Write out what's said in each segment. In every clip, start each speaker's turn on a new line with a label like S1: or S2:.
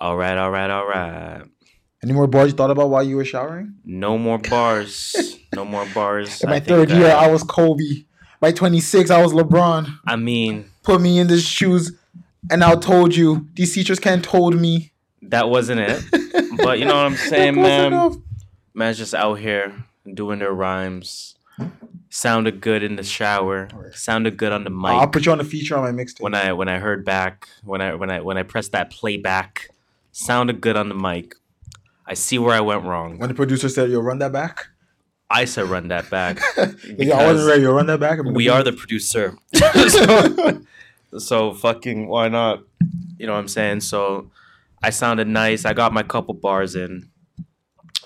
S1: All right, all right, all right.
S2: Any more bars you thought about while you were showering?
S1: No more bars. no more bars.
S2: In my third year, I was Kobe. By 26, I was LeBron.
S1: I mean,
S2: Put me in the shoes, and I told you these teachers can't hold me.
S1: that wasn't it. But you know what I'm saying, man?
S2: enough.
S1: Man's just out here doing their rhymes. Sounded good in the shower.
S2: Alright.
S1: Sounded good on the mic.
S2: I'll put you on the feature on my mixtape.
S1: when I when I heard back when I when I when I pressed that playback, sounded good on the mic. I see where I went wrong.
S2: When the producer said, "You'll run that back,"
S1: I said run that back.
S2: yeah, I wasn't ready. Yo, run that back.
S1: we are the producer. so, so fucking why not? You know what I'm saying? So I sounded nice. I got my couple bars in.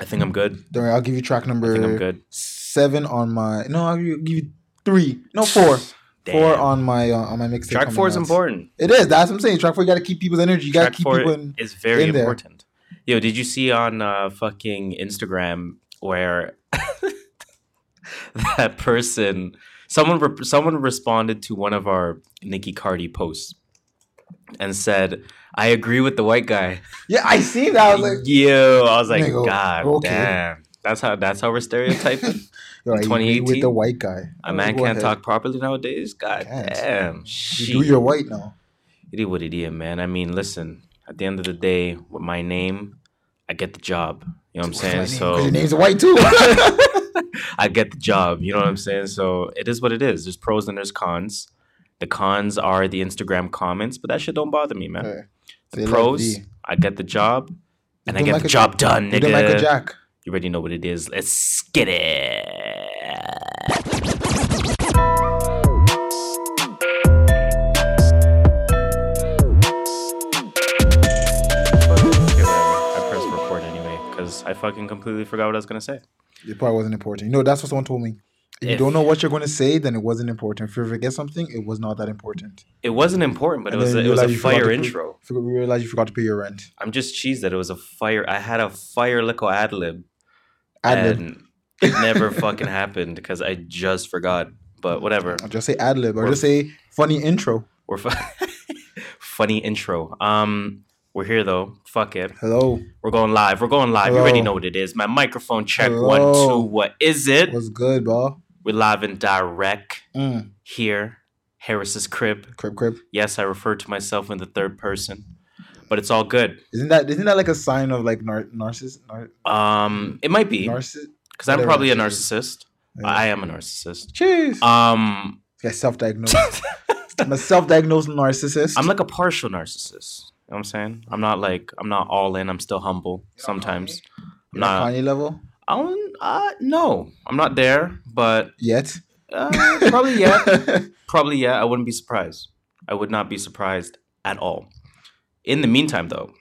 S1: I think I'm good.
S2: Don't worry, I'll give you track number.
S1: I think I'm good.
S2: seven on my. No, I'll give you three. No, four. Four on my uh, on my mixtape.
S1: Track four is important.
S2: It is. That's what I'm saying. Track four, you got to keep people's energy. You got to keep people in.
S1: is very
S2: in there.
S1: important. Yo, did you see on uh, fucking Instagram where that person, someone, re- someone responded to one of our Nicki Cardi posts and said, "I agree with the white guy."
S2: Yeah, I see that. I was like,
S1: Yo, I was like,
S2: Nigga,
S1: God
S2: okay.
S1: damn. That's how. That's how we're stereotyping.
S2: Yo, I agree
S1: 2018?
S2: with the white guy.
S1: A man can't
S2: ahead.
S1: talk properly nowadays. God damn.
S2: You do your white now.
S1: It is what it is, man. I mean, listen. At the end of the day, with my name, I get the job. You know what I'm saying? So
S2: your name's white too.
S1: I get the job. You know what I'm saying? So it is what it is. There's pros and there's cons. The cons are the Instagram comments, but that shit don't bother me, man. The pros. I get the job, and I get
S2: like
S1: the job done,
S2: You do like a jack.
S1: You already know what it is. Let's get it. I pressed record anyway because I fucking completely forgot what I was gonna say.
S2: It probably wasn't important. You know, that's what someone told me. If, you don't know what you're going to say, then it wasn't important. If you forget something, it was not that important.
S1: It wasn't important, but it was a, it was a fire intro.
S2: You realize you forgot to pay your rent.
S1: I'm just cheesed that it was a fire. I had a fire little ad lib,
S2: Ad lib.
S1: and it never fucking happened because I just forgot. But whatever.
S2: I'll just say ad lib or
S1: Or-
S2: just say funny intro.
S1: We're fu- funny intro. Um, we're here though. Fuck it.
S2: Hello.
S1: We're going live. We're going live. You already know what it is. My microphone check one two. What is it?
S2: What's good, bro?
S1: We're live and direct
S2: Mm.
S1: here. Harris's crib.
S2: Crib, crib.
S1: Yes, I refer to myself in the third person, but it's all good.
S2: Isn't that isn't that like a sign of like nar- narciss nar-
S1: Um, it might be
S2: narciss?
S1: because I'm probably a
S2: that shit is.
S1: narcissist.
S2: Yeah.
S1: I am a narcissist.
S2: Cheers.
S1: Um,
S2: yeah, self-diagnosed. I'm a self-diagnosed narcissist.
S1: I'm like a partial narcissist. You know what I'm saying? I'm not like I'm not all in. I'm still humble sometimes. I'm
S2: not. Kanye level
S1: I don't. Uh, no, I'm not there. But
S2: yet.
S1: uh, probably yeah. Probably yeah. I wouldn't be surprised. I would not be surprised at all. In the meantime, though,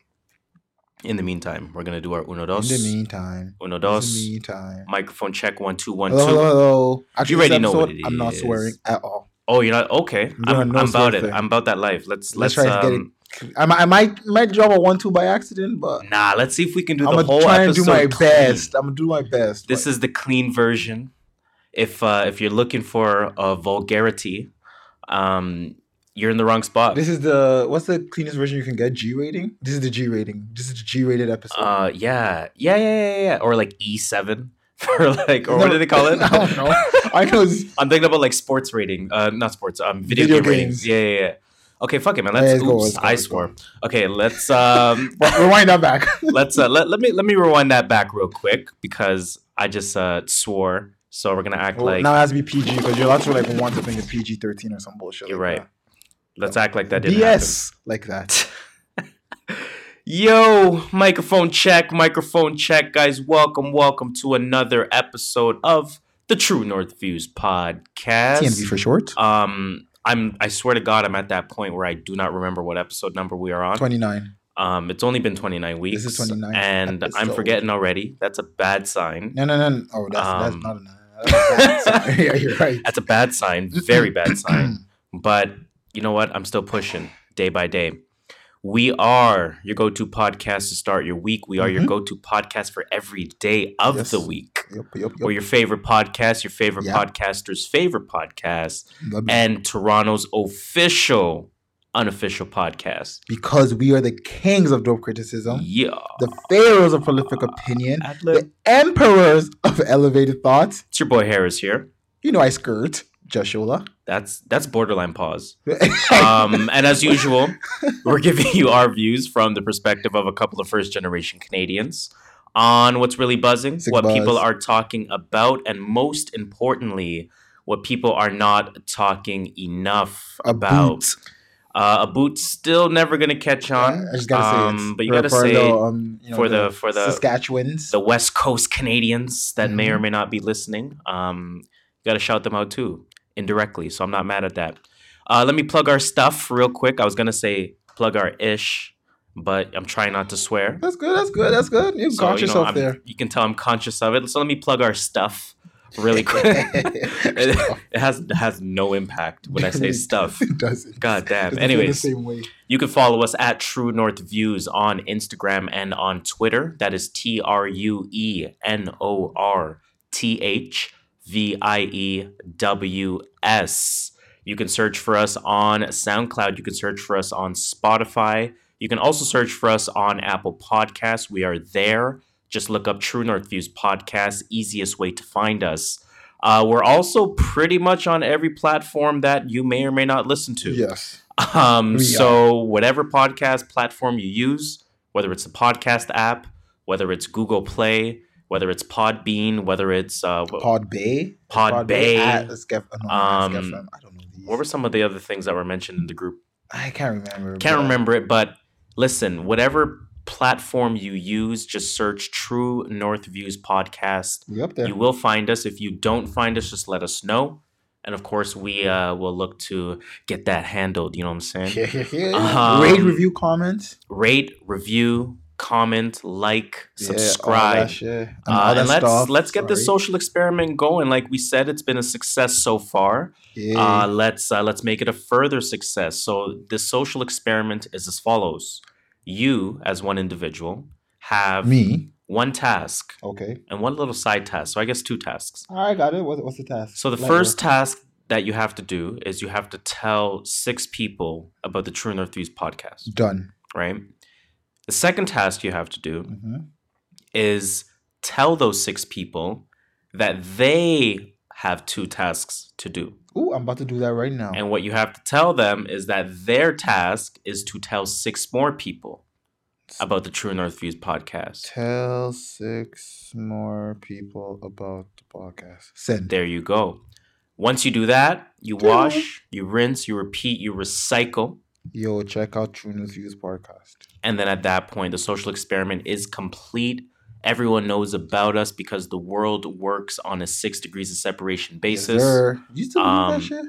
S1: in the meantime, we're gonna do our uno dos.
S2: In the meantime.
S1: uno dos.
S2: In the meantime.
S1: Microphone check one two one
S2: Hello,
S1: two.
S2: hello, hello. Actually,
S1: You already know what
S2: episode,
S1: it
S2: I'm not
S1: is.
S2: swearing at all.
S1: Oh, you're not okay. I'm,
S2: no
S1: I'm about it.
S2: thing.
S1: I'm about that life. Let's
S2: Let's
S1: let's,
S2: try to get
S1: um,
S2: I might, I might might drop a one two by accident, but
S1: Nah, let's see if we can do the whole action.
S2: I'm gonna try and do my
S1: clean.
S2: best. I'm gonna do my best.
S1: This is the clean version. If uh, if you're looking for a vulgarity, um, you're in the wrong spot.
S2: This is the what's the cleanest version you can get? G rating. This is the G rating. This is the G rated episode.
S1: Uh, yeah, yeah, yeah, yeah, yeah. Or like E seven for like, or what do they call it?
S2: I don't know. I know.
S1: I'm thinking about like sports rating. Uh, not sports. Um, video,
S2: Video
S1: game ratings. Yeah, yeah, yeah. Okay, fuck it, man. Let's.
S2: let's go, let's go,
S1: I
S2: let's
S1: swore.
S2: go.
S1: Okay, let's. Um,
S2: rewind that back.
S1: let's uh, let, let me let me rewind that back real quick because I just uh swore. So we're gonna act
S2: Well,
S1: like
S2: now it has to be PG because you're allowed to like want to PG thirteen or some bullshit.
S1: you're
S2: like
S1: right. Let's act like that didn't happen.
S2: BS like that.
S1: Yo, microphone check, microphone check, guys. Welcome, welcome to another episode of the True North Views podcast.
S2: TNV for short.
S1: Um, I'm. I swear to God, I'm at that point where I do not remember what episode number we are on.
S2: Twenty nine.
S1: Um, it's only been 29 weeks.
S2: This is 29th
S1: and I'm forgetting already. That's a bad sign.
S2: No, no, no. Oh, that's
S1: Um,
S2: that's not a. That's bad. yeah, you're right.
S1: That's a bad sign. Very bad sign. But you know what? I'm still pushing day by day. We are your go to podcast to start your week. We are your
S2: Mhm.
S1: go to podcast for every day of
S2: Yes.
S1: the week.
S2: Yep, yep,
S1: Or your favorite podcast, your favorite
S2: Yeah.
S1: podcaster's favorite podcast, and Toronto's official unofficial podcast.
S2: Because we are the kings of dope criticism,
S1: Yeah.
S2: the pharaohs of prolific opinion,
S1: Ad-lib.
S2: the emperors of elevated thoughts.
S1: It's your boy Harris here.
S2: You know I skirt. Joshua.
S1: That's that's borderline pause. Um, and as usual, we're giving you our views from the perspective of a couple of first generation Canadians on what's really buzzing,
S2: Sick
S1: what
S2: buzz.
S1: people are talking about, and most importantly, what people are not talking enough
S2: A
S1: about.
S2: boot.
S1: Uh, a boot still never gonna catch on.
S2: I just gotta say
S1: um,
S2: it.
S1: but you gotta
S2: for
S1: say
S2: the, um, you know,
S1: for the- for the-
S2: Saskatchewans.
S1: the West Coast Canadians that may or
S2: Mhm.
S1: may not be listening. Um, you got to shout them out too, indirectly. So I'm not mad at that. Uh, let me plug our stuff real quick. I was gonna say plug our ish, but I'm trying not to swear.
S2: that's good. That's good. That's good. You
S1: So,
S2: got
S1: you
S2: yourself there.
S1: You can tell I'm conscious of it. So let me plug our stuff really quick. it, it has it has no impact when I say stuff.
S2: It doesn't.
S1: God damn.
S2: Doesn't
S1: Anyways.
S2: the same way.
S1: You can follow us at True North Views on Instagram and on Twitter. That is T R U E N O R T H V I E W S. You can search for us on SoundCloud. You can search for us on Spotify. You can also search for us on Apple Podcasts. We are there. Just look up True North Views Podcast, easiest way to find us. Uh, we're also pretty much on every platform that you may or may not listen to.
S2: Yes.
S1: Um, so whatever podcast platform you use, whether it's the podcast app, whether it's Google Play, whether it's Podbean, whether it's uh, what,
S2: Pod Bay.
S1: Pod Bay.
S2: At Scaf- oh, no,
S1: Um,
S2: Scaf- I don't know these.
S1: what were some of the other things that were mentioned in the group?
S2: I can't remember.
S1: Can't
S2: but-
S1: remember it, but listen, whatever platform you use, just search True North Views Podcast.
S2: We up there.
S1: You will find us. If you don't find us, just let us know. And of course, we uh, will look to get that handled. You know what I'm saying?
S2: Yeah, yeah, yeah.
S1: Um,
S2: Rate, review, comments.
S1: rate, review, comment, like,
S2: Yeah, all
S1: subscribe.
S2: And
S1: Uh, and let's
S2: stuff.
S1: let's get this social experiment going. Like we said, it's been a success so far.
S2: Yeah.
S1: Uh, let's uh, let's make it a further success. So the social experiment is as follows: you, as one individual, have
S2: Me.
S1: one task
S2: Okay.
S1: and one little side task. So I guess two tasks.
S2: I got it. What, what's the task?
S1: So the
S2: Light
S1: first
S2: work.
S1: task that you have to do is you have to tell six people about the True North Views podcast,
S2: done.
S1: right? The second task you have to do
S2: hmm
S1: is tell those six people that they have two tasks to do.
S2: Ooh, I'm about to do that right now.
S1: And what you have to tell them is that their task is to tell six more people about the True North Views podcast.
S2: Tell six more people about the podcast. Send.
S1: There you go. Once you do that, you wash, you rinse, you repeat, you recycle.
S2: Yo, check out True North Views podcast.
S1: And then at that point, the social experiment is complete. Everyone knows about us because the world works on a six degrees of separation basis.
S2: Yes. You still
S1: Um,
S2: that shit?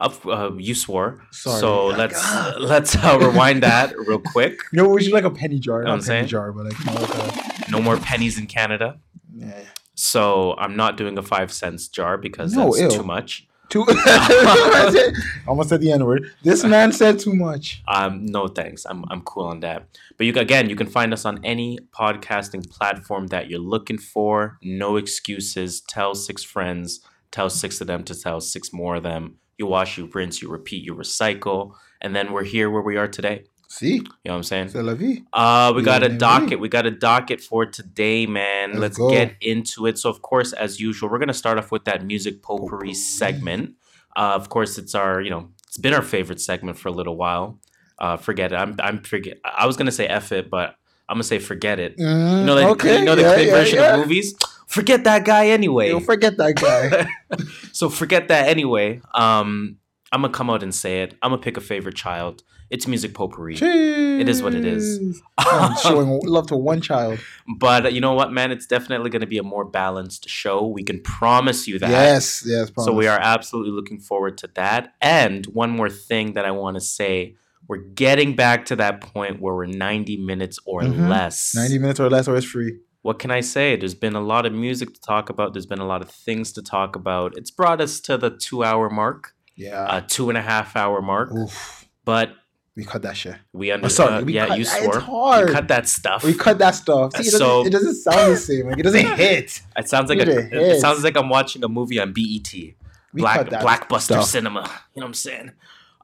S1: Of, uh, you swore.
S2: Sorry.
S1: So let's let's uh, rewind that real quick.
S2: You know, we should like a penny jar.
S1: Know
S2: Not
S1: I'm
S2: penny
S1: saying?
S2: jar, but like, like
S1: No more pennies in Canada.
S2: yeah.
S1: So I'm not doing a five cents jar because
S2: No,
S1: that's
S2: ew.
S1: too much.
S2: Too. Almost said the N word. This man said too much.
S1: Um, no thanks. I'm I'm cool on that. But you again, you can find us on any podcasting platform that you're looking for. No excuses. Tell six friends. Tell six of them to tell six more of them. You wash, you rinse, you repeat, you recycle, and then we're here where we are today.
S2: See,
S1: You know what I'm saying?
S2: c'est la vie.
S1: Uh, we got a docket. We got a docket for today, man.
S2: Let's
S1: Let's, get into it. So, of course, as usual, we're gonna start off with that music potpourri
S2: Potpourri.
S1: segment. Uh, of course, it's our, you know, it's been our favorite segment for a little while. Uh, forget it. I'm, I'm forget. I was gonna say f it, but I'm gonna say forget it.
S2: Mm,
S1: You know, like,
S2: okay,
S1: you know the
S2: yeah, yeah,
S1: version
S2: yeah.
S1: of movies. Forget that guy anyway.
S2: Yo, forget that guy.
S1: so forget that anyway. Um, I'm gonna come out and say it. I'm gonna pick a favorite child. It's music potpourri.
S2: it
S1: is what it is.
S2: I'm showing love to one child.
S1: But uh, you know what, man? It's definitely going to be a more balanced show. We can promise you that.
S2: Yes, yes.
S1: So we are absolutely looking forward to that. And one more thing that I want to say we're getting back to that point where we're 90 minutes or
S2: Mhm.
S1: less.
S2: 90 minutes or less, or it's free.
S1: What can I say? There's been a lot of music to talk about, there's been a lot of things to talk about. It's brought us to the two hour mark,
S2: Yeah.
S1: uh, two and a half hour mark.
S2: Oof.
S1: But
S2: We cut that shit.
S1: we
S2: Oh,
S1: understand.
S2: sorry. We
S1: yeah,
S2: cut,
S1: you
S2: It's
S1: swore.
S2: hard.
S1: You cut that stuff.
S2: we cut that stuff. See, it doesn't,
S1: So-
S2: it doesn't sound the same. Like it doesn't hit.
S1: It sounds like
S2: It
S1: a, it
S2: hits.
S1: sounds like I'm watching a movie on BET.
S2: We
S1: Black
S2: cut that
S1: blockbuster
S2: stuff.
S1: cinema. You know what I'm saying?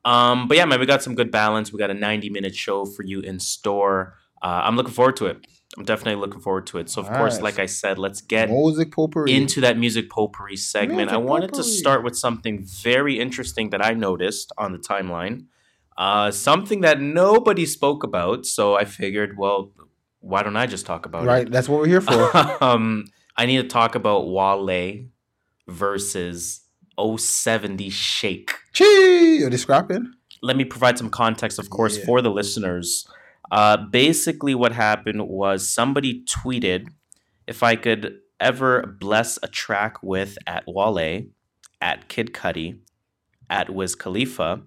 S1: Um, but yeah, man, we got some good balance. We got a 90 minute show for you in store. Uh, I'm looking forward to it. I'm definitely looking forward to it. So, of course, like I said, let's get
S2: Music potpourri.
S1: into that music potpourri segment. I
S2: Music
S1: wanted to start with something very interesting that I noticed on the timeline. Uh, something that nobody spoke about. So I figured, well, why don't I just talk about it?
S2: right. That's what we're here for.
S1: um, I need to talk about Wale versus 070 Shake.
S2: Chee! Are they scrapping?
S1: let me provide some context, of course,
S2: Yeah.
S1: for the listeners. Uh, basically, what happened was somebody tweeted if I could ever bless a track with at Wale, at Kid Cudi, at Wiz Khalifa,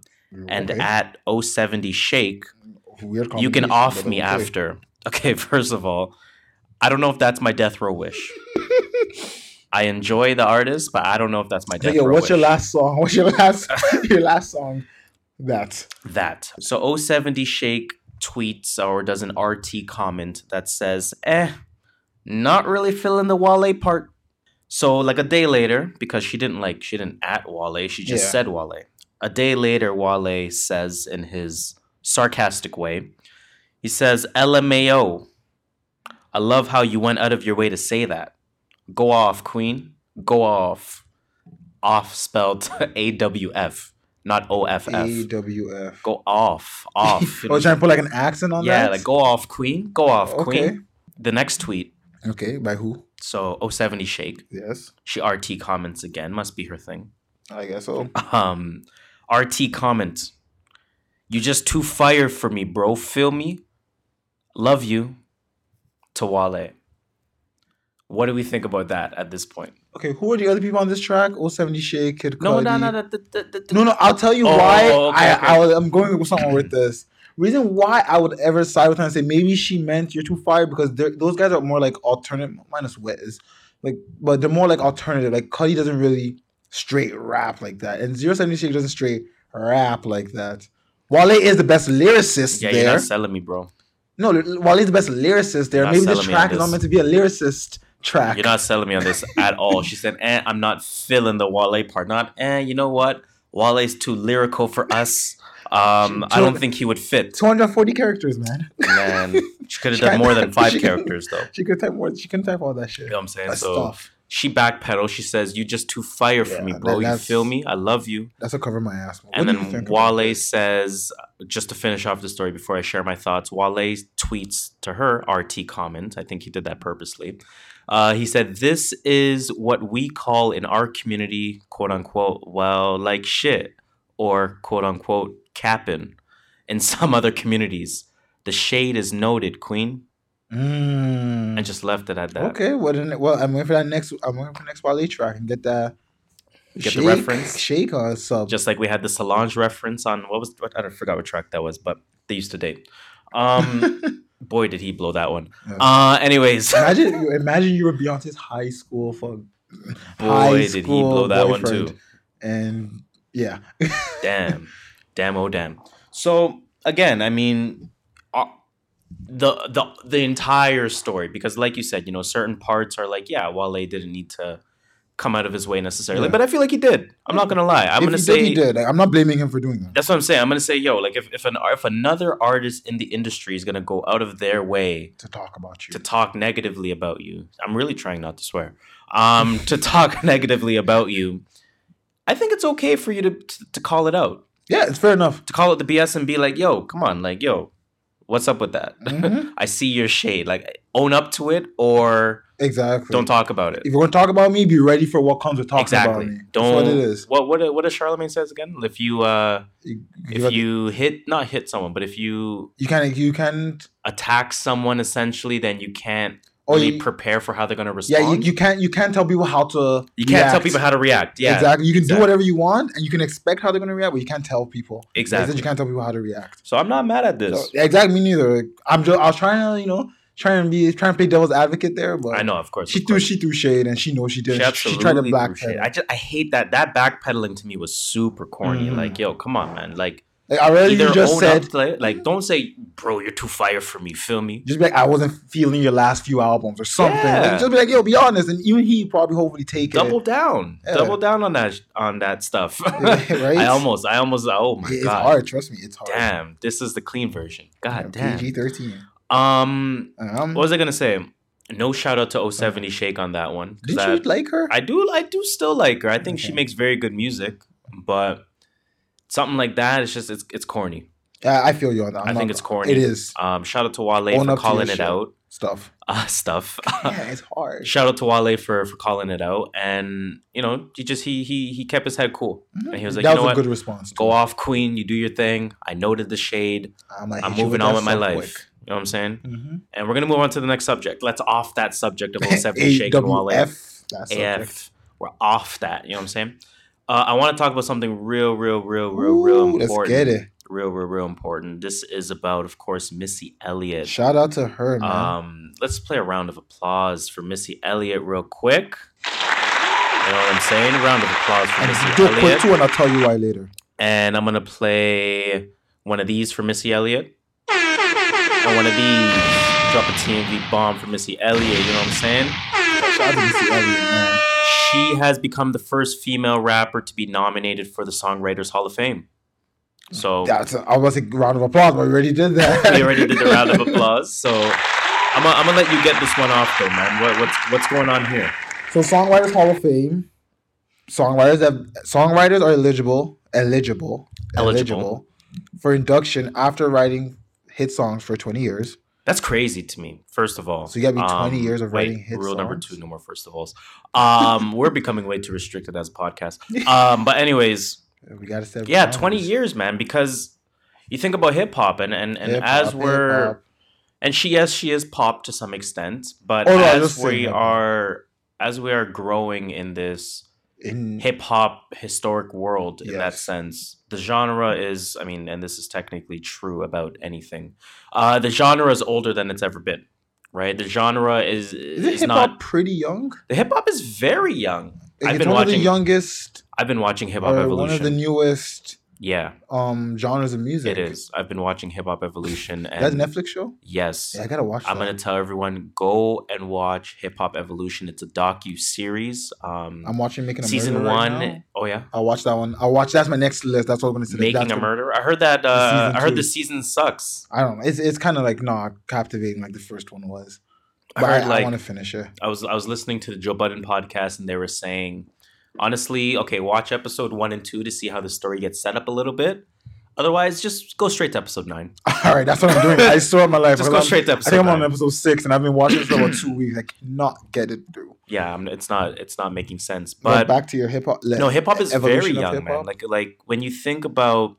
S1: and at 070 Shake, you can off me after. Okay, first of all, I don't know if that's my death row wish. I enjoy the artist, but I don't know if that's my death
S2: Nigga,
S1: row
S2: what's
S1: wish.
S2: your last song? What's your last your last song? That
S1: that. So 070 Shake tweets or does an RT comment that says, eh, not really feeling the Wale part. So like a day later, because she didn't like she didn't at Wale, she just
S2: Yeah.
S1: said Wale. A day later, Wale says in his sarcastic way, he says, LMAO. I love how you went out of your way to say that. Go off, Queen. Go off. Off spelled A W F, not O F F
S2: AWF.
S1: go off, off.
S2: Oh, trying to put like an accent on
S1: yeah,
S2: that.
S1: Yeah, like go off, Queen. Go off,
S2: Okay.
S1: Queen. The next tweet.
S2: Okay, by who?
S1: So 070 Shake.
S2: Yes,
S1: She RT comments again. Must be her thing.
S2: I guess so.
S1: Um, RT comments. You just too fire for me, bro. Feel me? Love you. To Wale. What do we think about that at this point?
S2: Okay, who are the other people on this track? 070 Shake, Kid
S1: No, no,
S2: Cudi.
S1: no, no, the- the- the- the-
S2: No, no, I'll tell you
S1: Oh,
S2: why
S1: oh, okay,
S2: I,
S1: okay.
S2: I was, I'm going with somewhere with this. Reason why I would ever side with her and say maybe she meant you're too fire because those guys are more like alternative minus Wiz, like but they're more like alternative. Like Cudi doesn't really straight rap like that, and 070 Shake doesn't straight rap like that. Wale is the best lyricist
S1: yeah, you're
S2: there.
S1: not selling me, bro.
S2: No, Wale is the best lyricist there.
S1: Not
S2: Maybe this
S1: selling me
S2: track is not meant to be a lyricist track.
S1: You're not selling me on this at all. She said, eh, I'm not feeling the Wale part. Not, eh, you know what? Wale's too lyrical for us. Um, I don't think he would fit.
S2: 240 characters, man.
S1: Man, she could have done more than five characters, though.
S2: She could type more. She can type all that shit.
S1: You know what I'm saying?
S2: That's
S1: so
S2: stuff.
S1: She backpedals. She says, "You just too fire for
S2: Yeah,
S1: me,
S2: that-
S1: bro. You feel me? I love you."
S2: That's a cover my ass. What
S1: and then Wale says, just to finish off the story before I share my thoughts, Wale tweets to her RT comment. I think he did that purposely. Uh, he said, This is what we call in our community, quote unquote, well, like shit, or quote unquote, capping. In some other communities, the shade is noted, Queen,
S2: Mm.
S1: and just left it at that.
S2: Okay, well then, well I'm waiting for that next. I'm waiting for the next Wale track and get that.
S1: Get the reference?
S2: Shake or sub.
S1: Just like we had the Solange reference on what was what, I don't forgot what track that was, but they used to date. Um, boy, did he blow that one.
S2: Yeah.
S1: Uh, anyways,
S2: imagine, you- imagine you were Beyonce's high school for
S1: boy, did he blow that one too.
S2: And yeah,
S1: damn, damn, oh damn. So again, I mean, the the the entire story because, like you said, you know, certain parts are like, yeah, Wale didn't need to come out of his way necessarily,
S2: Yeah.
S1: but I feel like he did. I'm not gonna lie. I'm
S2: if
S1: gonna
S2: he
S1: say
S2: did, he did. Like, I'm not blaming him for doing that.
S1: that's what I'm saying. I'm gonna say, yo, like if if an if another artist in the industry is gonna go out of their way
S2: To talk about you.
S1: to talk negatively about you. I'm really trying not to swear. Um, to talk negatively about you. I think it's okay for you to, to to call it out,
S2: yeah, it's fair enough.
S1: to call it the BS and be like, "Yo, come on, like, yo, what's up with that?
S2: Mhm.
S1: I see your shade. Like, own up to it, or
S2: Exactly.
S1: don't talk about it.
S2: If you're gonna talk about me, be ready for what comes with talking
S1: exactly.
S2: about me.
S1: Don't.
S2: That's what it is.
S1: What what what does Charlemagne says again? If you uh
S2: You,
S1: if
S2: have-
S1: you hit not hit someone, but if you
S2: you can't you can't
S1: attack someone essentially, then you can't really
S2: you-
S1: prepare for how they're gonna
S2: yeah
S1: respond.
S2: you, you can't you can't tell people how to
S1: You can't tell people how to react. Yeah,
S2: exactly you can
S1: exactly.
S2: do whatever you want and you can expect how they're gonna react but you can't tell people Like I said,
S1: exactly.
S2: you can't tell people how to react
S1: So I'm not mad at this.
S2: so, exactly me neither I'm just I was trying to you know trying to be trying to play devil's advocate there but
S1: I know, of course.
S2: she
S1: of
S2: threw
S1: course.
S2: she threw shade and she knows she did
S1: She
S2: she, she tried to
S1: shade. I just I hate that that backpedaling to me was super corny.
S2: Mhm.
S1: Like, yo, come on, man. Like,
S2: Like I already
S1: Either
S2: just said,
S1: to. Like, don't say, "Bro, you're too fire for me." Feel me?
S2: just be like, I wasn't feeling your last few albums or something.
S1: Yeah.
S2: Like, just be like, yo, be honest, and even he probably hopefully take
S1: Double
S2: it.
S1: down,
S2: Yeah.
S1: double down on that on that stuff.
S2: right?
S1: I almost, I almost. Oh my
S2: it's
S1: god!
S2: hard. Trust me, it's hard.
S1: Damn, this is the clean version. God damn.
S2: PG thirteen.
S1: Um,
S2: Um,
S1: what was I gonna say? No shout out to 070 Shake on that one.
S2: did
S1: I-
S2: you like her?
S1: I do I do still like her. I think she makes very good music, but something like that it's just it's it's corny.
S2: I feel you on that.
S1: i
S2: I'm
S1: think
S2: not-
S1: it's corny.
S2: It is
S1: Um shout out to Wale
S2: Own
S1: for
S2: up to your
S1: calling it out.
S2: stuff.
S1: Uh, stuff.
S2: Yeah, it's hard.
S1: shout out to Wale for for calling it out and you know, he just he he he kept his head cool. And he was like,
S2: that
S1: "You know
S2: was a
S1: what?
S2: good response.
S1: Go off queen, you do your thing. I noted the shade.
S2: I'm, like,
S1: I'm moving on with my life."
S2: quick.
S1: You know what I'm saying?
S2: Mhm.
S1: And we're gonna move on to the next subject. Let's off that subject of 070 Shake and Wale.
S2: That.
S1: AF. We're off that. You know what I'm saying? Uh, I want to talk about something real, real, real, real, real important.
S2: Let's get it.
S1: Real, real, real important. This is about, of course, Missy Elliott.
S2: Shout out to her, man.
S1: Um, let's play a round of applause for Missy Elliott real quick. You know what I'm saying? A round of applause for
S2: and
S1: Missy
S2: do
S1: Elliott.
S2: two, and I'll tell you why later.
S1: And I'm gonna play one of these for Missy Elliott. And one of these. Drop a TNV bomb for Missy Elliott. You know what I'm saying?
S2: Shout out to Missy Elliott, man.
S1: She has become the first female rapper to be nominated for the Songwriters Hall of Fame. So
S2: That's a, was a round of applause, we already did that.
S1: we already did the round of applause. So I'm gonna, I'm gonna let you get this one off, though, man. What, what's what's going on here?
S2: So Songwriters Hall of Fame. Songwriters have songwriters are eligible, eligible,
S1: Eligible.
S2: for induction after writing hit songs for 20 years.
S1: That's crazy to me. First of all,
S2: So you gotta be 20 years of
S1: wait,
S2: writing hit
S1: Rule number two: no more first of alls. Um, we're becoming way too restricted as a podcast. Um, but anyways,
S2: We gotta set
S1: yeah. 20 years, man. Because you think about hip hop, and and, and
S2: Hip-hop,
S1: as we're
S2: hip-hop.
S1: and she yes she is pop to some extent but
S2: Oh, no,
S1: as we are as we are growing in this
S2: in
S1: hip hop historic world in that sense. The genre is i mean and this is technically true about anything uh the genre is older than it's ever been right? The genre is
S2: is
S1: is
S2: hip
S1: not
S2: hop pretty young?
S1: the hip hop is very young.
S2: Like,
S1: I've been
S2: one of the
S1: watching-
S2: youngest
S1: i've been watching hip hop evolution
S2: one of the newest
S1: yeah
S2: um genres of music.
S1: it is i've been watching hip hop evolution and
S2: Netflix show.
S1: yes
S2: Yeah, I gotta watch.
S1: I'm
S2: that.
S1: gonna tell everyone go and watch Hip Hop Evolution. It's a docu series. Um,
S2: I'm watching Making a
S1: season
S2: Murder
S1: one.
S2: Right
S1: oh yeah,
S2: I'll watch that one. I'll watch. That's my next list. That's what I'm gonna say.
S1: Making
S2: That's
S1: a Murder. I heard that. Uh, I heard
S2: two.
S1: the season sucks.
S2: I don't know. It's it's kind of like not captivating like the first one was.
S1: I
S2: But I,
S1: heard
S2: I,
S1: like
S2: want to finish it.
S1: I was I was listening to the Joe Budden podcast and they were saying, honestly, okay, watch episode one and two to see how the story gets set up a little bit. Otherwise, just go straight to episode nine.
S2: All right, that's what I'm doing. I still have my life.
S1: Just go
S2: I'm-
S1: straight to episode.
S2: I think I'm on episode six, and I've been watching this for about two weeks. I cannot get it through.
S1: Yeah, I'm, it's not it's not making sense.
S2: But
S1: But
S2: back to your hip hop.
S1: no, hip hop is very young, man. Like like when you think about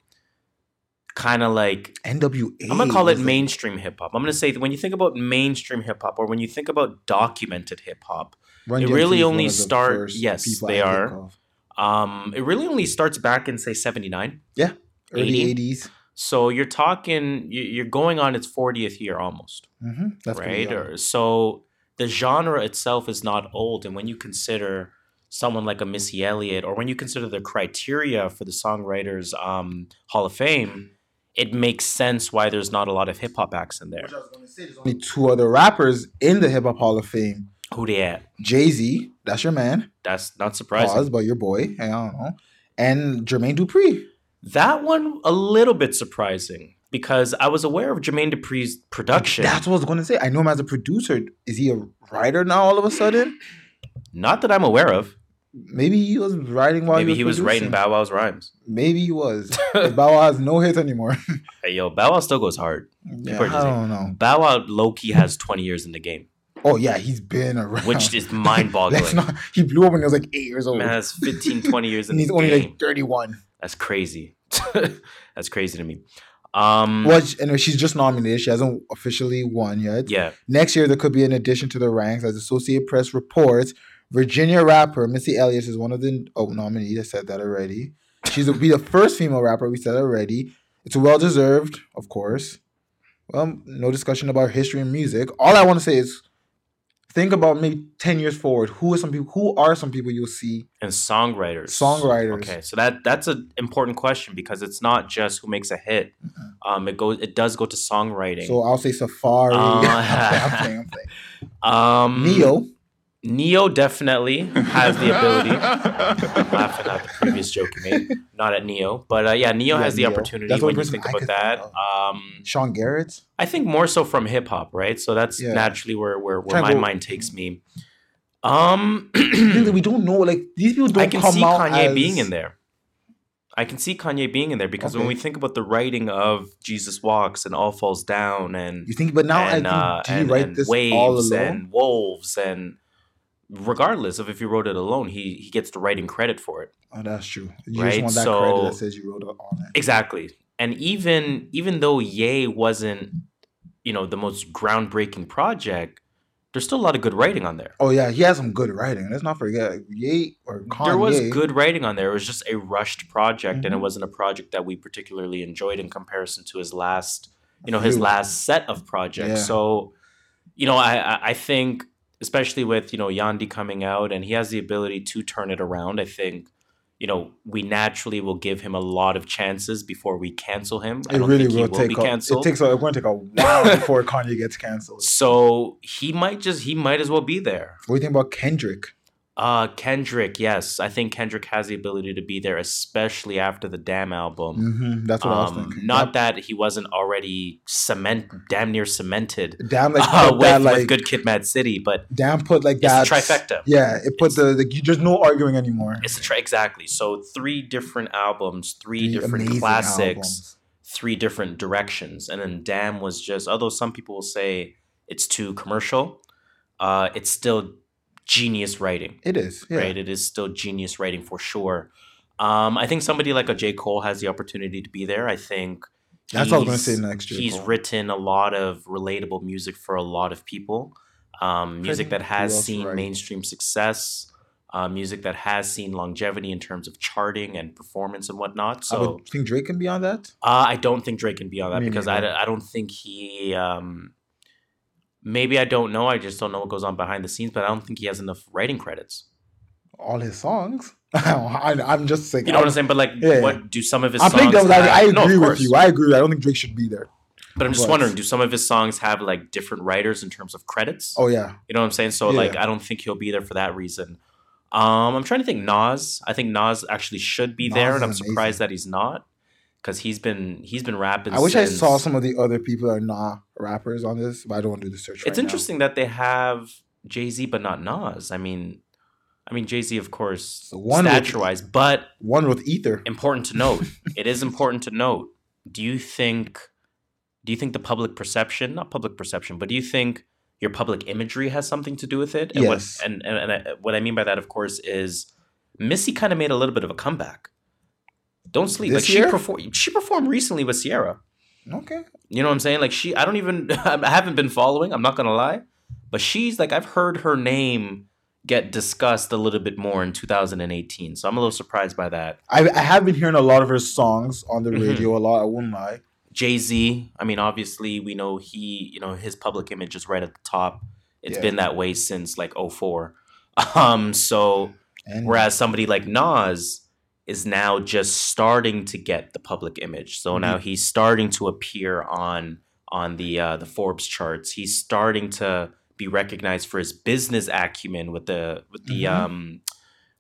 S1: kind of like
S2: NWA.
S1: I'm gonna call it mainstream hip hop. I'm gonna say that when you think about mainstream hip hop, or when you think about documented hip hop,
S2: Run
S1: it
S2: DMC
S1: really only
S2: one of the
S1: start- yes, they
S2: I
S1: are. um, it really only starts back in say '79.
S2: Yeah,
S1: early
S2: '80s.
S1: So you're talking, you- you're going on its 40th year almost,
S2: hmm That's
S1: right? Or, so the genre itself is not old, and when you consider someone like a Missy Elliott, or when you consider the criteria for the Songwriters um, Hall of Fame, it makes sense why there's not a lot of hip hop acts in there.
S2: Which I was gonna say, there's only two other rappers in the Hip Hop Hall of Fame.
S1: Who they at?
S2: Jay Z, that's your man.
S1: That's not surprising.
S2: Pause, but your boy. I don't know. And Jermaine Dupri.
S1: That one a little bit surprising because I was aware of Jermaine Dupri's production.
S2: That's what I was going to say. I know him as a producer. Is he a writer now? All of a sudden,
S1: Not that I'm aware of.
S2: maybe he was writing while
S1: Maybe
S2: he
S1: he
S2: was,
S1: was writing. Bow Wow's rhymes.
S2: Maybe he was. Bow Wow has no hits anymore.
S1: Hey, yo, Bow Wow still goes hard.
S2: yeah, I don't know.
S1: Bow Wow low key has 20 years in the game,
S2: Oh yeah, he's been around.
S1: which is mind boggling.
S2: not. He blew up when he was like eight years old.
S1: Man has 15, 20 years
S2: and he's only
S1: game.
S2: like thirty-one.
S1: That's crazy. That's crazy to me. Um,
S2: Well, anyway, she's just nominated. She hasn't officially won yet.
S1: yeah,
S2: Next year, there could be an addition to the ranks, as Associated Press reports. Virginia rapper Missy Elliott is one of the oh nominees. I said that already. She's be the first female rapper. We said already. It's well deserved, of course. Well, no discussion about history and music. All I want to say is, think about maybe ten years forward. Who are some people? Who are some people you'll see?
S1: And songwriters.
S2: Songwriters.
S1: Okay, so that that's an important question because it's not just who makes a hit. Um, it goes. It does go to songwriting.
S2: So I'll say Safari.
S1: Uh,
S2: I'm playing, I'm playing.
S1: um,
S2: Ne-Yo.
S1: Ne-Yo definitely has the ability. I'm laughing at the previous joke you made, not at Ne-Yo, but uh, yeah, Ne-Yo
S2: Yeah,
S1: has the
S2: Ne-Yo.
S1: opportunity
S2: That's the
S1: when you think
S2: I
S1: about that.
S2: think
S1: Um,
S2: Sean Garrett.
S1: I think more so from hip hop, right? So that's
S2: Yeah.
S1: naturally where where, where my
S2: go-
S1: mind takes me. Um,
S2: we don't know. Like these people don't
S1: I can
S2: come
S1: see
S2: out
S1: Kanye
S2: as-
S1: being in there. I can see Kanye being in there because when we think about the writing of Jesus Walks and All Falls Down and
S2: You think, but now
S1: and,
S2: I
S1: uh,
S2: think, did he
S1: and,
S2: write
S1: and
S2: this
S1: waves
S2: all alone?
S1: and wolves and regardless of if he wrote it alone, he he gets the writing credit for it.
S2: oh, that's true. You
S1: Right,
S2: just want that
S1: so-
S2: credit that says you wrote it on it.
S1: Exactly. And even even though Ye wasn't, you know, the most groundbreaking project, there's still a lot of good writing on there.
S2: Oh yeah, he has some good writing. Let's not forget Ye or Kanye.
S1: There was good writing on there. It was just a rushed project, and it
S2: Mhm.
S1: wasn't a project that we particularly enjoyed in comparison to his last, you know, his last set of projects.
S2: Yeah.
S1: So, you know, I- I think especially with you know Yandhi coming out, and he has the ability to turn it around. I think. You know, we naturally will give him a lot of chances before we cancel him. I
S2: It
S1: don't
S2: really will
S1: will
S2: take.
S1: be
S2: A, it takes. A, going to take a while before Kanye gets canceled.
S1: So he might just he might as well be there.
S2: What do you think about Kendrick?
S1: Uh Kendrick, yes. I think Kendrick has the ability to be there, especially after the Damn album.
S2: hmm That's what I was
S1: Um,
S2: thinking.
S1: not that he wasn't already cement damn near cemented
S2: damn like
S1: uh,
S2: put
S1: with,
S2: that like
S1: with Good Kid Mad City, but
S2: damn put like
S1: it's
S2: that
S1: trifecta.
S2: Yeah, it put the like there's no arguing anymore.
S1: It's the tri- exactly. So three different albums, three,
S2: Three
S1: different classics,
S2: albums.
S1: three different directions. And then Damn was just although some people will say it's too commercial, uh, it's still genius writing.
S2: It is. Yeah.
S1: right? It is still genius writing for sure. Um, I think somebody like a J. Cole has the opportunity to be there. I think
S2: That's what I was gonna say next, J.
S1: He's
S2: Cole.
S1: written a lot of relatable music for a lot of people. Um, music that has seen
S2: writes?
S1: mainstream success. Uh, music that has seen longevity in terms of charting and performance and whatnot.
S2: I
S1: So
S2: would think Drake can be on that.
S1: uh, I don't think Drake can be on that
S2: Me
S1: because I. I don't think he. Um, maybe I don't know. I just don't know what goes on behind the scenes, but I don't think he has enough writing credits.
S2: All his songs. I, I'm just saying.
S1: You know what I'm saying? But like,
S2: Yeah.
S1: what do some of his
S2: I'm
S1: songs?
S2: devil's advocate. I
S1: No,
S2: agree with you. I agree. I don't think Drake should be there.
S1: But I'm just
S2: But-
S1: wondering, do some of his songs have like different writers in terms of credits?
S2: Oh yeah.
S1: You know what I'm saying? So like, I don't think he'll be there for that reason. Um, I'm trying to think. Nas, I think Nas actually should be
S2: Nas
S1: there, and I'm
S2: amazing.
S1: surprised that he's not, because he's been he's been rapping.
S2: I wish I saw some of the other people that are not rappers on this, but I don't want to do the search.
S1: It's
S2: right
S1: interesting that they have Jay Z, but not Nas. I mean, I mean Jay Z, of course,
S2: So one
S1: stature wise, but
S2: One with Ether.
S1: important to note. it is important to note. Do you think do you think the public perception, not public perception, but do you think your public imagery has something to do with it? And
S2: Yes.
S1: what and, and, and I, what I mean by that, of course, is Missy kind of made a little bit of a comeback. Don't sleep.
S2: This
S1: like
S2: year?
S1: she performed she performed recently with Ciara.
S2: Okay.
S1: You know what I'm saying? Like she I don't even I haven't been following, I'm not gonna lie. But she's like I've heard her name get discussed a little bit more in 2018. So I'm a little surprised by that.
S2: I, I have been hearing a lot of her songs on the
S1: Mhm.
S2: radio a lot. I won't lie.
S1: Jay Z, I mean, obviously, we know he, you know, his public image is right at the top. It's
S2: Yeah.
S1: been that way since like 04. Um, so
S2: And
S1: whereas somebody like Nas is now just starting to get the public image. So now he's starting to appear on on the uh, the Forbes charts. He's starting to be recognized for his business acumen with the with the
S2: Mhm.
S1: um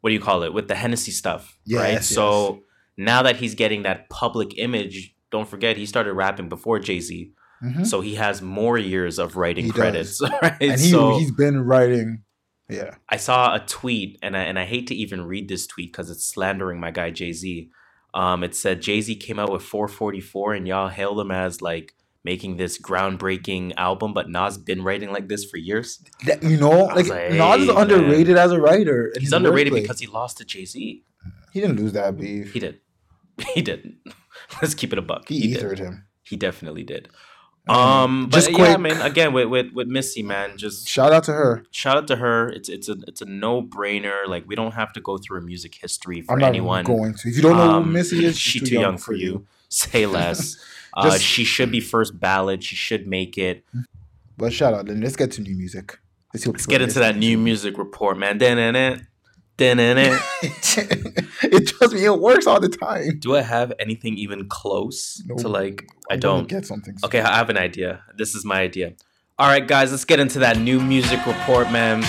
S1: what do you call it with the Hennessy stuff, right?
S2: Yes,
S1: So now that he's getting that public image, don't forget he started rapping before Jay Z,
S2: Mhm.
S1: so he has more years of writing
S2: He
S1: credits, right?
S2: and he
S1: so
S2: he's been writing. Yeah.
S1: I saw a tweet, and I, and I hate to even read this tweet because it's slandering my guy Jay Z. Um, it said Jay Z came out with 444, and y'all hailed him as like making this groundbreaking album, but Nas been writing like this for years.
S2: That- you know, like
S1: like,
S2: Nas is
S1: hey,
S2: underrated as a writer.
S1: He's underrated
S2: wordplay.
S1: because he lost to Jay Z.
S2: he didn't lose that beef.
S1: He did. He didn't. Let's keep it a buck.
S2: He,
S1: He, did.
S2: him.
S1: He definitely did.
S2: Um,
S1: but
S2: just
S1: yeah,
S2: quick-
S1: I mean, again with with with Missy, man, just
S2: Shout out to her.
S1: shout out to her. It's it's a it's a no brainer. Like we don't have to go through a music history for
S2: I'm not
S1: anyone.
S2: going to. If you don't know
S1: Um,
S2: who Missy is,
S1: she
S2: she's
S1: too young for you. Say less. uh, she should be first ballot. She should make it.
S2: But shout out. Then let's get to new music. Let's,
S1: Let's get into that new music report, man. Dun-dun-dun. Dun-dun-dun.
S2: to. it it trust me, it works all the time.
S1: Do I have anything even close
S2: No.
S1: to like? I don't.
S2: get something.
S1: Okay, I have an idea. This is my idea. All right, guys, let's get into that new music report, man.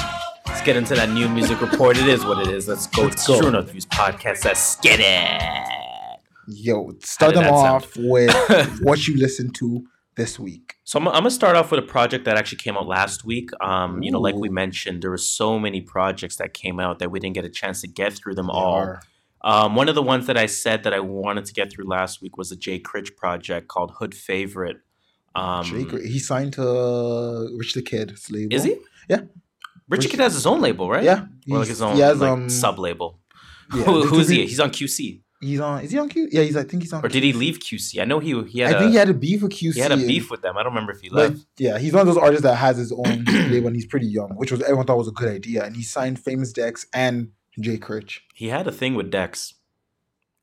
S1: Let's get into that new music report. It is what it is. Let's go.
S2: Let's go.
S1: True North Views podcast. Let's get it.
S2: Yo, start them off with what you listen to this week.
S1: So I'm, I'm gonna start off with a project that actually came out last week. Um, you know, like we mentioned, there were so many projects that came out that we didn't get a chance to get through them
S2: They
S1: all. Um, one of the ones that I said that I wanted to get through last week was the Jay Critch project called Hood Favorite. Um,
S2: Jake, he signed to uh, Rich the Kid's label.
S1: is he?
S2: Yeah.
S1: Richard
S2: Rich-
S1: Kid has his own label, right?
S2: Yeah,
S1: Or like his own
S2: he has,
S1: like,
S2: um,
S1: sub label.
S2: yeah,
S1: Who, who is he? He's on QC.
S2: He's on. Is he on Q? Yeah, he's. I think he's on.
S1: Or did he leave QC? I know he he
S2: I
S1: had a
S2: think he had a beef with QC.
S1: he had a beef with them. I don't remember if he left.
S2: yeah, he's one of those artists that has his own label and he's pretty young, which was everyone thought was a good idea. And he signed Famous Dex and Jay Critch.
S1: He had a thing with Dex.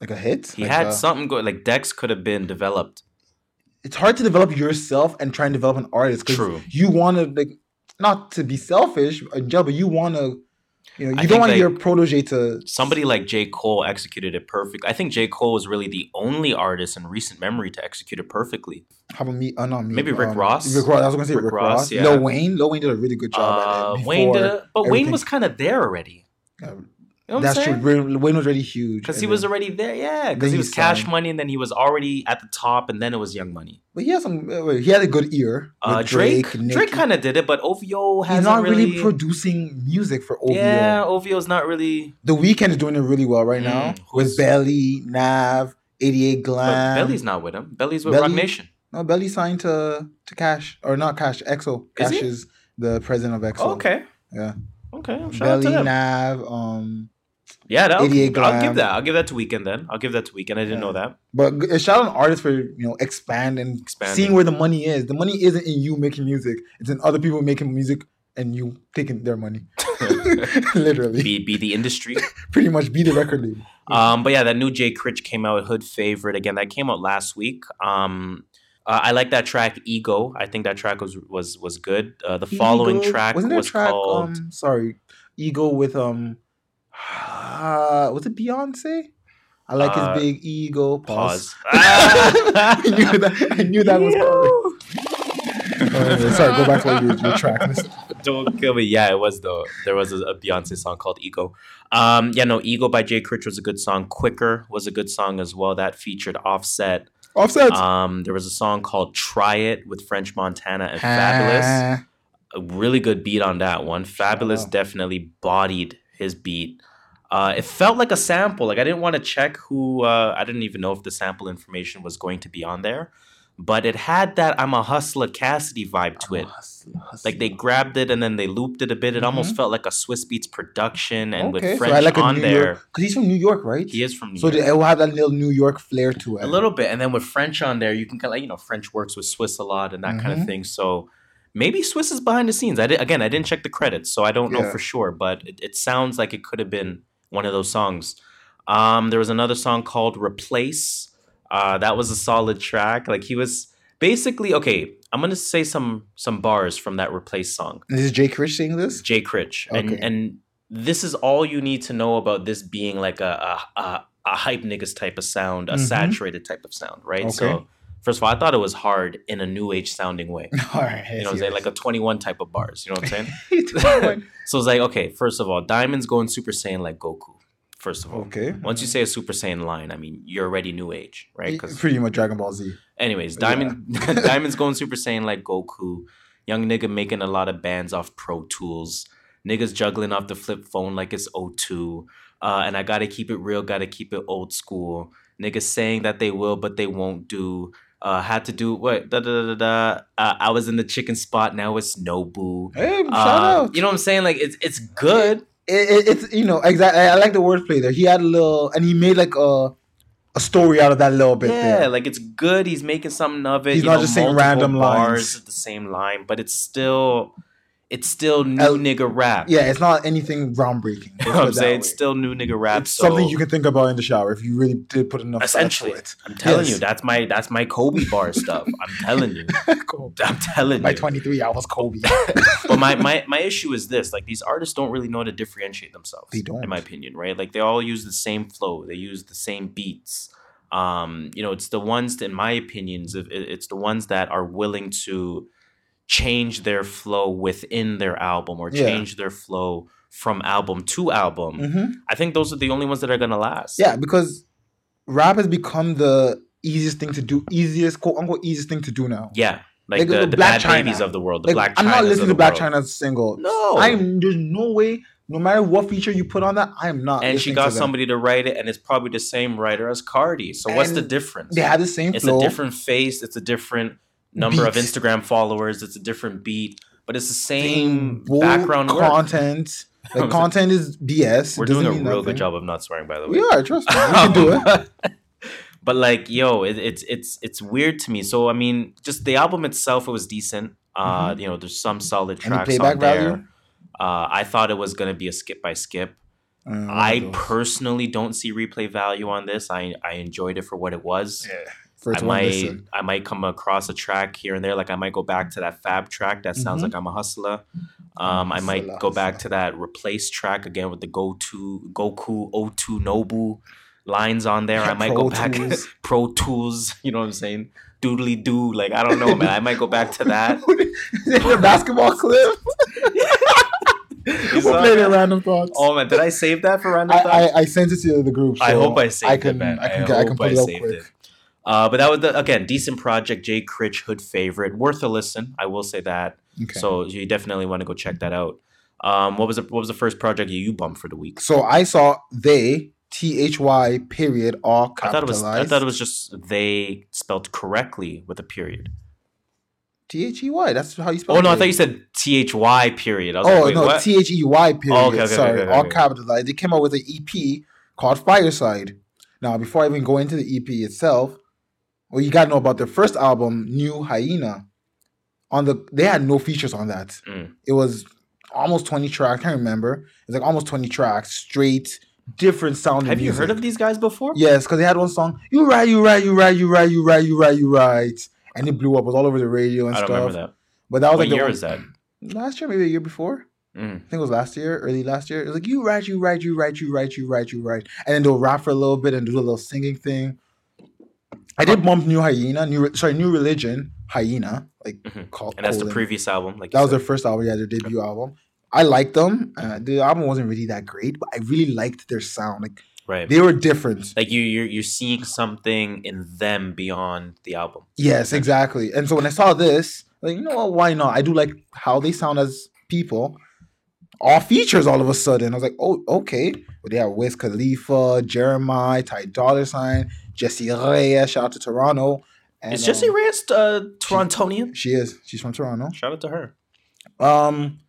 S2: Like a hit.
S1: He
S2: Like
S1: had
S2: a-
S1: something go like Dex could have been developed.
S2: It's hard to develop yourself and try and develop an artist
S1: True.
S2: you want to like not to be selfish in jail, but you want to. You know, you
S1: think,
S2: don't want
S1: like,
S2: your protege to
S1: Somebody like J. Cole executed it perfect. I think J. Cole was really the only artist in recent memory to execute it perfectly.
S2: How about me? Uh, not me.
S1: Maybe Rick
S2: um,
S1: Ross?
S2: Rick Ross. I was gonna say
S1: Rick
S2: Rick,
S1: Ross,
S2: Ross.
S1: yeah.
S2: Lil Wayne. Lil Wayne did a really good job
S1: Uh,
S2: at it.
S1: Wayne did it, but Wayne was kind of there already.
S2: Uh,
S1: You know
S2: That's true.
S1: saying?
S2: Wayne was already huge
S1: Because he was
S2: then-
S1: already there, yeah. Because he was Cash
S2: signed.
S1: Money, and then he was already at the top, and then it was Young Money.
S2: But he had some. uh, wait, He had a good ear.
S1: Uh,
S2: with
S1: Drake, Drake kind of did it, but OVO hasn't
S2: not really,
S1: really.
S2: producing music for OVO.
S1: yeah, OVO's not really.
S2: The Weeknd is doing it really well right now
S1: Mm, who's-
S2: with Belly, Nav, 88
S1: But
S2: Glam.
S1: Belly's not with him. Belly's with
S2: Belly-
S1: Roc Nation.
S2: no Belly signed to to Cash or not Cash
S1: XO.
S2: Cash
S1: he?
S2: is the president of XO.
S1: Oh, okay.
S2: Yeah.
S1: Okay. Shout out to
S2: Belly. Nav, um,
S1: Yeah, that,
S2: 88
S1: I'll give that. I'll give that to Weeknd then. I'll give that to Weeknd. I didn't
S2: Yeah.
S1: know that.
S2: but a shout out an artist for you know expand and
S1: Expanding.
S2: seeing where the money is. The money isn't in you making music; it's in other people making music and you taking their money. Literally,
S1: be be the industry.
S2: pretty much be the record label.
S1: Um, but yeah, that new Jay Critch came out, Hood Favorite. Again, that came out last week. Um, uh, I like that track, Ego. I think that track was was was good. Uh, the following
S2: Ego-
S1: track
S2: wasn't
S1: was
S2: track,
S1: called.
S2: Um, sorry, Ego with um, was it Beyonce? I like
S1: Uh,
S2: his big ego. Pause.
S1: Pause.
S2: I knew that. I knew that was coming. Uh, sorry, go back to your, your track list.
S1: Don't kill me. Yeah, it was though. There was a, a Beyonce song called Ego. Um, yeah, no, Ego by Jay Critch was a good song. Quicker was a good song as well. That featured Offset.
S2: Offset.
S1: Um, there was a song called Try It with French Montana and
S2: Fabolous.
S1: A really good beat on that one.
S2: Fabolous
S1: definitely bodied his beat. Uh, it felt like a sample. Like I didn't want to check who. Uh, I didn't even know if the sample information was going to be on there, but it had that "I'm a hustler" Cassidy vibe to it.
S2: hustler,
S1: Like they grabbed it and then they looped it a bit. It almost
S2: Mhm.
S1: felt like a Swizz Beatz production, and
S2: okay,
S1: with
S2: so
S1: French
S2: like a
S1: on
S2: New
S1: there.
S2: Because he's from New York, right?
S1: He is from New
S2: So
S1: York.
S2: So it will have that little New York flair to it.
S1: a little bit, and then with French on there, you can kind of like you know French works with Swizz a lot and that kind of thing. So maybe Swizz is behind the scenes. I did again. I didn't check the credits, so I don't know
S2: Yeah.
S1: for sure. But it, it sounds like it could have been one of those songs. Um, there was another song called "Replace." Uh, that was a solid track. Like he was basically okay. I'm gonna say some some bars from that "Replace" song.
S2: Is Jay Critch saying this?
S1: Jay Critch,
S2: Okay.
S1: and and this is all you need to know about this being like a a, a, a hype niggas type of sound, a
S2: Mhm.
S1: saturated type of sound, right?
S2: Okay.
S1: So first of all, I thought it was hard in a new age sounding way.
S2: All right,
S1: You know what I'm saying? Like a 21 type of bars. You know what I'm saying? so it's like, okay, first of all, Diamond's going Super Saiyan like Goku. First of all,
S2: okay.
S1: once you say a Super Saiyan line, I mean you're already new age, right? Because
S2: pretty much Dragon Ball Z.
S1: Anyways,
S2: Yeah.
S1: Diamond Diamond's going Super Saiyan like Goku. Young nigga making a lot of bands off Pro Tools. Niggas juggling off the flip phone like it's O2. Uh, and I gotta keep it real, gotta keep it old school. Niggas saying that they will, but they won't do. Uh, had to do what? Da, da, da, da, da. Uh, I was in the chicken spot. Now it's Nobu.
S2: Hey, shout
S1: Uh,
S2: out.
S1: You know what I'm saying? Like it's it's good.
S2: it, it, it's you know exactly. I, like the wordplay there. He had a little, and he made like a a story out of that little bit
S1: yeah,
S2: there.
S1: like it's good. He's making something of it.
S2: He's
S1: you
S2: not
S1: know,
S2: just saying random
S1: bars
S2: lines.
S1: at the same line, but it's still it's still new
S2: El-
S1: nigga rap.
S2: Yeah, it's not anything groundbreaking.
S1: You know I'm saying? It's still new nigga rap.
S2: it's
S1: so
S2: something you can think about in the shower if you really did put enough
S1: essentially.
S2: to
S1: I'm telling
S2: Yes.
S1: you, that's my that's my Kobe bar stuff. I'm telling you.
S2: it. Cool.
S1: I'm telling
S2: By
S1: you.
S2: 23, I was Kobe.
S1: but my, my my issue is this: like these artists don't really know how to differentiate themselves.
S2: They don't.
S1: in my opinion, right? Like they all use the same flow, they use the same beats. Um, you know, it's the ones, that, in my opinions, it's the ones that are willing to change their flow within their album or
S2: Yeah.
S1: change their flow from album to album.
S2: hmm
S1: I think those are the only ones that are gonna last.
S2: Yeah, because rap has become the easiest thing to do, easiest quote unquote easiest thing to do now.
S1: yeah. Like,
S2: Like
S1: the,
S2: the
S1: the
S2: Black
S1: bad
S2: China.
S1: babies of the world, the
S2: Like,
S1: black.
S2: I'm not listening to Black
S1: world.
S2: China's single.
S1: No,
S2: I'm there's no way, no matter what feature you put on that, I'm not.
S1: and she got
S2: to
S1: somebody to write it, and it's probably the same writer as Cardi. So what's the difference?
S2: They have the same
S1: it's
S2: flow.
S1: a different face it's a different number of instagram followers it's a different beat but it's the same
S2: bull
S1: background work.
S2: content. The content is BS. It
S1: we're doing a
S2: doesn't
S1: real
S2: mean
S1: good job of not swearing by the way
S2: We are, trust me. We can do it.
S1: but like yo it, it's it's it's weird to me so i mean just the album itself it was decent uh you know there's some solid
S2: Mm-hmm. Any
S1: tracks
S2: playback
S1: on there
S2: value?
S1: uh i thought it was gonna be a skip by skip
S2: Uh,
S1: i personally don't see replay value on this i i enjoyed it for what it was
S2: yeah.
S1: I might. I might come across a track here and there. Like I might go back to that Fab track that sounds
S2: Mhm.
S1: like I'm a hustler. Um, I might go back to that replace track again with the go to Goku O2 Nobu lines on there. I might
S2: Pro
S1: go back
S2: Tools.
S1: Pro Tools. You know what I'm saying? Doodly doo. Like I don't know, man. I might go back to that.
S2: the basketball clip. We'll
S1: saw
S2: play it random thoughts.
S1: Oh man, did I save that for random
S2: I,
S1: thoughts?
S2: I, I sent it to the group.
S1: I hope I saved
S2: I
S1: it, man.
S2: I can,
S1: I
S2: I can
S1: I
S2: it up quick.
S1: it. Uh, but that was the again decent project. Jay Critch Hood favorite, worth a listen. I will say that.
S2: Okay.
S1: So you definitely want to go check that out. Um, what was the, what was the first project you, bumped for the week?
S2: So I saw they T H Y period all
S1: I thought it was
S2: capitalized.
S1: I thought it was just they spelled correctly with a period.
S2: T H E Y. That's how you spell.
S1: Oh no, I thought you said T H Y period. I was
S2: Oh
S1: like,
S2: no. T H E Y period.
S1: Oh, okay, okay,
S2: Sorry,
S1: okay,
S2: all capitalized. They came out with an EP called Fireside. Now, before I even go into the EP itself, well, you gotta know about their first album, New Hyena. On the they had no features on that.
S1: Mm.
S2: It was almost twenty tracks. I can't remember. It was like almost twenty tracks, straight, different sounding.
S1: Have you
S2: music.
S1: heard of these guys before?
S2: Yes, because they had one song. You right, you right, you right, you right, you right, you right, you right, and it blew up. It was all over the radio and
S1: I don't
S2: stuff.
S1: remember that.
S2: But that was
S1: What
S2: like the
S1: year
S2: one-
S1: was that?
S2: Last year, maybe a year before.
S1: Mm.
S2: I think it was last year, early last year. It was like you right, you right, you right, you right, you right, you right, and then they'll rap for a little bit and do a little singing thing. I did bump New Hyena, new sorry, New Religion, Hyena, like
S1: Mhm.
S2: called.
S1: And that's the previous album. Like
S2: That was
S1: said.
S2: their first album, yeah, their debut album. I liked them. Uh, the album wasn't really that great, but I really liked their sound. Like
S1: right.
S2: they were different.
S1: like you you're you're seeing something in them beyond the album.
S2: Yes, exactly. And so when I saw this, like, you know what? Why not? I do like how they sound as people. All features all of a sudden. I was like, oh, okay. But they have Wiz Khalifa, Jeremih, Ty Dolla Sign, Jessie Reyez. Shout out to Toronto. And,
S1: Is Jessie
S2: um,
S1: Reyez uh, Torontonian?
S2: She is. She's from Toronto.
S1: Shout out to her.
S2: Um,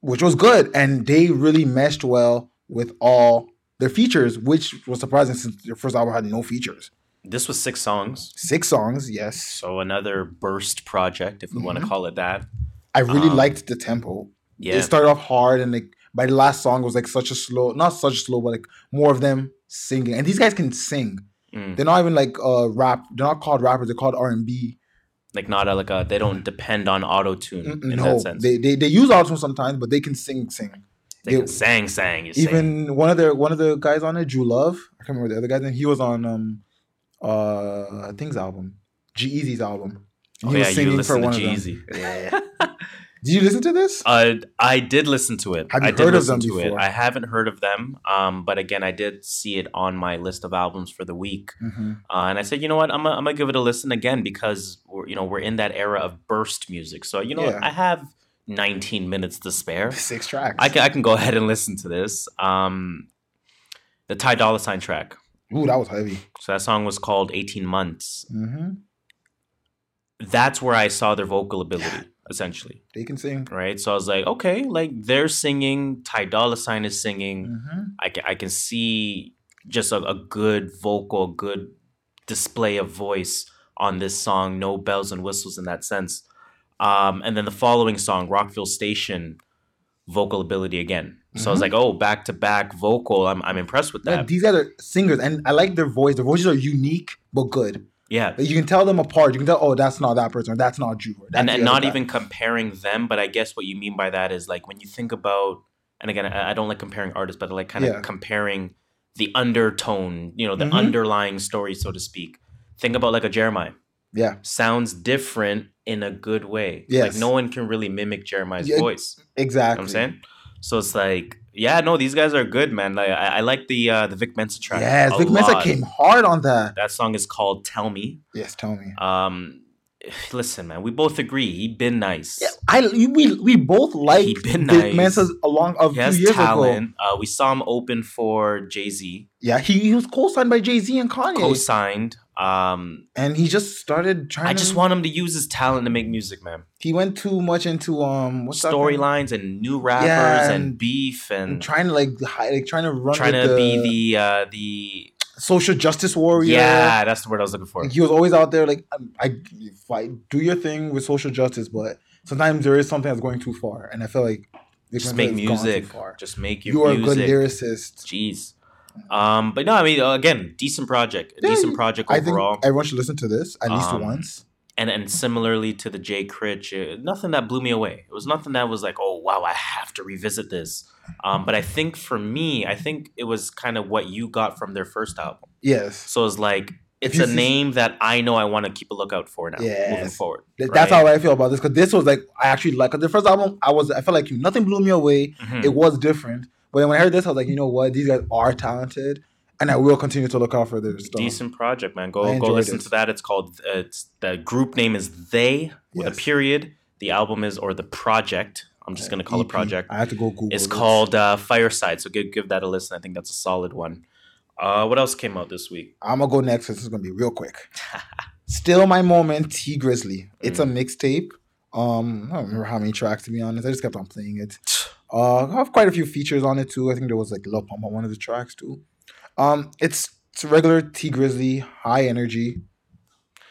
S2: which was good, and they really meshed well with all their features, which was surprising since their first album had no features.
S1: This was six songs.
S2: Six songs, yes.
S1: So another burst project, if we want to call it that.
S2: I really
S1: Um,
S2: liked the tempo.
S1: Yeah.
S2: It started off hard, and like by the last song it was like such a slow, not such a slow, but like more of them singing. And these guys can sing.
S1: Mm.
S2: They're not even like uh rap. They're not called rappers. They're called R and B.
S1: Like not a, like a they don't depend on auto tune in
S2: No,
S1: that sense.
S2: they, they they use auto sometimes, but they can sing sing.
S1: They
S2: they-
S1: can sang sang. Even
S2: Even one of their one of the guys on it, Drew Love. I can't remember the other guy's name. He was on um uh Things album, G Eazy's album. And
S1: oh
S2: he
S1: yeah,
S2: was
S1: you
S2: singing
S1: listen to
S2: of them.
S1: Jeezy.
S2: Yeah. Did you listen to this?
S1: Uh, I did listen to it.
S2: Have you
S1: I did
S2: heard of
S1: listen
S2: them
S1: to it.
S2: before?
S1: I haven't heard of them. Um, but again, I did see it on my list of albums for the week.
S2: hmm
S1: Uh, and I said, you know what, I'm gonna, I'm gonna give it a listen again because we're you know we're in that era of burst music. So you know?
S2: Yeah.
S1: I have 19 minutes to spare.
S2: Six tracks.
S1: I can I can go ahead and listen to this. Um, the Ty Dolla Sign track.
S2: Ooh, that was heavy.
S1: So that song was called 18 Months.
S2: hmm
S1: That's where I saw their vocal ability, essentially.
S2: They can sing.
S1: Right. So I was like, okay, like they're singing, Ty Dolla Sign is singing.
S2: hmm
S1: I can I can see just a, a good vocal, good display of voice on this song. No bells and whistles in that sense. Um, and then the following song, Rockville Station, vocal ability again. So I was
S2: Mhm.
S1: like, oh, back to back vocal. I'm I'm impressed with
S2: Yeah,
S1: that.
S2: these guys are singers, and I like their voice. Their voices are unique but good.
S1: Yeah.
S2: Like, you can tell them apart. You can tell, oh, that's not that person. Or that's not Drew. Or that's
S1: and, and not
S2: guy.
S1: even comparing them, but I guess what you mean by that is like when you think about, and again, I I don't like comparing artists, but I like kind of
S2: Yeah.
S1: comparing the undertone, you know, the
S2: Mhm.
S1: underlying story, so to speak. Think about like a Jeremih.
S2: Yeah,
S1: Sounds different in a good way.
S2: Yes.
S1: Like no one can really mimic Jeremih's
S2: Yeah,
S1: voice. You know
S2: exactly.
S1: what I'm saying? So it's like, yeah, no, these guys are good, man. Like, I, I like the uh, the Vic Mensa track.
S2: Yes, Vic Mensa came hard on that.
S1: That song is called "Tell Me."
S2: Yes, tell me.
S1: Um, listen, man, we both agree he been nice.
S2: Yeah, I we we both like
S1: He been
S2: Vic
S1: nice.
S2: Mensa along a
S1: He
S2: few
S1: has
S2: years ago.
S1: talent. Uh, we saw him open for Jay Z,
S2: Yeah, he, he was co-signed by Jay Z and Kanye,
S1: co-signed. Um,
S2: and he just started trying.
S1: I just
S2: to,
S1: want him to use his talent to make music, man.
S2: He went too much into um what's that thing?
S1: Storylines and new rappers
S2: Yeah,
S1: and
S2: and-
S1: beef
S2: And
S1: and
S2: trying to like hi- like trying to run
S1: trying to
S2: the
S1: be the uh, the
S2: social justice warrior.
S1: yeah, that's the word I was looking for.
S2: Like, he was always out there like um, I fight, do your thing with social justice, but sometimes there is something that's going too far, and I feel like
S1: Just make
S2: has gone too
S1: music.
S2: far.
S1: Just make your
S2: You are a good lyricist.
S1: Jeez. Um, but no, I mean, uh, again, decent project,
S2: Yeah,
S1: decent project
S2: I think
S1: overall,
S2: everyone should listen to this at least
S1: Um,
S2: once.
S1: and and similarly to the Jay Critch, uh, nothing that blew me away. It was nothing that was like, oh wow, I have to revisit this. Um, but I think for me, I think it was kind of what you got from their first album.
S2: Yes,
S1: So it's like it's a name that I know I want to keep a lookout for now, Yeah.
S2: moving
S1: forward.
S2: Th- that's how I feel about this because this was like I actually like the first album. I was I felt like you nothing blew me away.
S1: Mhm.
S2: It was different, but then when I heard this, I was like, you know what, these guys are talented, and I will continue to look out for their stuff.
S1: Decent project, man.
S2: I
S1: Go go listen
S2: it.
S1: to that. It's called uh, it's the group name is They with a period. The album is or the project. I'm just gonna call it project.
S2: I have to go Google.
S1: It's
S2: this.
S1: called uh, Fireside. So give give that a listen. I think that's a solid one. Uh, what else came out this week?
S2: I'm gonna go next. This is gonna be real quick. Still my moment, Tee Grizzley. It's a
S1: Mm.
S2: mixtape. Um, I don't remember how many tracks to be honest. I just kept on playing it. Uh, I have quite a few features on it too. I think there was like Lil Pump on one of the tracks too. Um, it's it's regular Tee Grizzley, high energy.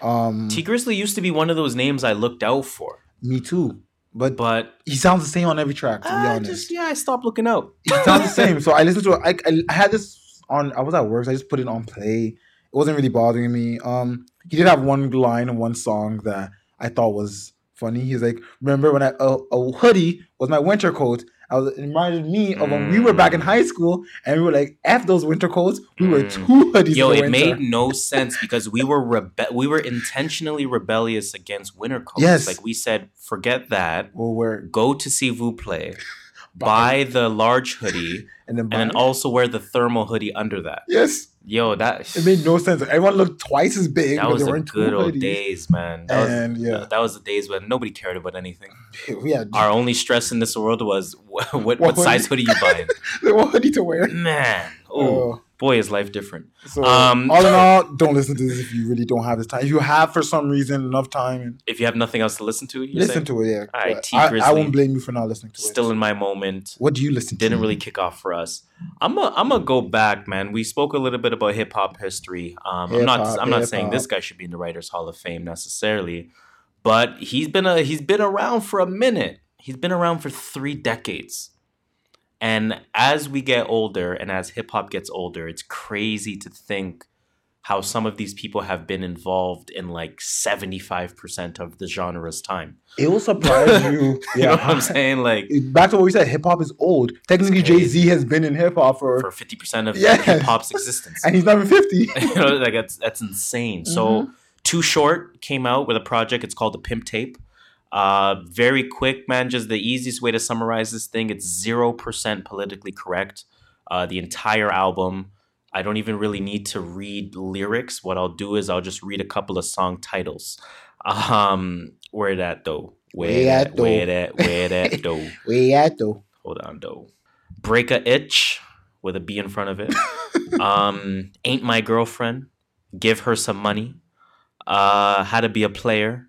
S2: Um,
S1: Tee Grizzley used to be one of those names I looked out for,
S2: me too. But
S1: but
S2: he sounds the same on every track. To be
S1: I
S2: honest,
S1: just yeah, I stopped looking out.
S2: he sounds the same. So I listened to it. I, I, I had this on. I was at work. So I just put it on play. It wasn't really bothering me. Um, he did have one line in one song that I thought was funny. He's like, "Remember when I a, a hoodie was my winter coat?" I was, it reminded me of when we were back in
S1: Mm.
S2: high school and we were like, "F those winter coats." We were
S1: Mm.
S2: two hoodies.
S1: Yo, it
S2: winter.
S1: made no sense because we were rebe- we were intentionally rebellious against winter coats.
S2: Yes.
S1: Like we said, forget that.
S2: We'll wear
S1: Go to see vous play, buy the large hoodie,
S2: and then,
S1: and then also wear the thermal hoodie under that.
S2: yes,
S1: Yo, that
S2: it made no sense. Everyone looked twice as big.
S1: that was
S2: they
S1: the good old days, man. That was,
S2: And yeah,
S1: that was the days when nobody cared about anything.
S2: yeah,
S1: Our only stress in this world was what, what,
S2: What
S1: size hoodie you buying.
S2: what hoodie to wear.
S1: Man, oh
S2: Oh.
S1: boy, is life different.
S2: So
S1: Um,
S2: all in all, don't listen to this if you really don't have this time. If you have for some reason enough time,
S1: If you have nothing else to listen to,
S2: listen
S1: saying?
S2: to it. Yeah,
S1: All right, T.
S2: I, I
S1: Grizzley.
S2: won't blame you for not listening to
S1: Still
S2: it.
S1: in my moment.
S2: what do you listen to?
S1: Didn't really kick off for us. I'm a, I'm gonna go back, man. We spoke a little bit about hip hop history. Um, I'm not I'm not saying this guy should be in the Writers Hall of Fame necessarily, but he's been a he's been around for a minute. He's been around for three decades. And as we get older and as hip hop gets older, it's crazy to think how some of these people have been involved in like 75% of the genre's time.
S2: It will surprise you.
S1: You know what I'm saying? Like
S2: Back to what we said, hip hop is old. Technically, Jay-Z has been in hip hop for,
S1: for 50% of
S2: Yes.
S1: hip hop's existence.
S2: and he's not even fifty.
S1: you know, like that's that's insane. So
S2: Mm-hmm.
S1: Too Short came out with a project. It's called the Pimp Tape. Uh, very quick, man. Just the easiest way to summarize this thing. It's zero percent politically correct. Uh, the entire album. I don't even really need to read lyrics. What I'll do is I'll just read a couple of song titles. Um, where that though? Where that?
S2: at.
S1: Where that? Where that though?
S2: Where you at though?
S1: Hold on, though. Break a itch with a B in front of it. um, ain't my girlfriend. Give her some money. Uh, how to be a player.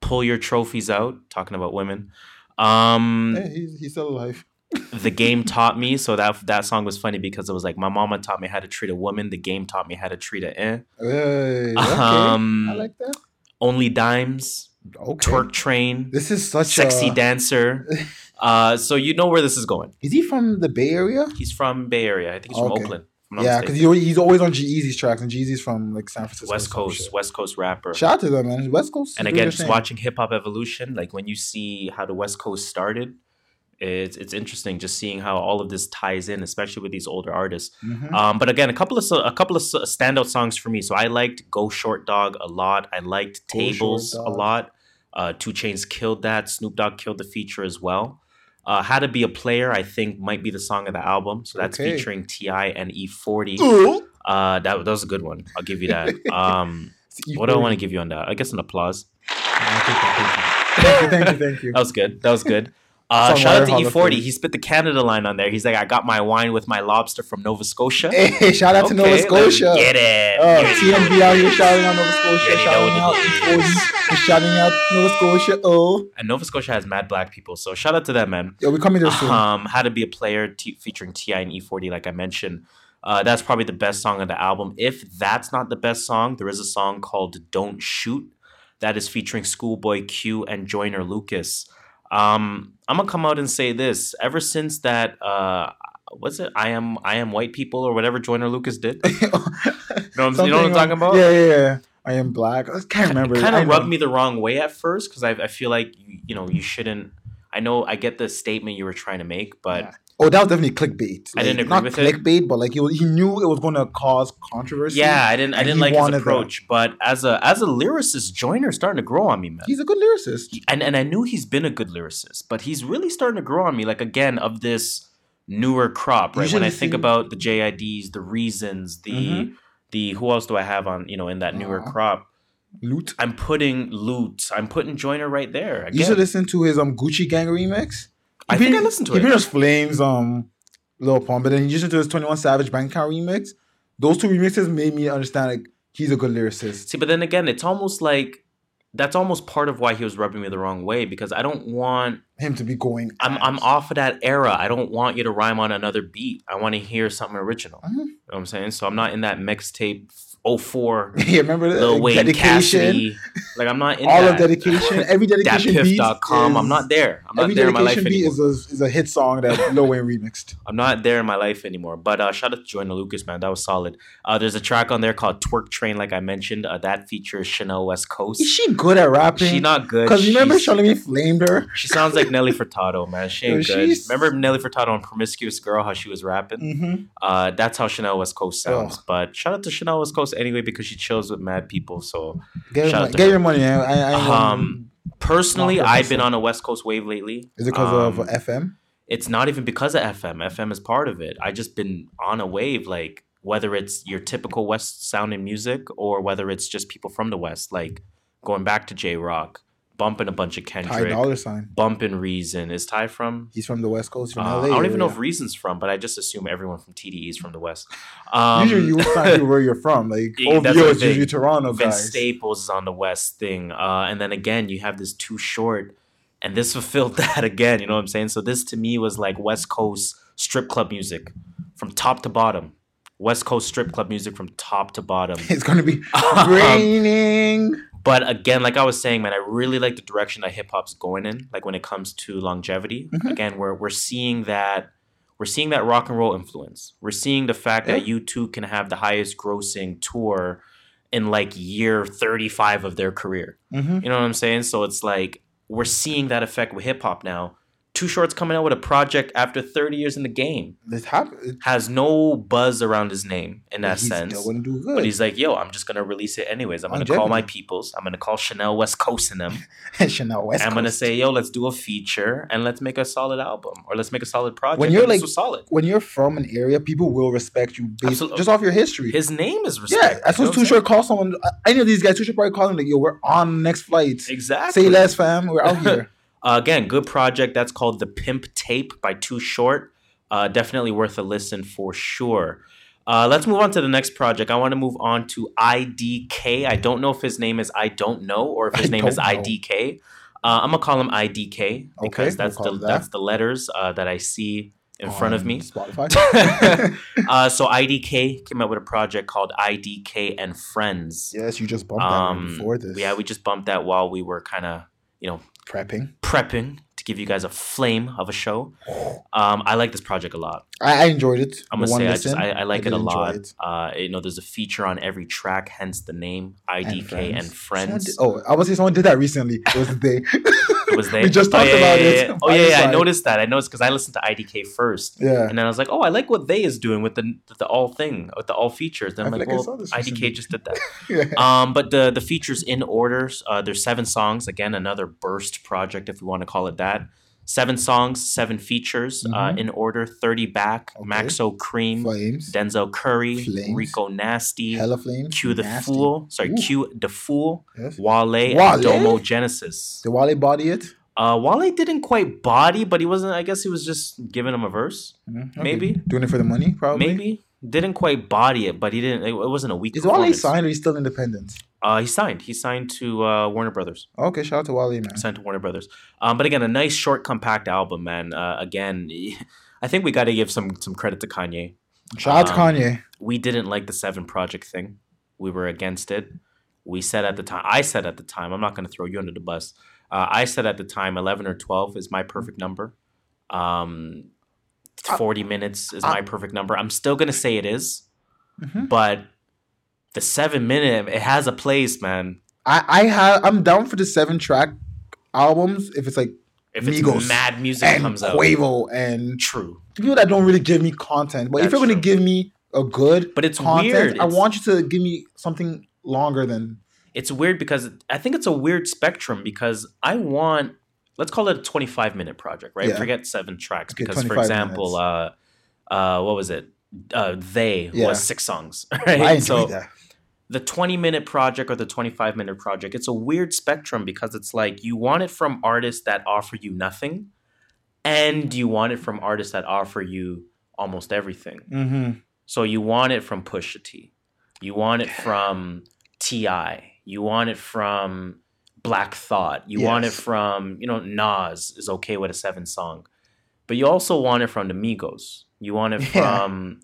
S1: Pull your trophies out. Talking about women. Um,
S2: Yeah, he's, he's still alive.
S1: the game taught me. So that that song was funny because it was like my mama taught me how to treat a woman. The game taught me how to treat a eh.
S2: Hey, okay.
S1: Um,
S2: I like that.
S1: Only dimes.
S2: Okay.
S1: twerk train,
S2: This is such a
S1: sexy
S2: a.
S1: dancer. Uh, so you know where this is going.
S2: Is he from the Bay Area?
S1: He's from Bay Area. I think he's from
S2: Okay.
S1: Oakland. If I'm not
S2: Yeah, because he's always on G-Eazy's tracks, and G-Eazy's from like San Francisco.
S1: West Coast. West Coast rapper.
S2: Shout out to them, man. West Coast.
S1: and again, just watching hip hop evolution, like when you see how the West Coast started, it's it's interesting just seeing how all of this ties in, especially with these older artists.
S2: Mhm.
S1: Um, but again, a couple of a couple of standout songs for me. So I liked "Go Short Dog" a lot. I liked "Tables" a lot. Uh, 2 Chainz killed that. Snoop Dogg killed the feature as well. Uh, "How to Be a Player" I think might be the song of the album. So that's
S2: Okay.
S1: featuring T.I. and E40.
S2: Ooh.
S1: Uh, that, that was a good one. I'll give you that. Um, what do I
S2: E40.
S1: want to give you on that? I guess an applause.
S2: Thank you, thank you, thank you.
S1: That was good. That was good. Uh, shout out to E40.
S2: Fame.
S1: He spit the Canada line on there. He's like, I got my wine with my lobster from Nova Scotia.
S2: Hey, shout out to Nova Scotia.
S1: Get it.
S2: Oh,
S1: You-
S2: TMB out here shouting out Nova Scotia, shouting out. E40, shouting out Nova Scotia. Oh,
S1: and Nova Scotia has mad black people. So shout out to them, man.
S2: yo, we coming there soon.
S1: Um, How to Be a Player t- featuring T.I. and E40, like I mentioned. Uh, that's probably the best song of the album. If that's not the best song, there is a song called "Don't Shoot" that is featuring Schoolboy Q and Joyner Lucas. Um, I'm gonna come out and say this: ever since that, uh, what's it? I am I am white people or whatever Joyner Lucas did. You know what I'm, you know what I'm talking about?
S2: Yeah, yeah, yeah. I am black. I can't remember.
S1: It kind of
S2: know.
S1: rubbed me the wrong way at first because I, I feel like you, you know you shouldn't. I know I get the statement you were trying to make, but
S2: Yeah. Oh, that was definitely clickbait.
S1: I didn't agree
S2: not
S1: with it.
S2: clickbait, but like he, was- he knew it was going to cause controversy.
S1: Yeah, I didn't. I didn't like his
S2: wanted that.
S1: approach, but as a as a lyricist, Joyner's starting to grow on me, man.
S2: he's a good lyricist.
S1: and and I knew he's been a good lyricist, but he's really starting to grow on me. Like again, of this newer crop, right? When I think about the JIDs, the reasons, the
S2: Mhm.
S1: the who else do I have on you know in that newer
S2: Uh-huh.
S1: crop?
S2: Lute.
S1: I'm putting Lute. I'm putting Joyner right there.
S2: You should listen to his um Gucci Gang remix.
S1: I
S2: He
S1: think I listened to
S2: he
S1: it.
S2: pretty much flames um Lil Pump, but then he listened to his Twenty One Savage Bank Account remix. Those two remixes made me understand like he's a good lyricist.
S1: See, but then again, it's almost like that's almost part of why he was rubbing me the wrong way because I don't want
S2: Him to be going.
S1: I'm I'm off of that era. I don't want you to rhyme on another beat. I want to hear something original.
S2: Mhm.
S1: You know what I'm saying? So I'm not in that mixtape 04
S2: yeah, remember that
S1: Lil
S2: like,
S1: Wayne
S2: dedication,
S1: Cassidy. Like I'm not in
S2: all
S1: that.
S2: of dedication, every dedication beat.
S1: Datpiff.com. I'm not there. I'm not
S2: every
S1: there in my life
S2: dedication beat
S1: anymore.
S2: is a, is a hit song that Lil Wayne remixed.
S1: I'm not there in my life anymore. But uh, shout out to Joyner Lucas, man. That was solid. Uh, there's a track on there called Twerk Train, like I mentioned. Uh, that features Chanel West Coast.
S2: Is she good at rapping?
S1: She not good.
S2: Because remember
S1: She's-
S2: Charlamagne flamed her.
S1: She sounds like Nelly Furtado, man. She ain't good.
S2: she's-
S1: Remember Nelly Furtado on Promiscuous Girl, how she was rapping?
S2: Mm-hmm.
S1: Uh, that's how Chanel West Coast sounds. But shout out to Chanel West Coast anyway because she chills with mad people. So
S2: Get, your money, get your money. I, I
S1: Um, personally, I've been on a West Coast wave lately.
S2: is it because
S1: Um,
S2: of FM?
S1: It's not even because of FM. FM is part of it. I just been on a wave, like whether it's your typical West sounding music or whether it's just people from the West, like going back to Jay Rock, bumping a bunch of
S2: Ty
S1: Kendrick,
S2: Dolla Sign.
S1: bumping Reason. Is Ty from?
S2: He's from the West Coast, from
S1: Uh,
S2: LA.
S1: I don't even know if Reason's from, but I just assume everyone from TDE is from the West. Um,
S2: usually you find people where you're from. Like OVO is usually. Toronto
S1: Vince
S2: guys.
S1: Staples is on the West thing. Uh, and then again, you have this too short, and this fulfilled that again. You know what I'm saying? So this to me was like West Coast strip club music from top to bottom. West Coast strip club music from top to bottom.
S2: It's gonna be
S1: Um,
S2: raining.
S1: But again, like I was saying, man, I really like the direction that hip hop's going in. Like when it comes to longevity,
S2: Mhm.
S1: again, we're we're seeing that we're seeing that rock and roll influence. We're seeing the fact that
S2: Yeah.
S1: U2 can have the highest grossing tour in like year 35 of their career.
S2: Mhm.
S1: You know what I'm saying? So it's like we're seeing that effect with hip hop now. Too Short's coming out with a project after 30 years in the game.
S2: This happened.
S1: Has no buzz around his name in that
S2: he's
S1: sense.
S2: still gonna do good.
S1: But he's like, yo, I'm just gonna release it anyways. I'm gonna call my peoples. I'm gonna call Chanel West Coast in them.
S2: Chanel West
S1: I'm gonna say, yo, let's do a feature and let's make a solid album or let's make a solid project.
S2: When you're
S1: And
S2: like-
S1: solid.
S2: when you're from an area, people will respect you based just off your history.
S1: His name is respected.
S2: yeah,
S1: you know
S2: what Too Short call someone. Any of these guys, Too Short probably call them like, "Yo, we're on next flight.
S1: Exactly.
S2: Say less, fam. We're out here."
S1: Uh, again, good project. That's called The Pimp Tape by Too Short. Uh, definitely worth a listen for sure. Uh, let's move on to the next project. I want to move on to IDK. I don't know if his name is I don't know or if his
S2: I
S1: name is
S2: know.
S1: IDK. Uh, I'm gonna call him IDK because
S2: Okay,
S1: that's
S2: we'll
S1: the
S2: that.
S1: that's the letters uh, that I see in front of me.
S2: Spotify.
S1: uh, so IDK came out with a project called IDK and Friends.
S2: yes, you just bumped that
S1: Um,
S2: before this.
S1: Yeah, we just bumped that while we were kind of, you know,
S2: prepping.
S1: prepping give you guys a flame of a show. Um, I like this project a lot.
S2: I, I enjoyed it.
S1: I'm gonna
S2: one
S1: say I, just, I, I like it a lot.
S2: it.
S1: Uh, you know, there's a feature on every track, hence the name IDK and Friends.
S2: Someone did- oh, I was say someone did that recently. It was the day.
S1: was they?
S2: we just
S1: oh,
S2: talked
S1: yeah,
S2: about
S1: yeah,
S2: it.
S1: yeah, yeah. Oh yeah, yeah. I noticed that. I noticed because I listened to IDK first,
S2: Yeah.
S1: and then I was like, oh, I like what they is doing with the the all thing with the all features. Then
S2: I
S1: I'm like,
S2: like I
S1: well,
S2: saw this
S1: IDK just did that.
S2: yeah.
S1: um, but the the features in order. Uh, there's seven songs. Again, another burst project, if we want to call it that. Seven songs, seven features uh,
S2: Mhm.
S1: in order. Thirty back.
S2: Okay.
S1: Maxo Kream,
S2: Flames.
S1: Denzel Curry,
S2: Flames.
S1: Rico Nasty,
S2: Hella flames.
S1: Q the
S2: Nasty.
S1: Fool. Sorry,
S2: Ooh.
S1: Q the Fool.
S2: Yes.
S1: Wale,
S2: Wale?
S1: and Domo Genesis.
S2: Did Wale body it?
S1: Uh, Wale didn't quite body, but he wasn't. I guess he was just giving him a verse.
S2: Mhm, okay.
S1: Maybe.
S2: Doing it for the money, probably.
S1: Maybe didn't quite body it, but he didn't. It, wasn't a weak.
S2: Is Wale signed or he's still independent?
S1: Uh, he signed. He signed to uh, Warner Brothers.
S2: Okay, shout out to Wale, man.
S1: Signed to Warner Brothers. Um, but again, a nice short, compact album, man. Uh, again, I think we got to give some some credit to Kanye.
S2: Shout out to
S1: Um,
S2: Kanye.
S1: We didn't like the Seven Project thing. We were against it. We said at the time. I said at the time. I'm not going to throw you under the bus. Uh, I said at the time, 11 or 12 is my perfect number. Um, 40 minutes is
S2: I-
S1: my perfect number. I'm still going to say it is,
S2: Mhm.
S1: but the seven minute it has a place, man.
S2: I, I have I'm down for the seven track albums if it's like
S1: If it's
S2: Migos
S1: mad music
S2: and
S1: comes out,
S2: Quavo and
S1: true.
S2: people that don't really give me content. But if you're gonna
S1: true.
S2: give me a good
S1: But it's
S2: content,
S1: weird.
S2: I
S1: It's-
S2: want you to give me something longer than
S1: it's weird because I think it's a weird spectrum because I want let's call it a 25 minute project, right?
S2: Yeah.
S1: Forget seven tracks
S2: Okay,
S1: because for
S2: 25
S1: example, uh uh what was it? Uh they
S2: Yeah.
S1: was six songs,
S2: I
S1: right?
S2: enjoy
S1: So
S2: that.
S1: The 20 minute project or the 25 minute project, it's a weird spectrum because it's like you want it from artists that offer you nothing and you want it from artists that offer you almost everything.
S2: Mm-hmm.
S1: So you want it from Pusha T. You want it from T.I. You want it from Black Thought. You want it from, you know, Nas is okay with a seven song. But you also want it from the Migos. You want it
S2: Yeah.
S1: from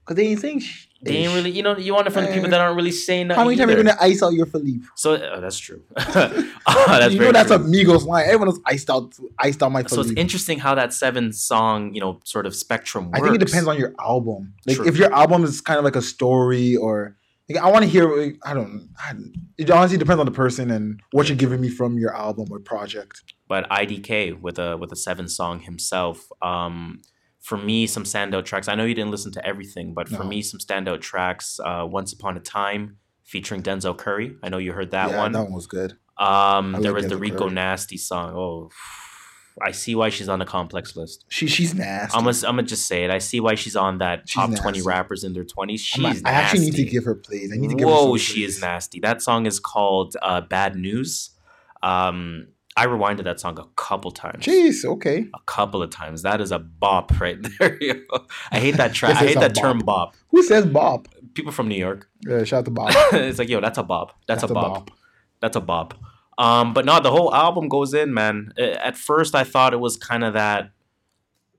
S2: Because they ain't saying sh-
S1: they ain't really you know you want it from the people that aren't really saying nothing.
S2: How many times are you gonna ice out your Philippe?
S1: So uh, that's true. Uh, that's
S2: you know that's
S1: true.
S2: a Migos line. Everyone else iced out iced out my
S1: so it's interesting how that seven song, you know, sort of spectrum works.
S2: I think it depends on your album. Like
S1: True.
S2: if your album is kind of like a story or like, I want to hear. I don't. I, it honestly depends on the person and what you're giving me from your album or project.
S1: but IDK with a with a seven song himself. Um, for me, some standout tracks. I know you didn't listen to everything, but for
S2: No.
S1: me, some standout tracks. Uh, Once upon a time, featuring Denzel Curry. I know you heard that
S2: yeah,
S1: one.
S2: that one was good.
S1: Um, there was the Rico
S2: Curry.
S1: Nasty song. Oh, I see why she's on the complex list.
S2: She she's nasty.
S1: I'm gonna, I'm gonna just say it. I see why she's on that
S2: She's
S1: top 20 rappers in their 20s. She's
S2: not-
S1: nasty.
S2: I actually need to give her plays. I need to give her
S1: Whoa, she is nasty. That song is called uh, "Bad News." Um, I rewinded that song a couple times.
S2: Jeez, okay.
S1: A couple of times. That is a bop right there. I hate that track. I hate
S2: a
S1: that term bop.
S2: Who says Bob?
S1: People from New York.
S2: Uh, shout out to Bob.
S1: it's like, yo, that's a bop. That's, a bop. That's a bop. Um, but no, the whole album goes in, man. At first, I thought it was kind of that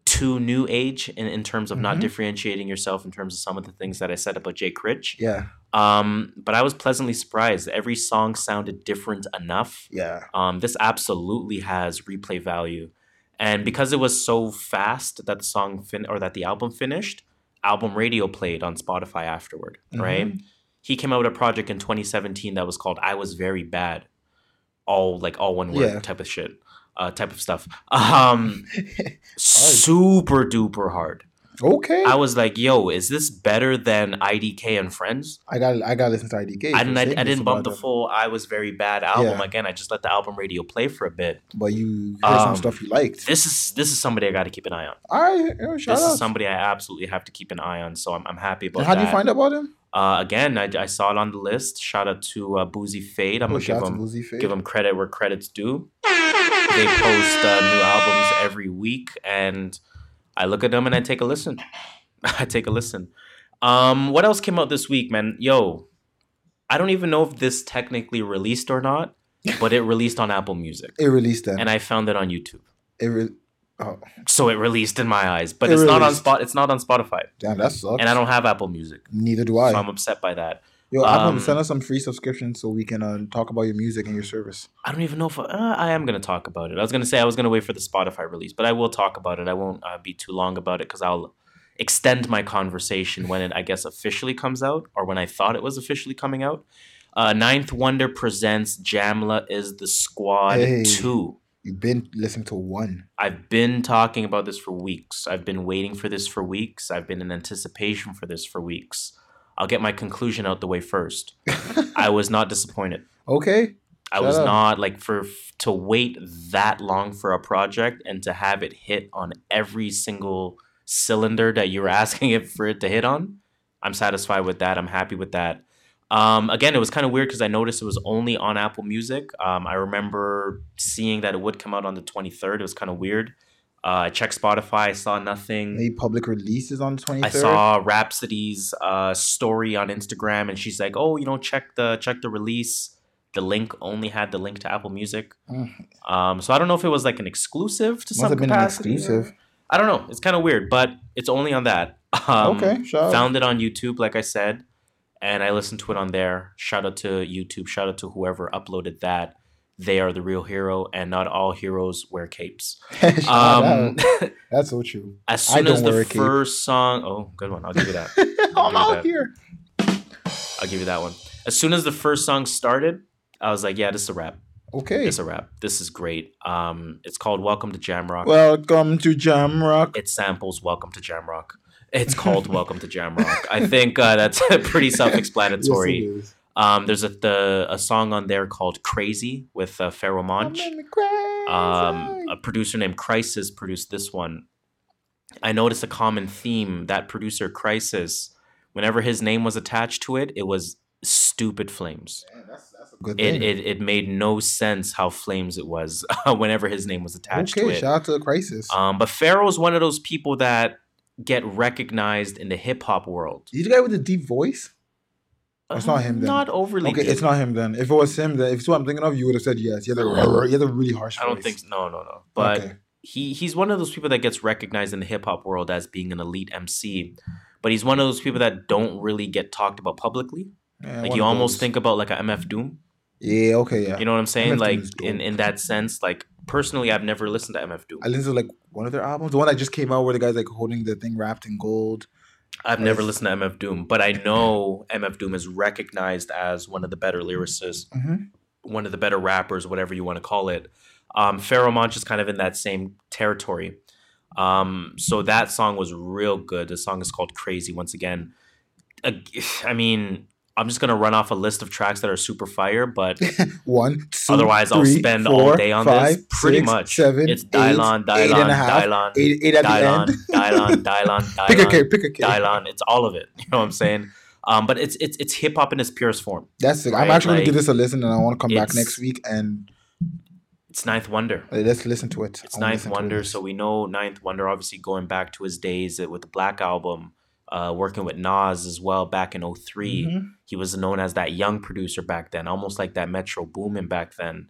S1: too new age in, in terms of not
S2: Mhm.
S1: differentiating yourself in terms of some of the things that I said about Jay Critch.
S2: Yeah,
S1: Um, but I was pleasantly surprised. Every song sounded different enough.
S2: yeah.
S1: Um, this absolutely has replay value, and because it was so fast that the song fin- or that the album finished, album radio played on Spotify afterward. Right?
S2: Mhm.
S1: He came out with a project in 2017 that was called "I Was Very Bad," all like all one word
S2: Yeah.
S1: type of shit, uh, type of stuff. Um, super duper hard.
S2: Okay.
S1: I was like, "Yo, is this better than IDK and Friends?"
S2: I got I got to listen to IDK.
S1: I didn't. I, I didn't bump the
S2: them.
S1: full "I Was Very Bad" album
S2: Yeah.
S1: again. I just let the album radio play for a bit.
S2: but you heard some
S1: Um,
S2: stuff you liked.
S1: This is this is somebody I got to keep an eye on.
S2: All right, yo, shout
S1: this
S2: out.
S1: is somebody I absolutely have to keep an eye on. So I'm, I'm happy about
S2: and how
S1: that.
S2: do you find out about him?
S1: Uh, again, I, I saw it on the list. Shout out to uh, Boozy Fade. I'm
S2: Oh,
S1: gonna give
S2: them
S1: give them credit where credit's due. They post uh, new albums every week, and I look at them and I take a listen. I take a listen. Um, what else came out this week, man? Yo, I don't even know if this technically released or not, but it released on Apple Music,
S2: It released them.
S1: and I found it on YouTube.
S2: it re- Oh,
S1: So it released in my eyes, but
S2: It
S1: it's not on spot. It's not on Spotify,
S2: damn, that sucks.
S1: and I don't have Apple Music,
S2: Neither do I.
S1: so I'm upset by that.
S2: Yo, Apple,
S1: um,
S2: send us some free subscriptions so we can uh, talk about your music and your service.
S1: I don't even know if uh, I am going to talk about it. I was going to say I was going to wait for the Spotify release, but I will talk about it. I won't uh, be too long about it because I'll extend my conversation when it, I guess, officially comes out or when I thought it was officially coming out. Uh, Ninth Wonder presents Jamla is the Squad
S2: Hey.
S1: 2.
S2: You've been listening to one.
S1: I've been talking about this for weeks. I've been waiting for this for weeks. I've been in anticipation for this for weeks. I'll get my conclusion out the way first. I was not disappointed.
S2: Okay.
S1: I
S2: Shut
S1: was
S2: up.
S1: not like for to wait that long for a project and to have it hit on every single cylinder that you were asking it for it to hit on. I'm satisfied with that. I'm happy with that. Um, again, it was kind of weird because I noticed it was only on Apple Music. Um, I remember seeing that it would come out on the 23rd. It was kind of weird. Uh, I checked Spotify. I saw nothing.
S2: Maybe public releases on the 23rd.
S1: I saw Rapsody's uh, story on Instagram, and she's like, "Oh, you know, check the check the release. The link only had the link to Apple Music.
S2: Mm.
S1: Um, so I don't know if it was like an exclusive to
S2: Must
S1: some
S2: have been an
S1: capacity. or-
S2: exclusive.
S1: I don't know. It's kind of weird, but it's only on that. Um,
S2: okay, shout out.
S1: Found it on YouTube, like I said, and I listened to it on there. Shout out to YouTube. Shout out to whoever uploaded that. They are the real hero, and not all heroes wear capes. Um.
S2: That's so true.
S1: as soon as the
S2: wear a cape.
S1: first song, oh, good one. I'll give you that.
S2: I'm out here.
S1: I'll give you that one. As soon as the first song started, I was like, yeah, this is a rap.
S2: Okay.
S1: It's a rap. This is great. Um, it's called Welcome to Jamrock.
S2: Welcome to Jamrock.
S1: it samples Welcome to Jamrock. It's called Welcome to Jamrock. I think uh, that's pretty self-explanatory.
S2: Yes.
S1: Um, there's a the, a song on there called Crazy with uh, Pharoahe Monch.
S2: I'm in the crazy.
S1: Um, a producer named Khrysis produced this one. I noticed a common theme. That producer Khrysis, whenever his name was attached to it, it was stupid flames.
S2: Man, that's, that's a good
S1: It,
S2: thing.
S1: it it made no sense how flames it was whenever his name was attached to it.
S2: shout out to Khrysis.
S1: Um, but Pharoahe's one of those people that get recognized in the hip hop world.
S2: Is he the guy with the deep voice? It's not him then.
S1: Not overly.
S2: Okay,
S1: deep.
S2: it's not him then. If it was him, then if it's what I'm thinking of, you would have said yes. He had a, he had a really harsh
S1: I don't
S2: voice.
S1: think. So. No, no, no. But
S2: Okay.
S1: he he's one of those people that gets recognized in the hip hop world as being an elite MC. But he's one of those people that don't really get talked about publicly.
S2: Yeah,
S1: like you almost
S2: those.
S1: think about like a MF Doom.
S2: Yeah, okay, yeah.
S1: You know what I'm saying?
S2: MF
S1: like in in that sense, like personally, I've never listened to MF Doom.
S2: I listened to like one of their albums, the one that just came out where the guy's like holding the thing wrapped in gold.
S1: I've never listened to MF Doom, but I know MF Doom is recognized as one of the better lyricists,
S2: Mm-hmm.
S1: one of the better rappers, whatever you want to call it. Um, Pharoahe Monch is kind of in that same territory. Um, so that song was real good. The song is called Crazy. Once again, Ag- I mean, I'm just gonna run off a list of tracks that are super fire, but
S2: One, two,
S1: otherwise I'll
S2: three,
S1: spend all day on
S2: five,
S1: this. Pretty
S2: six,
S1: much,
S2: seven,
S1: it's
S2: eight,
S1: Dylon,
S2: eight
S1: Dylon,
S2: and a half,
S1: Dylon,
S2: eight, eight at
S1: Dylon,
S2: the end.
S1: Dylon, Dylon,
S2: pick a
S1: Dylon,
S2: pick a cake.
S1: Dylon. It's all of it. You know what I'm saying? Um, but it's it's it's hip hop in its purest form.
S2: That's it. I'm actually
S1: like,
S2: gonna give this a listen, and I want to come back next week and
S1: It's Ninth Wonder.
S2: let's listen to it.
S1: It's
S2: I
S1: Ninth Wonder,
S2: this.
S1: so we know Ninth Wonder. Obviously, going back to his days with the Black Album, uh, working with Nas as well back in 3
S2: Mhm.
S1: He was known as that young producer back then, almost like that Metro Boomin back then.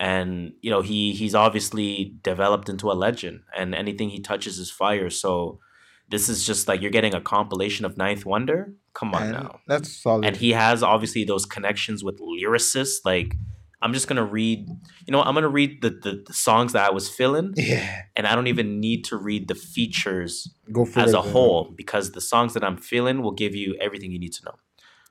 S1: And you know he he's obviously developed into a legend, and anything he touches is fire. So this is just like you're getting a compilation of Ninth Wonder. Come on
S2: And
S1: now.
S2: That's solid.
S1: and he has obviously those connections with lyricists. Like, I'm just gonna read. You know, I'm gonna read the, the the songs that I was feeling,
S2: yeah,
S1: and I don't even need to read the features as
S2: it,
S1: a
S2: man.
S1: whole because the songs that I'm feeling will give you everything you need to know.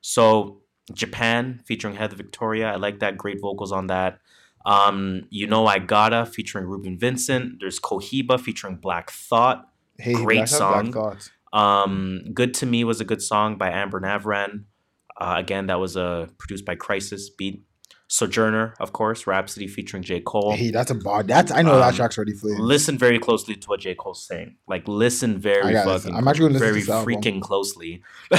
S1: So, Japan featuring Heather Victoria, I like that. Great vocals on that. Um, you know, I gotta featuring Reuben Vincent. There's Cohiba featuring Black Thought.
S2: Hey,
S1: great
S2: Hat, Black
S1: song. Um, Good to Me was a good song by Amber Navran. Uh, again, that was uh, produced by Khrysis Beat. Sojourner, of course, Rapsody featuring J. Cole.
S2: Hey, that's a bar. That's I know that
S1: Um,
S2: track's already.
S1: Listen very closely to what J. Cole's saying. Like, listen very fucking,
S2: listen. I'm actually gonna listen to
S1: very
S2: this album.
S1: freaking closely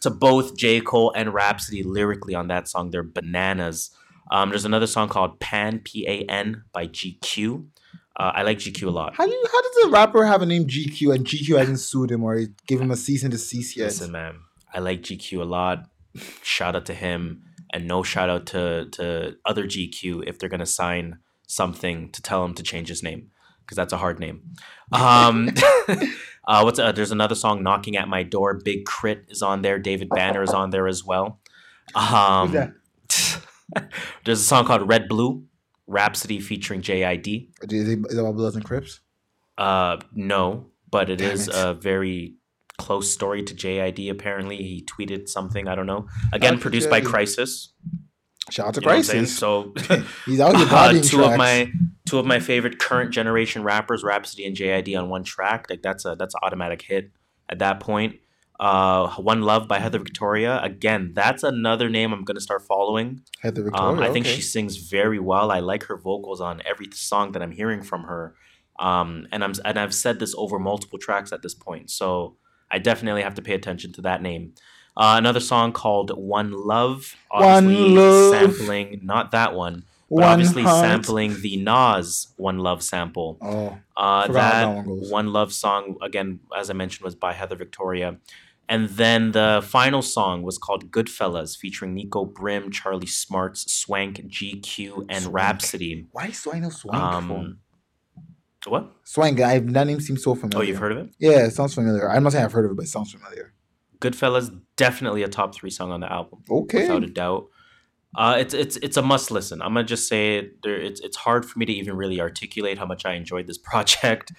S1: to both J. Cole and Rapsody lyrically on that song. They're bananas. Um, there's another song called Pan, P A N, by GQ. Uh, I like GQ a lot.
S2: How do you, how does a rapper have a name GQ and GQ hasn't sued him or give him a cease and desist yet?
S1: Listen, man, I like GQ a lot. Shout out to him, and no shout out to to other GQ if they're gonna sign something to tell him to change his name. because that's a hard name. Um, uh, what's uh, there's another song, "Knocking at My Door." Big K.R.I.T. is on there. David Banner is on there as well. Um, there's a song called "Red Blue," Rapsody featuring JID.
S2: Is it, is it about Bloods and Crips?
S1: Uh, no, but it
S2: Damn
S1: is
S2: it.
S1: a very close story to JID. Apparently, he tweeted something. I don't know. Again, produced by Khrysis.
S2: Shout out to
S1: You know what I'm saying?
S2: Khrysis.
S1: So
S2: He's out here
S1: uh, two
S2: tracks.
S1: of my two of my favorite current generation rappers, Rapsody and JID, on one track. Like that's a that's an automatic hit at that point. Uh, One Love by Heather Victoria. Again, that's another name I'm gonna start following.
S2: Heather Victoria.
S1: Um, I think
S2: okay.
S1: she sings very well. I like her vocals on every song that I'm hearing from her. Um, and I'm and I've said this over multiple tracks at this point, so I definitely have to pay attention to that name. Uh, another song called "One Love,"
S2: One
S1: obviously
S2: Love.
S1: sampling not that one, but
S2: One
S1: obviously
S2: heart.
S1: sampling the Nas "One Love" sample.
S2: Oh,
S1: Uh, that
S2: that one
S1: one love song again, as I mentioned, was by Heather Victoria, and then the final song was called "Goodfellas," featuring Niko Brim, Charlie Smarts, Swank, GQ, and
S2: Swank.
S1: Rapsody.
S2: why is I know Swank?
S1: Um, what?
S2: Swank. I've that name seems so familiar.
S1: Oh, you've heard of it?
S2: Yeah, it sounds familiar. I'm not saying I've heard of it, but it sounds familiar.
S1: "Goodfellas" definitely a top three song on the album,
S2: Okay.
S1: without a doubt. Uh, it's it's it's a must listen. I'm gonna just say it. There, it's it's hard for me to even really articulate how much I enjoyed this project.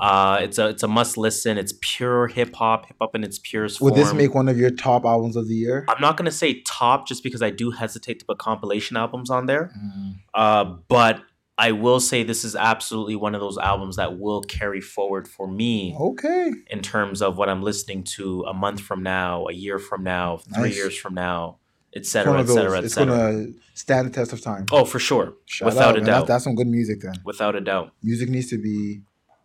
S1: Uh, it's a it's a must listen. It's pure hip hop, hip hop in its purest
S2: Would
S1: form.
S2: this make one of your top albums of the year?
S1: I'm not gonna say top just because I do hesitate to put compilation albums on there.
S2: Mm.
S1: Uh, but I will say this is absolutely one of those albums that will carry forward for me
S2: Okay.
S1: in terms of what I'm listening to a month from now, a year from now, three
S2: Nice.
S1: years from now, et
S2: It's
S1: cetera,
S2: one
S1: et cetera, et
S2: It's gonna stand the test of time.
S1: Oh, for sure,
S2: Shout
S1: without
S2: out,
S1: a
S2: man.
S1: doubt,
S2: That's, that's some good music then.
S1: without a doubt.
S2: Music needs to be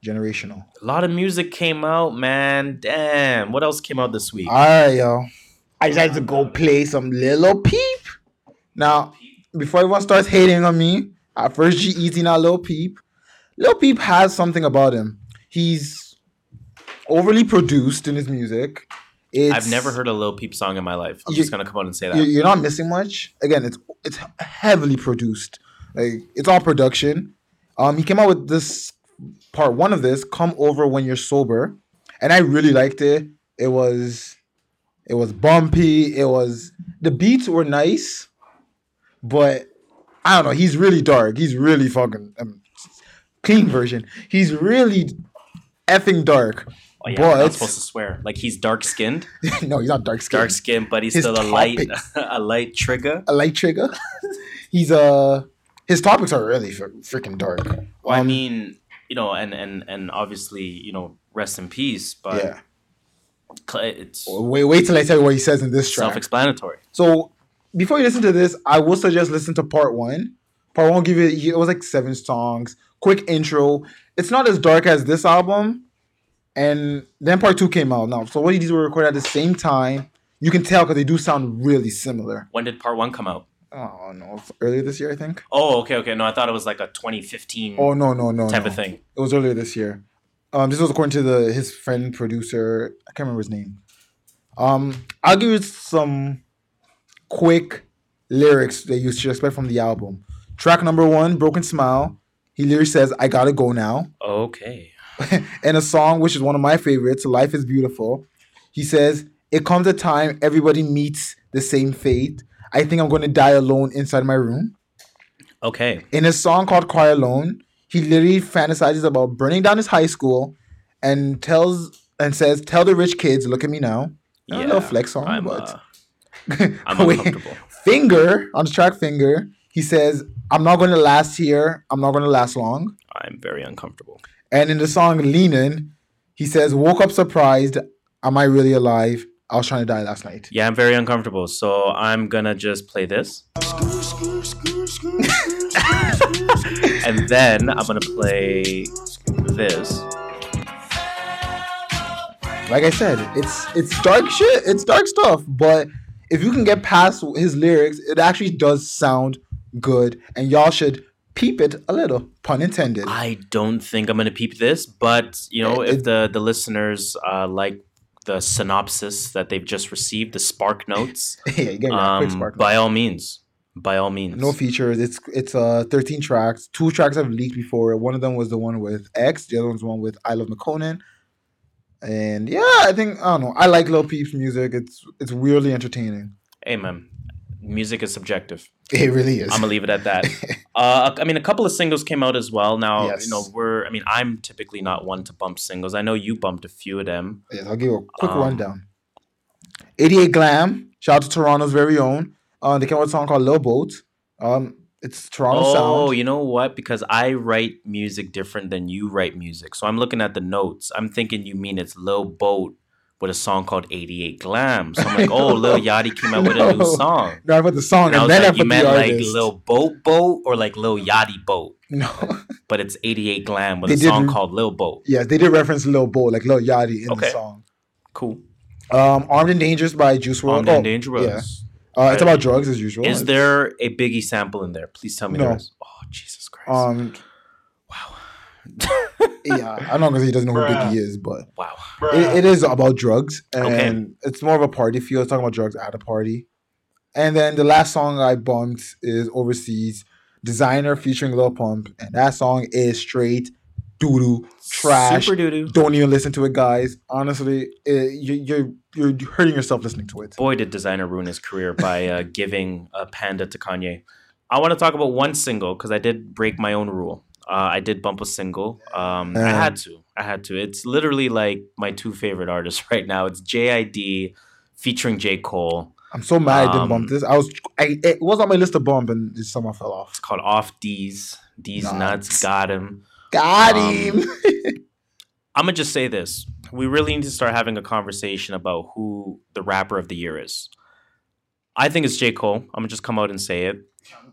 S2: generational.
S1: A lot of music came out, man. Damn, what else came out this week?
S2: All right, yo. I decided to go play some Lil Peep. Now, before everyone starts hating on me, at first G eating a Lil Peep. Lil Peep has something about him. He's overly produced in his music. It's,
S1: I've never heard a Lil Peep song in my life. I'm
S2: You-
S1: just gonna come out and say that.
S2: You're, you're not missing much. Again, it's it's heavily produced. Like it's all production. Um, he came out with this part one of this. Come over when you're sober, and I really liked it. It was, it was bumpy. It was the beats were nice, but I don't know. He's really dark. He's really fucking um, clean version. He's really effing dark.
S1: oh yeah, we're not supposed to swear. Like he's dark skinned.
S2: no, he's not dark skinned.
S1: dark skinned, but he's
S2: His
S1: still a light, a light trigger.
S2: a light trigger. He's uh his topics are really freaking dark.
S1: Well, I
S2: Um,
S1: mean, you know, and and and obviously, you know, rest in peace. But
S2: yeah.
S1: it's
S2: Wait, wait till I tell you what he says in this track.
S1: self-explanatory.
S2: So before you listen to this, I will suggest listen to part one. Part one will give you it was like seven songs, quick intro. It's not as dark as this album, and then part two came out now. So what these were recorded at the same time. You can tell because they do sound really similar.
S1: When did part one come out?
S2: Oh no, earlier this year I think.
S1: Oh, okay, okay. No, I thought it was like a 2015
S2: Oh no, no, no,
S1: type
S2: no.
S1: of thing.
S2: It was earlier this year. Um, this was according to the his friend producer. I can't remember his name. Um, I'll give you some quick lyrics that you should expect from the album. Track number one, "Broken Smile." He literally says, "I gotta go now."
S1: Okay.
S2: and a song which is one of my favorites, "Life is Beautiful." He says, "It comes a time everybody meets the same fate. I think I'm going to die alone inside my room."
S1: Okay.
S2: in a song called Cry Alone, he literally fantasizes about burning down his high school and tells and says, Tell the rich kids, look at me now. Not a little flex song,
S1: I'm,
S2: but
S1: uh, I'm uncomfortable.
S2: Finger on the track Finger, he says, I'm not gonna last here, I'm not gonna last long.
S1: I'm very uncomfortable.
S2: And in the song Leanin', he says, Woke up surprised, am I really alive? I was trying to die last night.
S1: Yeah, I'm very uncomfortable. So I'm gonna just play this, and then I'm gonna play this.
S2: Like I said, it's it's dark shit. It's dark stuff. But if you can get past his lyrics, it actually does sound good, and y'all should peep it a little. Pun intended.
S1: I don't think I'm gonna peep this, but you know,
S2: It-
S1: if the the listeners uh, like the synopsis that they've just received, the spark notes,
S2: yeah, you get me a quick
S1: um,
S2: spark.
S1: by all means, By all means.
S2: No features. It's it's uh 13 tracks. Two tracks have leaked before. One of them was the one with X. The other one's the one with iLoveMakonnen. And yeah, I think I don't know. I like Lil Peep's music. It's it's weirdly entertaining.
S1: hey, man. Music is subjective.
S2: It really is.
S1: I'm gonna leave it at that. uh, I mean, a couple of singles came out as well. Now,
S2: Yes.
S1: you know, we're. I mean, I'm typically not one to bump singles. I know you bumped a few of them.
S2: Yes, I'll give you a quick
S1: Um,
S2: rundown. 88 Glam, shout out to Toronto's very own. Uh, they came out with a song called Lil Boat. Um, it's Toronto
S1: oh,
S2: sound.
S1: you know what? Because I write music different than you write music. So I'm looking at the notes. I'm thinking you mean it's Lil Boat with a song called 88 Glam. So I'm like, oh, Lil Yachty came out with a new song.
S2: No, I put the song
S1: And I was
S2: then I
S1: like,
S2: put
S1: you meant like. Lil Boat Boat or like Lil Yachty Boat.
S2: No,
S1: But it's 88 Glam with
S2: They
S1: a
S2: did
S1: song called Lil Boat.
S2: yeah, they did reference Lil Boat, like Lil Yachty in
S1: Okay.
S2: the song.
S1: Cool.
S2: Um, Armed and Dangerous by Juice WRLD.
S1: Armed
S2: Oh,
S1: and Dangerous.
S2: Uh, it's about drugs as usual.
S1: Is
S2: It's-
S1: there a Biggie sample in there? Please tell me
S2: No.
S1: there is. Oh, Jesus Christ.
S2: Um, wow. yeah, I'm not gonna say he doesn't know who
S3: Bruh.
S2: Biggie is, but
S1: wow.
S2: it, it is about drugs, and
S1: Okay.
S2: it's more of a party feel. It's talking about drugs at a party. And then the last song I bumped is Overseas Designer featuring Lil Pump, and that song is straight doo doo trash.
S1: Super doo doo.
S2: Don't even listen to it, guys. Honestly, it, you, you're you're hurting yourself listening to it.
S1: Boy, did Desiigner ruin his career by uh, giving a panda to Kanye. I want to talk about one single because I did break my own rule. Uh, I did bump a single. Um, I
S2: Uh.
S1: had to. I had to. It's literally like my two favorite artists right now. It's JID featuring J. Cole.
S2: I'm so mad I didn't
S1: Um,
S2: bump this. I was I, it was on my list to bump, and it somehow fell off.
S1: It's called Off Deez. D's
S2: Nuts.
S1: nuts got him.
S2: Got
S1: Um,
S2: him.
S1: I'm gonna just say this: we really need to start having a conversation about who the rapper of the year is. I think it's J. Cole. I'm gonna just come out and say it.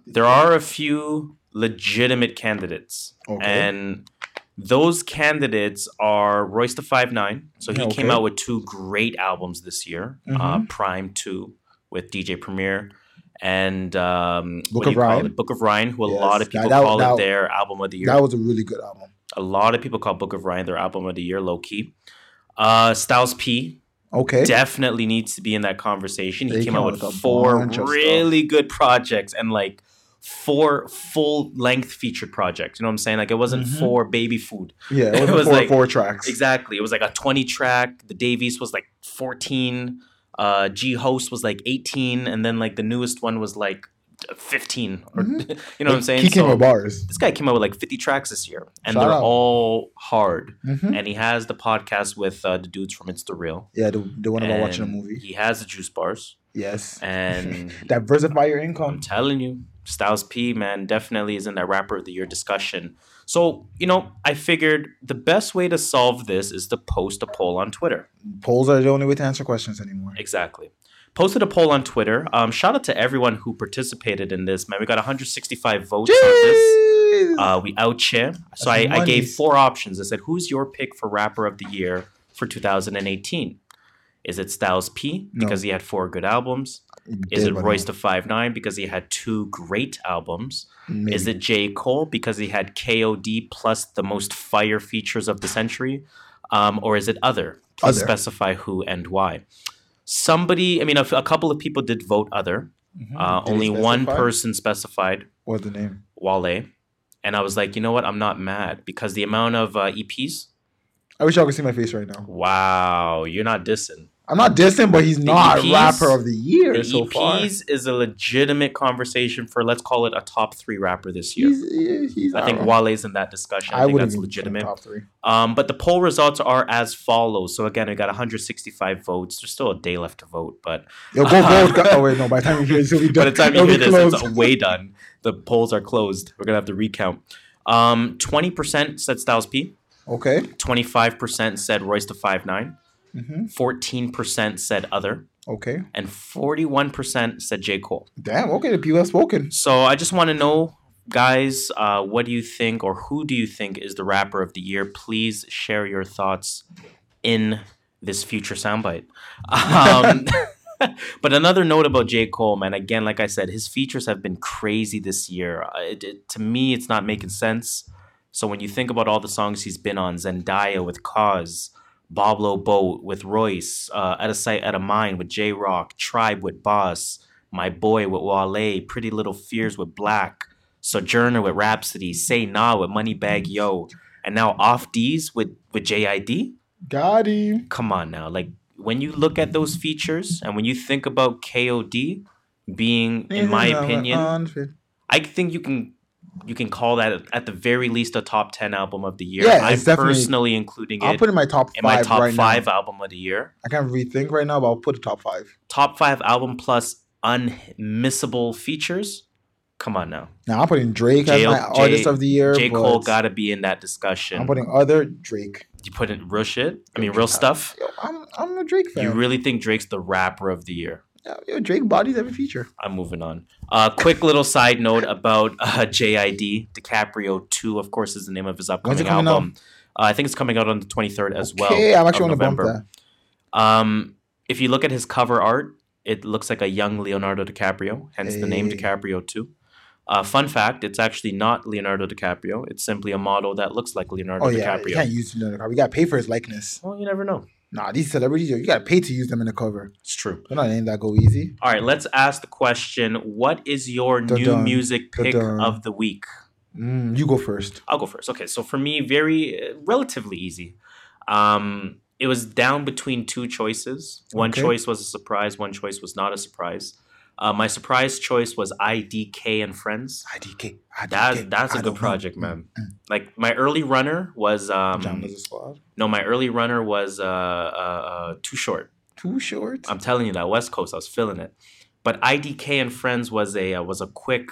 S1: There are a few legitimate candidates,
S2: Okay.
S1: and those candidates are Royce da Five Nine. So he
S2: Yeah,
S1: came out with two great albums this year: uh,
S2: Mhm.
S1: PRhyme Two with DJ Premier. And um,
S2: Book of Ryan.
S1: Book of Ryan, who a
S2: Yes,
S1: lot of people
S2: that-
S1: call
S2: that-
S1: it their album of the year
S2: that was a really good album.
S1: a lot of people call Book of Ryan their album of the year, low key. Uh, Styles P
S2: Okay.
S1: definitely needs to be in that conversation. He came
S2: came
S1: out with
S2: with
S1: four really good projects and like four full length featured projects. You know what I'm saying? Like it wasn't
S2: Mhm.
S1: four baby food.
S2: yeah,
S1: it
S2: it was,
S1: was
S2: four,
S1: like-
S2: four tracks.
S1: Exactly. It was like a 20 track. The Davies was like 14. Uh, G Host was like 18, and then like the newest one was like 15. Or
S2: Mhm.
S1: you know what I'm saying?
S2: He came
S1: So-
S2: with bars.
S1: this guy came out with like 50 tracks this year, and
S2: Shout
S1: they're
S2: out.
S1: all hard.
S2: Mhm.
S1: And he has the podcast with uh, the dudes from It's the Real.
S2: Yeah, the, the one about watching a movie.
S1: He has the juice bars,
S2: Yes.
S1: and
S2: Diversify your income.
S1: I'm telling you, Styles P man definitely is in that rapper of the year discussion. So you know, I figured the best way to solve this is to post a poll on Twitter.
S2: Polls are the only way to answer questions anymore.
S1: Exactly. Posted a poll on Twitter. Um, shout out to everyone who participated in this. Man, we got 165 votes on this. Uh, we out here. So I, I gave four options. I said, who's your pick for rapper of the year for 2018? Is it Styles P
S2: No.
S1: because he had four good albums? Is it Royce da Five Nine because he had two great albums?
S2: Maybe.
S1: Is it J Cole because he had KOD plus the most fire features of the century? Um, or is it other? Please
S2: Other.
S1: specify who and why. Somebody, I mean, a couple of people did vote other.
S2: Mhm.
S1: Uh,
S2: Did
S1: only one person specified
S2: What's the name?
S1: Wale. And I was like, you know what? I'm not mad because the amount of uh, EPs.
S2: I wish y'all could see my face right now.
S1: Wow, you're not dissing.
S2: I'm not dissing, but he's
S1: The
S2: not
S1: EPs
S2: rapper of the year
S1: The
S2: so far.
S1: EPs is a legitimate conversation for let's call it a top three rapper this year.
S2: He's, he's
S1: I think
S2: not-
S1: Wale's in that discussion. I,
S2: I
S1: think that's legitimate.
S2: Top three.
S1: Um, but the poll results are as follows. So again, we got 165 votes. There's still a day left to vote, but
S2: Yo, go vote. guys. Oh wait, no. By the time you hear this, it'll be
S1: by
S2: done.
S1: the time you hear this, it's way done. The polls are closed. We're gonna have to recount. Um, 20% said Styles P.
S2: Okay.
S1: 25% said Royce da Five Nine.
S2: Hmm
S1: 14% said other.
S2: Okay.
S1: And 41% said J. Cole.
S2: Damn. Okay. The people have spoken.
S1: So I just want to know, guys, uh, what do you think or who do you think is the rapper of the year? Please share your thoughts in this future soundbite. Um, but another note about J. Cole, man, again, like I said, his features have been crazy this year. Uh, It, it- to me, it's not making sense. So when you think about all the songs he's been on, Zendaya with Cozz, Boblo Boat with Royce, uh, At a Sight, At a Mind with Jay Rock, Tribe with Bas, My Boy with Wale, Pretty Little Fears with 6LACK, Sojourner with Rapsody, Say Nah with Moneybagg Yo, and now Off Deez with with JID.
S2: Got him.
S1: Come on now, like when you look at those features and when you think about KOD being, in my opinion, I think you can you can call that at the very least a top ten album of the year.
S2: Yeah,
S1: I'm personally including
S2: I'll
S1: it
S2: put it in my top
S1: in
S2: five
S1: my top
S2: right
S1: five
S2: now.
S1: album of the year.
S2: I can't rethink right now, but I'll put it top five.
S1: Top five album plus unmissable features. Come on now,
S2: Now I'm putting Drake as
S1: J-
S2: my
S1: J-
S2: artist of the year.
S1: J Cole got to be in that discussion.
S2: I'm putting other Drake.
S1: you put in real shit. I mean, real stuff.
S2: I'm I'm a Drake fan.
S1: You really think Drake's the rapper of the year?
S2: Yo, Drake bodies every feature.
S1: I'm moving on. Uh, quick little side note about uh, JID DiCaprio 2, of course, is the name of his upcoming album. Uh, I think it's coming out on the 23rd as well.
S2: Okay, I'm actually to bump
S1: November. Um, if you look at his cover art, it looks like a young Leonardo DiCaprio, hence the name DiCaprio 2. Uh, fun fact: It's actually not Leonardo DiCaprio. It's simply a model that looks like Leonardo
S2: Oh yeah, you
S1: DiCaprio.
S2: can't use Leonardo We gotta pay for his likeness.
S1: Well, you never know.
S2: Nah, these celebrities, you gotta pay to use them in the cover.
S1: It's true.
S2: They're not that go easy.
S1: All right, let's ask the question: What is your new
S2: Dun-dun,
S1: music pick
S2: dun-dun.
S1: of the week?
S2: Mm, you go first.
S1: I'll go first. Okay, so for me, very uh, relatively easy. Um, it was down between two choices. One
S2: Okay.
S1: choice was a surprise. One choice was not a surprise. Uh, my surprise choice was IDK and Friends.
S2: IDK.
S1: That's
S2: IDK,
S1: that's a
S2: I
S1: good
S2: know.
S1: project,
S2: Mm,
S1: man.
S2: mm.
S1: Like my early runner was um
S2: squad.
S1: no, my early runner was uh, uh, uh too short.
S2: Too short.
S1: I'm telling you that West Coast, I was feeling it. But IDK and Friends was a uh, was a quick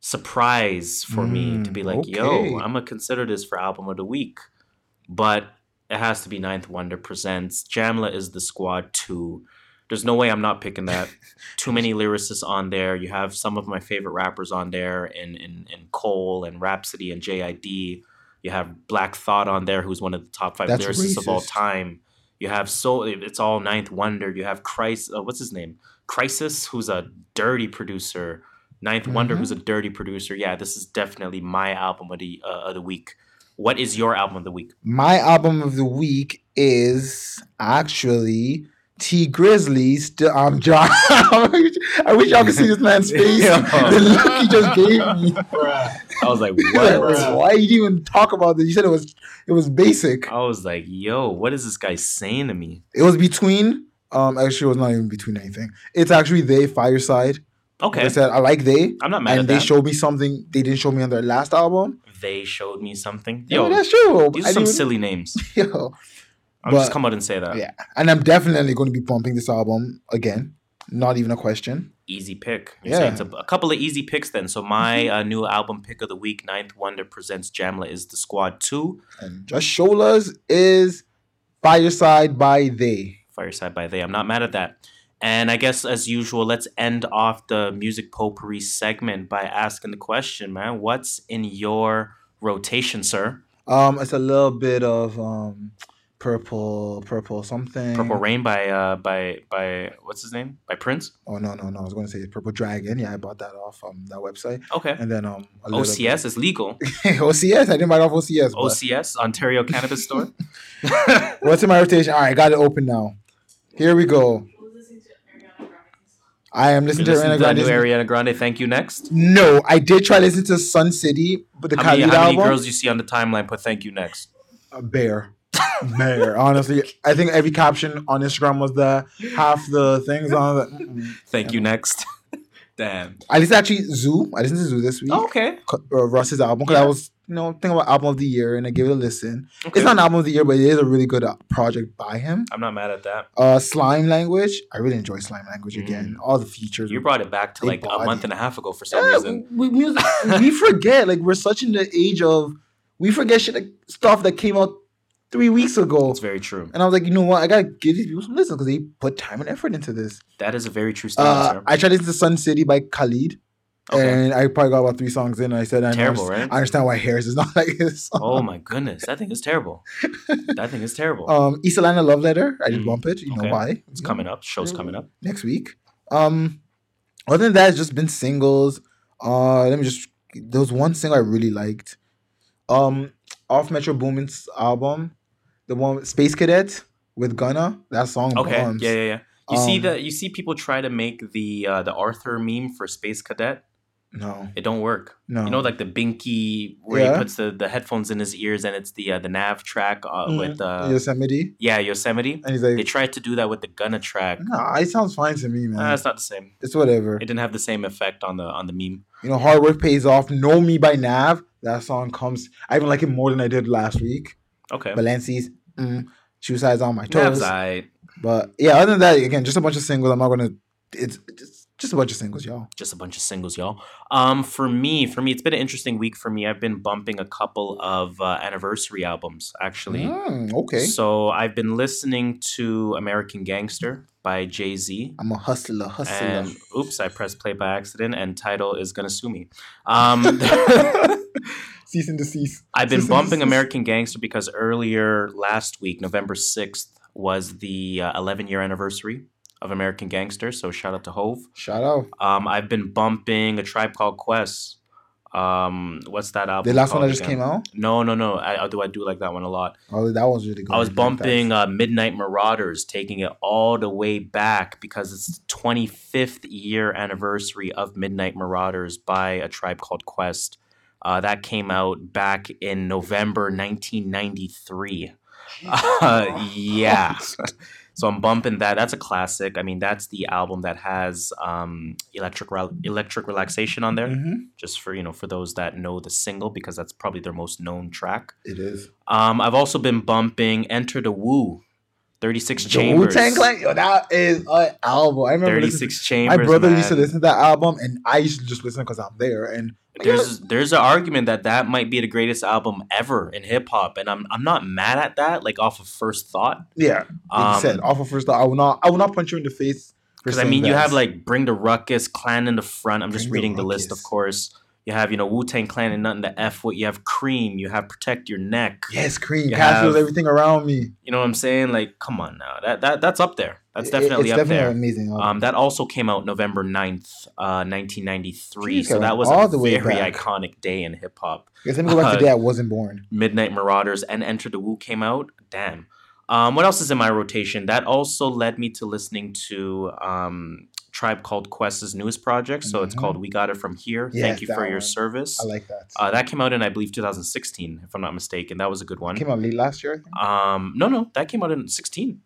S1: surprise for me to
S2: Mm,
S1: be like,
S2: okay.
S1: yo, I'm gonna consider this for album of the week. But it has to be Ninth Wonder presents Jamla is the squad two. There's no way I'm not picking that. Too many lyricists on there. You have some of my favorite rappers on there in in, in Cole and Rapsody and JID. You have Black Thought on there, who's one of the top five
S2: That's
S1: lyricists of all time. You have so it's all Ninth Wonder. You have Christ. Uh, what's his name? Khrysis, who's a dirty producer. Ninth Wonder,
S2: Mhm.
S1: who's a dirty producer. Yeah, this is definitely my album of the uh, of the week. What is your album of the week?
S2: My album of the week is actually Tee Grizzley's Still I'm John. I wish y'all could see this man's face.
S1: Yo.
S2: the look he just gave me.
S1: I was like,
S2: Like,
S1: what?
S2: Why you didn't even talk about this? You said it was it was basic.
S1: I was like, yo, what is this guy saying to me?
S2: It was between um actually it was not even between anything. It's actually they Fireside.
S1: Okay,
S2: They said I like they
S1: I'm not mad
S2: and
S1: at
S2: they
S1: that.
S2: showed me something they didn't show me on their last album.
S1: they showed me something.
S2: Yo,
S1: Yo,
S2: that's true.
S1: these
S2: I
S1: are some silly names.
S2: Yo.
S1: I'll
S2: But-
S1: just come out and say that.
S2: Yeah. And I'm definitely going to be pumping this album again. Not even a question.
S1: Easy pick. You're
S2: Yeah.
S1: a, a couple of easy picks then. So my uh, new album pick of the week, Ninth Wonder presents Jamla is the Squad Two.
S2: And Just Shoulders is Fireside by They.
S1: Fireside by They. I'm not mad at that. And I guess as usual, let's end off the music potpourri segment by asking the question, man. What's in your rotation, sir?
S2: Um, it's a little bit of um purple, purple something.
S1: Purple Rain by uh by by what's his name? By Prince?
S2: Oh no, no, no. I was gonna say Purple Dragon. Yeah, I bought that off um that website.
S1: Okay.
S2: And then um
S1: OCS is legal.
S2: OCS. I didn't buy it off OCS. but-
S1: OCS, Ontario Cannabis Store.
S2: What's in my rotation? All right, I got it open now. Here we go. I am listening to
S1: listen
S2: Ariana
S1: to new
S2: Grande.
S1: Ariana Grande. Thank you. Next.
S2: No, I did try listening to Sun City, but the
S1: How many,
S2: Khalid
S1: how many
S2: album.
S1: girls you see on the timeline put thank you next?
S2: A bear. Bear. Honestly, I think every caption on Instagram was that. Half the things on the. mm-mm.
S1: Thank you next. Damn.
S2: I listened actually Zoo. I listened to Zoo this week.
S1: Oh, okay.
S2: Uh, Russ's album because
S1: Yeah.
S2: I was you know thinking about album of the year and I gave it a listen.
S1: okay.
S2: It's not an album of the year, but it is a really good uh, project by him.
S1: I'm not mad at that.
S2: Uh, Slime Language. I really enjoy Slime Language again. All the features.
S1: Mm. You brought it back to like a month and a half ago for some
S2: Yeah,
S1: reason.
S2: we, music, we forget. Like we're such in the age of we forget shit like stuff that came out three weeks ago.
S1: It's very true.
S2: And I was like, you know what? I gotta give these people some listen because they put time and effort into this.
S1: That is a very true statement,
S2: Uh. I tried to listen to Sun City by Khalid,
S1: Okay.
S2: and I probably got about three songs in. And I said, I
S1: Terrible,
S2: understand,
S1: right?
S2: I understand why Harris is not like this.
S1: Oh my goodness, that thing is terrible. that thing is terrible.
S2: Um, Atlanta Love Letter. I did
S1: Mm,
S2: bump it. You
S1: okay.
S2: know why?
S1: it's coming up. Show's coming up.
S2: next week. Um, other than that, it's just been singles. Uh, let me just. There was one single I really liked. Um, off Metro Boomin's album, the one with Space Cadet with Gunna. That song
S1: Okay.
S2: bombs.
S1: Yeah, yeah, yeah. You see
S2: Um,
S1: the you see people try to make the uh, the Arthur meme for Space Cadet.
S2: No,
S1: It don't work.
S2: no.
S1: You know, like the Binky where
S2: Yeah.
S1: he puts the, the headphones in his ears and it's the uh, the nav track uh,
S2: Mhm.
S1: with uh,
S2: Yosemite,
S1: yeah Yosemite.
S2: and he's like,
S1: They tried to do that with the Gunna track.
S2: nah, it sounds fine to me, man.
S1: Uh, it's not the same.
S2: it's whatever.
S1: It didn't have the same effect on the on the meme.
S2: You know, hard work pays off. Know Me by Nav. That song comes. I even like it more than I did last week.
S1: Okay.
S2: Balenci's, mm, shoe size on my toes. But yeah, other than that, again, just a bunch of singles. I'm not gonna. It's just, just a bunch of singles, y'all.
S1: just a bunch of singles, y'all. Um, for me, for me, it's been an interesting week for me. I've been bumping a couple of uh, anniversary albums, actually.
S2: Mm, okay.
S1: So I've been listening to American Gangster by Jay Z.
S2: I'm a hustler, hustler.
S1: And oops, I pressed play by accident, and Tidal is gonna sue me. Um,
S2: Cease and desist.
S1: I've been
S2: Cease
S1: bumping. American Gangster because earlier last week, November sixth, was the uh, 11 year anniversary of American Gangster. So shout out to Hove.
S2: Shout out.
S1: Um, I've been bumping a tribe called Quest. Um, what's that album?
S2: The last one that just
S1: again?
S2: came out.
S1: No, no, no. I, I do. I do like that one a lot.
S2: Oh, that was really good.
S1: I was bumping uh, Midnight Marauders, taking it all the way back because it's the 25th year anniversary of Midnight Marauders by a tribe called Quest. Uh, that came out back in November 1993. Uh, yeah. So I'm bumping that. That's a classic. I mean, that's the album that has um, electric Rel- electric relaxation on there.
S2: Mhm.
S1: Just for you know, for those that know the single, because that's probably their most known track.
S2: It is.
S1: Um, I've also been bumping Enter the Wu, 36
S2: The
S1: Chambers.
S2: Wu Tang Clan. Yo, that is an album. I remember listening-
S1: 36 Chambers.
S2: My brother
S1: man.
S2: used to listen to that album, and I used to just listen because I'm there. And
S1: There's there's an argument that that might be the greatest album ever in hip hop, and I'm I'm not mad at that. Like off of first thought,
S2: yeah, like
S1: Um,
S2: you said, off of first thought, I will not. I will not punch you in the face.
S1: because I mean you have like Bring the Ruckus, Clan in the front. I'm just
S2: Bring the
S1: reading the list, of course. You have you know Wu Tang Clan and nothing to f with. You have Cream. You have Protect Your Neck.
S2: yes, cream,
S1: You have-
S2: everything around me.
S1: You know what I'm saying? Like, come on now. That that that's up there. That's definitely
S2: it's
S1: up
S2: definitely
S1: there.
S2: amazing. album.
S1: Um, that also came out November 9th, uh, 1993.
S2: Jeez,
S1: so that was
S2: all
S1: a
S2: the way
S1: very
S2: back.
S1: iconic day in hip hop.
S2: Guess let me go back
S1: uh,
S2: to the day I wasn't born.
S1: Midnight Marauders and Enter the Wu came out. Damn. Um, what else is in my rotation? That also led me to listening to um, Tribe Called Quest's newest project. So it's
S2: Mhm.
S1: called We Got It From Here.
S2: Yes,
S1: Thank you for your service.
S2: I like that.
S1: uh, that came out in, I believe, 2016, if I'm not mistaken. That was a good one.
S2: Came out late last year. I think.
S1: Um, no, no, that came out in 16.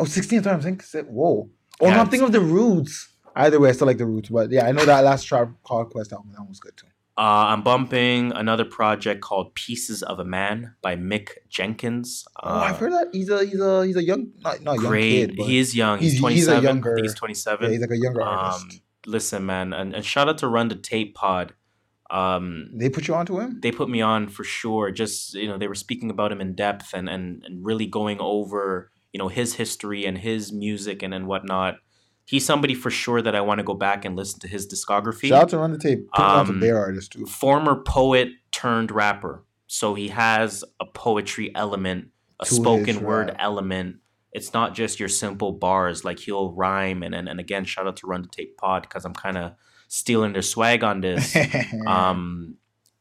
S2: Oh, 16th time. I think. Whoa. Oh,
S1: Yeah,
S2: no, I'm thinking of the Roots. Either way, I still like the Roots, but yeah, I know that last Tribe Called Quest album. That one was good too.
S1: Uh, I'm bumping another project called Pieces of a Man by Mick Jenkins.
S2: Oh,
S1: Uh,
S2: I've heard that he's a he's a he's a young not not a young kid,
S1: he is young. He's,
S2: he's- he's a
S1: 27. I
S2: younger-
S1: he's
S2: yeah,
S1: 27.
S2: he's like a younger
S1: um,
S2: artist.
S1: listen, man, and, and shout out to Run the Tape Pod. Um,
S2: They put you onto him.
S1: they put me on for sure. Just you know, they were speaking about him in depth and and, and really going over you know his history and his music and and whatnot. He's somebody for sure that I want to go back and listen to his discography.
S2: Shout out to Run the Tape. Um, onto
S1: Um,
S2: their artist too.
S1: former poet turned rapper. So he has a poetry element, a
S2: To
S1: spoken word
S2: rap.
S1: element. It's not just your simple bars. Like he'll rhyme and and, and again, shout out to Run the Tape Pod because I'm kind of stealing their swag on this. um,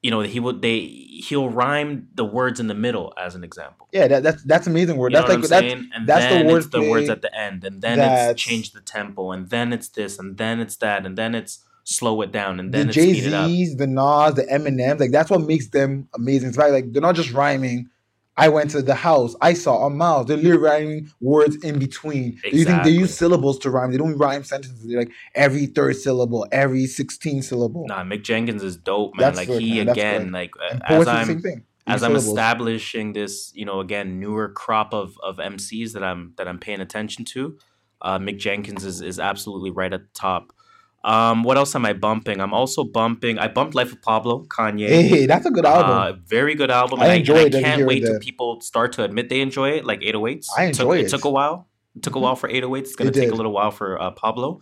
S1: you know, he would they he'll rhyme the words in the middle as an example.
S2: yeah, that, that's that's amazing word.
S1: You
S2: That's like that's?
S1: And
S2: that's the
S1: it's the words at the end, and then it's change the tempo, and then it's this, and then it's that, and then it's slow it down, and
S2: the
S1: then it's
S2: Jay
S1: speed it up.
S2: Z's, the Nas, the Eminems. Like that's what makes them amazing. It's right, like they're not just rhyming. I went to the house. I saw a mouse. They're literally rhyming words in between. They, using, they use syllables to rhyme. They don't rhyme sentences. They're like every third syllable, every 16 syllable.
S1: Nah, Mick Jenkins is dope, man.
S2: That's
S1: like
S2: good,
S1: he
S2: man.
S1: Again, like
S2: and
S1: as
S2: poets do the same
S1: I'm as I'm establishing this, you know, again, newer crop of of MCs that I'm that I'm paying attention to. Uh, Mick Jenkins is is absolutely right at the top. Um, what else am I bumping? I'm also bumping. I bumped Life of Pablo, Kanye.
S2: Hey, that's a good album.
S1: Uh, very good album.
S2: I enjoy
S1: I,
S2: it
S1: I can't wait till people start to admit they enjoy it, like 808s.
S2: I
S1: It took,
S2: enjoy
S1: it.
S2: it.
S1: took a while. It took a while for 808s. It's
S2: It
S1: to take a little while for uh, Pablo.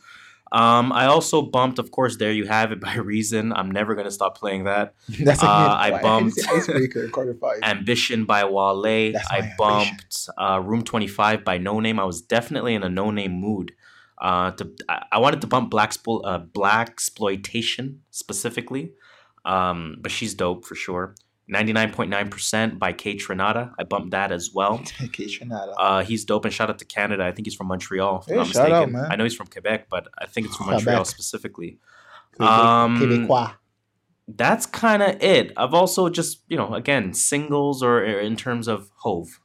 S1: Um, I also bumped, of course, There You Have It by Reason. I'm never going to stop playing that.
S2: that's
S1: uh,
S2: a
S1: I bumped-
S2: Icebreaker, Carter Five.
S1: Ambition by Wale.
S2: That's my
S1: I bumped uh, Room 25 by Noname. I was definitely in a no name mood. Uh, to, I, wanted to bump Black, Splo- uh, Blaxploitation specifically, um, but she's dope for sure. 99.9% by Kaytranada. I bumped that as well.
S2: Kaytranada.
S1: Uh, he's dope and shout out to Canada. I think he's from Montreal. If I'm
S2: Hey,
S1: not
S2: shout out, man.
S1: I know he's from Quebec, but I think it's from
S2: Quebec.
S1: Montreal specifically. Um,
S2: Quebecois.
S1: That's kind of it. I've also just, you know, again, singles or or in terms of Hove.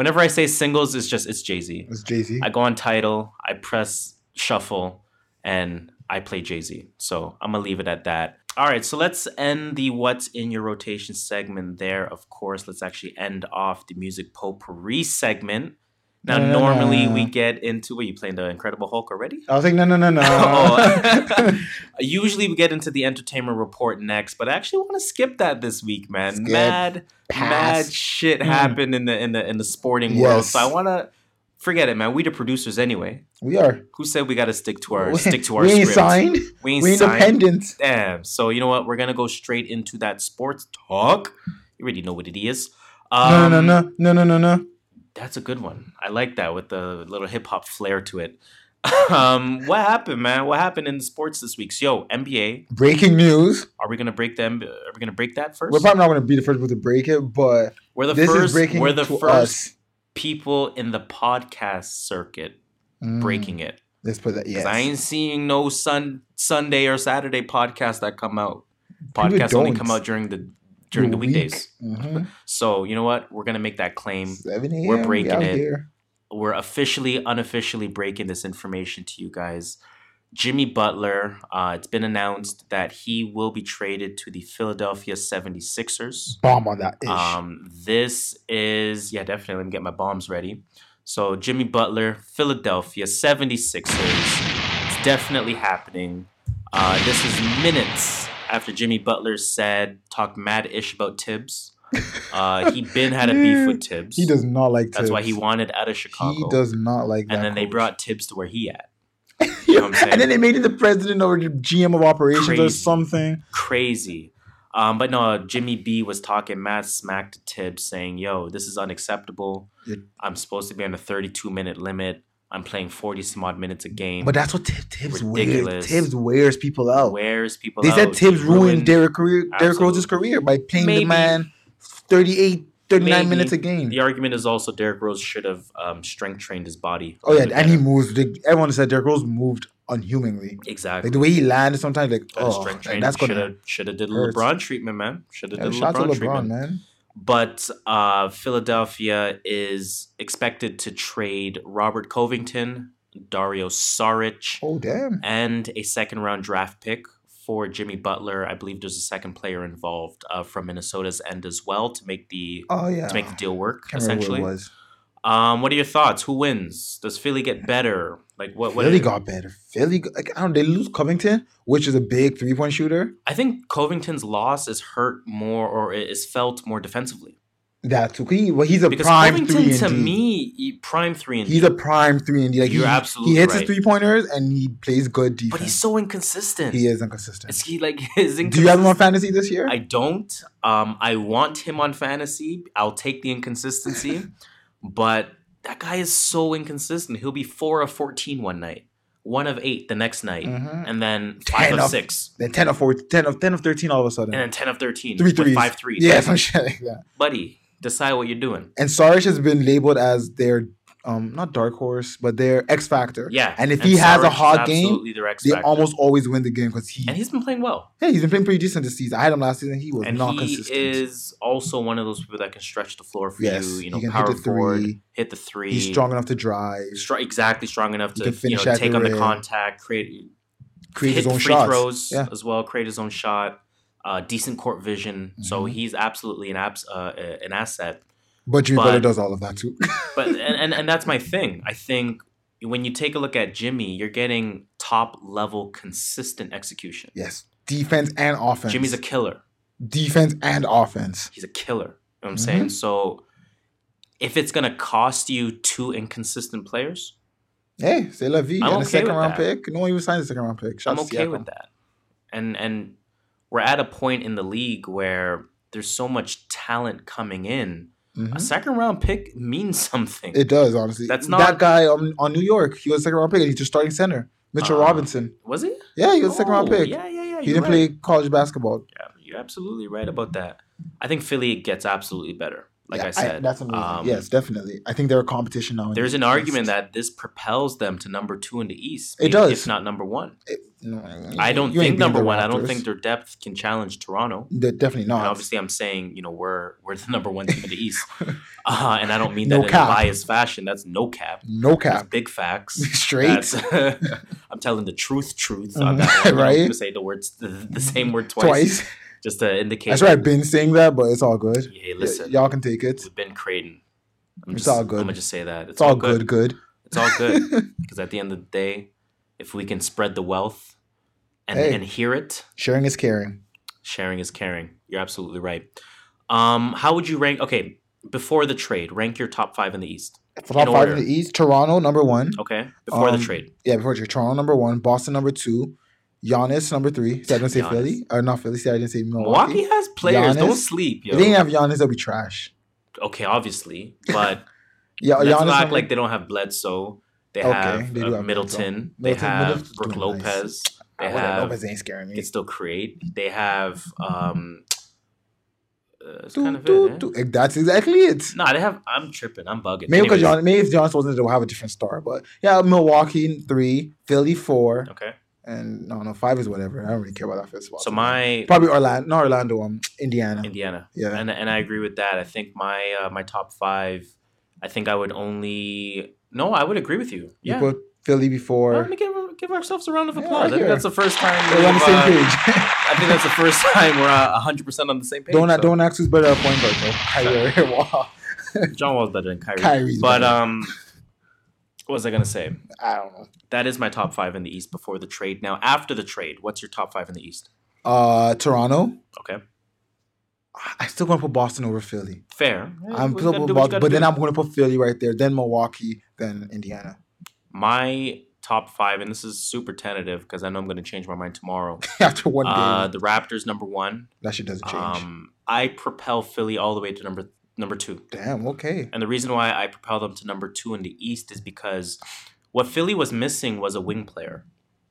S1: Whenever I say singles, it's just, it's Jay Z.
S2: It's Jay Z.
S1: I go on Tidal, I press shuffle, and I play Jay Z. So I'm gonna leave it at that. All right, so let's end the what's in your rotation segment there. Of course, let's actually end off the music potpourri segment. Now,
S2: No, no, no,
S1: normally
S2: no.
S1: we get into. What you playing the Incredible Hulk already?
S2: I was like, no, no, no, no.
S1: Oh. Usually we get into the entertainment report next, but I actually want to skip that this week, man.
S2: Skip.
S1: Mad,
S2: Pass.
S1: mad shit
S2: Mm.
S1: happened in the in the in the sporting world. So I want to forget it, man. We the producers anyway.
S2: we are.
S1: Who said we got to stick to our
S2: we,
S1: stick to our
S2: we ain't
S1: script?
S2: signed.
S1: We ain't
S2: We
S1: signed.
S2: independent.
S1: Damn. So you know what? We're gonna go straight into that sports talk. You already know what it is.
S2: No, no,
S1: Um,
S2: no, no, no, no, no.
S1: That's a good one. I like that with the little hip hop flair to it. um, what happened, man? What happened in the sports this week? So, yo, NBA.
S2: Breaking news.
S1: Are we gonna break them? Are we gonna break that 1st
S2: We're probably not going to be the first people to break it, but
S1: we're the
S2: this
S1: first.
S2: is breaking
S1: we're the first
S2: us.
S1: people in the podcast circuit
S2: Mm,
S1: breaking it.
S2: Let's put that. Yes.
S1: I ain't seeing no sun Sunday or Saturday podcasts that come out. Podcasts only come out during the during the,
S2: week.
S1: weekdays.
S2: Mhm.
S1: So you know what? We're gonna make that claim. We're breaking
S2: out
S1: it.
S2: Here.
S1: We're officially, unofficially breaking this information to you guys. Jimmy Butler, uh, it's been announced that he will be traded to the Philadelphia 76ers.
S2: Bomb on that.
S1: Um, this is, yeah, definitely. Let me get my bombs ready. So, Jimmy Butler, Philadelphia 76ers. It's definitely happening. Uh, this is minutes after Jimmy Butler said, talked mad ish about Thibs. Uh, he been had a beef with Thibs.
S2: he does not like.
S1: That's why he wanted out of Chicago.
S2: He does not like. That
S1: and then they brought Thibs to where he at.
S2: Yeah,
S1: know what I'm saying?
S2: and then they made him the president or the GM of operations or something.
S1: Crazy. Um, but no, Jimmy B was talking mad smack to Thibs, saying, "Yo, this is unacceptable. I'm supposed to be on a 32 minute limit. I'm playing 40 some odd minutes a game.
S2: But that's what Thibs, Thibs wears. Thibs wears people out.
S1: wears people
S2: They
S1: out.
S2: They said Thibs
S1: He
S2: ruined Derrick career, Derrick Rose's career by playing
S1: Maybe.
S2: the man 38, 39
S1: Maybe.
S2: minutes a game.
S1: The argument is also Derrick Rose should have um, strength trained his body.
S2: oh yeah, and he moves. Everyone said Derrick Rose moved unhumanly.
S1: exactly.
S2: Like the way he landed, sometimes like oh,
S1: strength
S2: like, that's
S1: Should
S2: gonna.
S1: have should have did a. LeBron treatment, man. Should have
S2: Yeah,
S1: did a LeBron,
S2: LeBron,
S1: treatment.
S2: man.
S1: But uh, Philadelphia is expected to trade Robert Covington, Dario Saric,
S2: Oh damn.
S1: and a second round draft pick for Jimmy Butler. I believe there's a second player involved uh, from Minnesota's end as well to make the
S2: Oh yeah.
S1: to make the deal work.
S2: Can't
S1: essentially,
S2: was.
S1: Um, what are your thoughts? Who wins? Does Philly get better? Like what? what
S2: Philly got better. Philly, got- like, I don't. They lose Covington, which is a big three point shooter.
S1: I think Covington's loss is hurt more or is felt more defensively
S2: That too. He, well, he's a
S1: because
S2: prime
S1: Covington
S2: three.
S1: to
S2: and D.
S1: me, prime three and
S2: he's a prime three and D. Like
S1: You're
S2: he,
S1: absolutely
S2: he hits
S1: right.
S2: his three pointers and he plays good defense.
S1: but he's so inconsistent.
S2: he is inconsistent.
S1: Is he like his
S2: Do you have him on fantasy this year?
S1: I don't. Um, I want him on fantasy. I'll take the inconsistency, but that guy is so inconsistent. He'll be four of 14 one night, one of eight the next night,
S2: Mhm.
S1: and then five
S2: Ten
S1: of,
S2: of-
S1: six,
S2: Then ten of four, 10 of ten of thirteen all of a sudden.
S1: and then 10 of 13
S2: Three threes.
S1: five threes.
S2: Yeah, some shit like that.
S1: buddy, decide what you're doing.
S2: And Saric has been labeled as their um not dark horse, but their X factor.
S1: Yeah,
S2: And if he has a hot game, They almost always win the game because he
S1: and he's been playing well.
S2: yeah, he's been playing pretty decent this season. I had him last season. He was
S1: and
S2: not
S1: he
S2: consistent.
S1: is also one of those people that can stretch the floor for
S2: yes,
S1: you. You know,
S2: can
S1: power
S2: hit the
S1: forward,
S2: three.
S1: hit the three.
S2: He's strong enough to drive,
S1: Str- exactly strong enough
S2: He
S1: to you know take on the contact, create
S2: create
S1: hit
S2: his own
S1: free
S2: shots.
S1: throws
S2: Yeah.
S1: as well, create his own shot. Uh, decent court vision, so
S2: Mhm.
S1: he's absolutely an abs- uh, an asset.
S2: But Jimmy
S1: But-
S2: Butler does all of that too.
S1: But and, and and that's my thing. I think when you take a look at Jimmy, you're getting top level consistent execution.
S2: yes, defense and offense.
S1: Jimmy's a killer.
S2: defense and offense.
S1: He's a killer. You know what I'm
S2: Mhm.
S1: saying? So if it's gonna cost you two inconsistent players,
S2: Hey, c'est la vie.
S1: I'm
S2: and
S1: okay
S2: a second round
S1: that.
S2: pick. No one even signed a second round pick.
S1: I'm
S2: Shouts to
S1: okay with that. And and we're at a point in the league where there's so much talent coming in.
S2: Mhm.
S1: A second round pick means something.
S2: It does honestly.
S1: That's
S2: that guy on, on New York. He was a second round pick. and He's just starting center. Mitchell
S1: Uh,
S2: Robinson.
S1: Was he?
S2: Yeah, he was a second round
S1: Oh,
S2: pick.
S1: Yeah, yeah, yeah.
S2: he didn't
S1: right.
S2: play college basketball.
S1: Yeah, you're absolutely right about that. I think Philly gets absolutely better. Like
S2: Yeah,
S1: I said,
S2: that's amazing.
S1: Um,
S2: yes, definitely. I think they're a competition now.
S1: There's
S2: the
S1: an argument that this propels them to number two in the East.
S2: It
S1: maybe,
S2: does.
S1: if not number one.
S2: It- no,
S1: I don't think number one. I don't think their depth can challenge Toronto.
S2: They're definitely
S1: And
S2: not.
S1: obviously, I'm saying you know we're we're the number one team in the East, uh, and I don't mean that
S2: No
S1: in
S2: cap.
S1: a biased fashion. That's no cap.
S2: no
S1: That's
S2: cap.
S1: big facts.
S2: Straight.
S1: I'm telling the truth, truth on that one. I'm
S2: Right?
S1: going to say the words, the, the same word twice,
S2: Twice.
S1: Just to indicate.
S2: That's why I've been saying that, but it's all good.
S1: Hey,
S2: Y-
S1: listen,
S2: y'all can take it.
S1: we've been creating. I'm
S2: It's
S1: just,
S2: all good.
S1: I'm gonna just say that it's,
S2: It's all good, good.
S1: It's all good because at the end of the day, if we can spread the wealth and
S2: Hey.
S1: and hear it,
S2: Sharing is caring.
S1: sharing is caring. You're absolutely right. Um, how would you rank? Okay, before the trade, rank your top five in the East.
S2: For top
S1: In
S2: five
S1: order.
S2: in the East, Toronto number one.
S1: Okay, before
S2: Um,
S1: the trade.
S2: Yeah, before you, Toronto number one, Boston number two, Giannis number three. See, I didn't say
S1: Giannis.
S2: Philly or not Philly. See, I didn't say Milwaukee.
S1: Milwaukee has players. Don't sleep, yo.
S2: If they didn't have Giannis, they'll be trash.
S1: okay, obviously, but
S2: Yeah,
S1: let's
S2: Giannis
S1: not act like they don't have Bledsoe. They
S2: Okay,
S1: have,
S2: they
S1: uh,
S2: have
S1: Middleton.
S2: Bledsoe.
S1: They have
S2: Middleton's
S1: Brook
S2: doing nice.
S1: Lopez. They have
S2: Lopez ain't scaring me.
S1: can still create. They have um. Uh, that's
S2: Do,
S1: kind of
S2: do,
S1: it. eh?
S2: do. Eh, That's exactly it.
S1: Nah, they have. I'm tripping. I'm bugging.
S2: Maybe because John, maybe if Giannis wasn't, they'll have a different star. But yeah, Milwaukee three, Philly four,
S1: Okay.
S2: And no, no five is whatever. I don't really care about that spot.
S1: So my
S2: probably Orlando, not Orlando, um, Indiana.
S1: Indiana.
S2: Yeah.
S1: And and I agree with that. I think my uh, my top five. I think I would only. No, I would agree with you.
S2: You
S1: Yeah.
S2: put Philly
S1: Well,
S2: before.
S1: let me give give ourselves a round of
S2: Yeah,
S1: applause. I think that's the first time
S2: We're on the same
S1: uh,
S2: page.
S1: I think that's the first time we're uh, 100% on the same page.
S2: don't
S1: so.
S2: don't ask who's better at point guard though. Kyrie. wow.
S1: John Wall's better than Kyrie.
S2: Kyrie's
S1: but
S2: better.
S1: um, what was I gonna say?
S2: I don't know.
S1: That is my top five in the East before the trade. Now, after the trade, what's your top five in the East?
S2: Uh, Toronto.
S1: Okay,
S2: I still gonna put Boston over Philly.
S1: fair.
S2: I'm still
S1: gotta
S2: put
S1: do
S2: Boston,
S1: gotta
S2: but then. I'm gonna put Philly right there. Then Milwaukee. Then Indiana.
S1: my top five, and this is super tentative because I know I'm gonna change my mind tomorrow.
S2: After one game,
S1: Uh, the Raptors number one.
S2: that shit doesn't change.
S1: Um, I propel Philly all the way to number number two.
S2: Damn. Okay.
S1: And the reason why I propel them to number two in the East is because what Philly was missing was a wing player,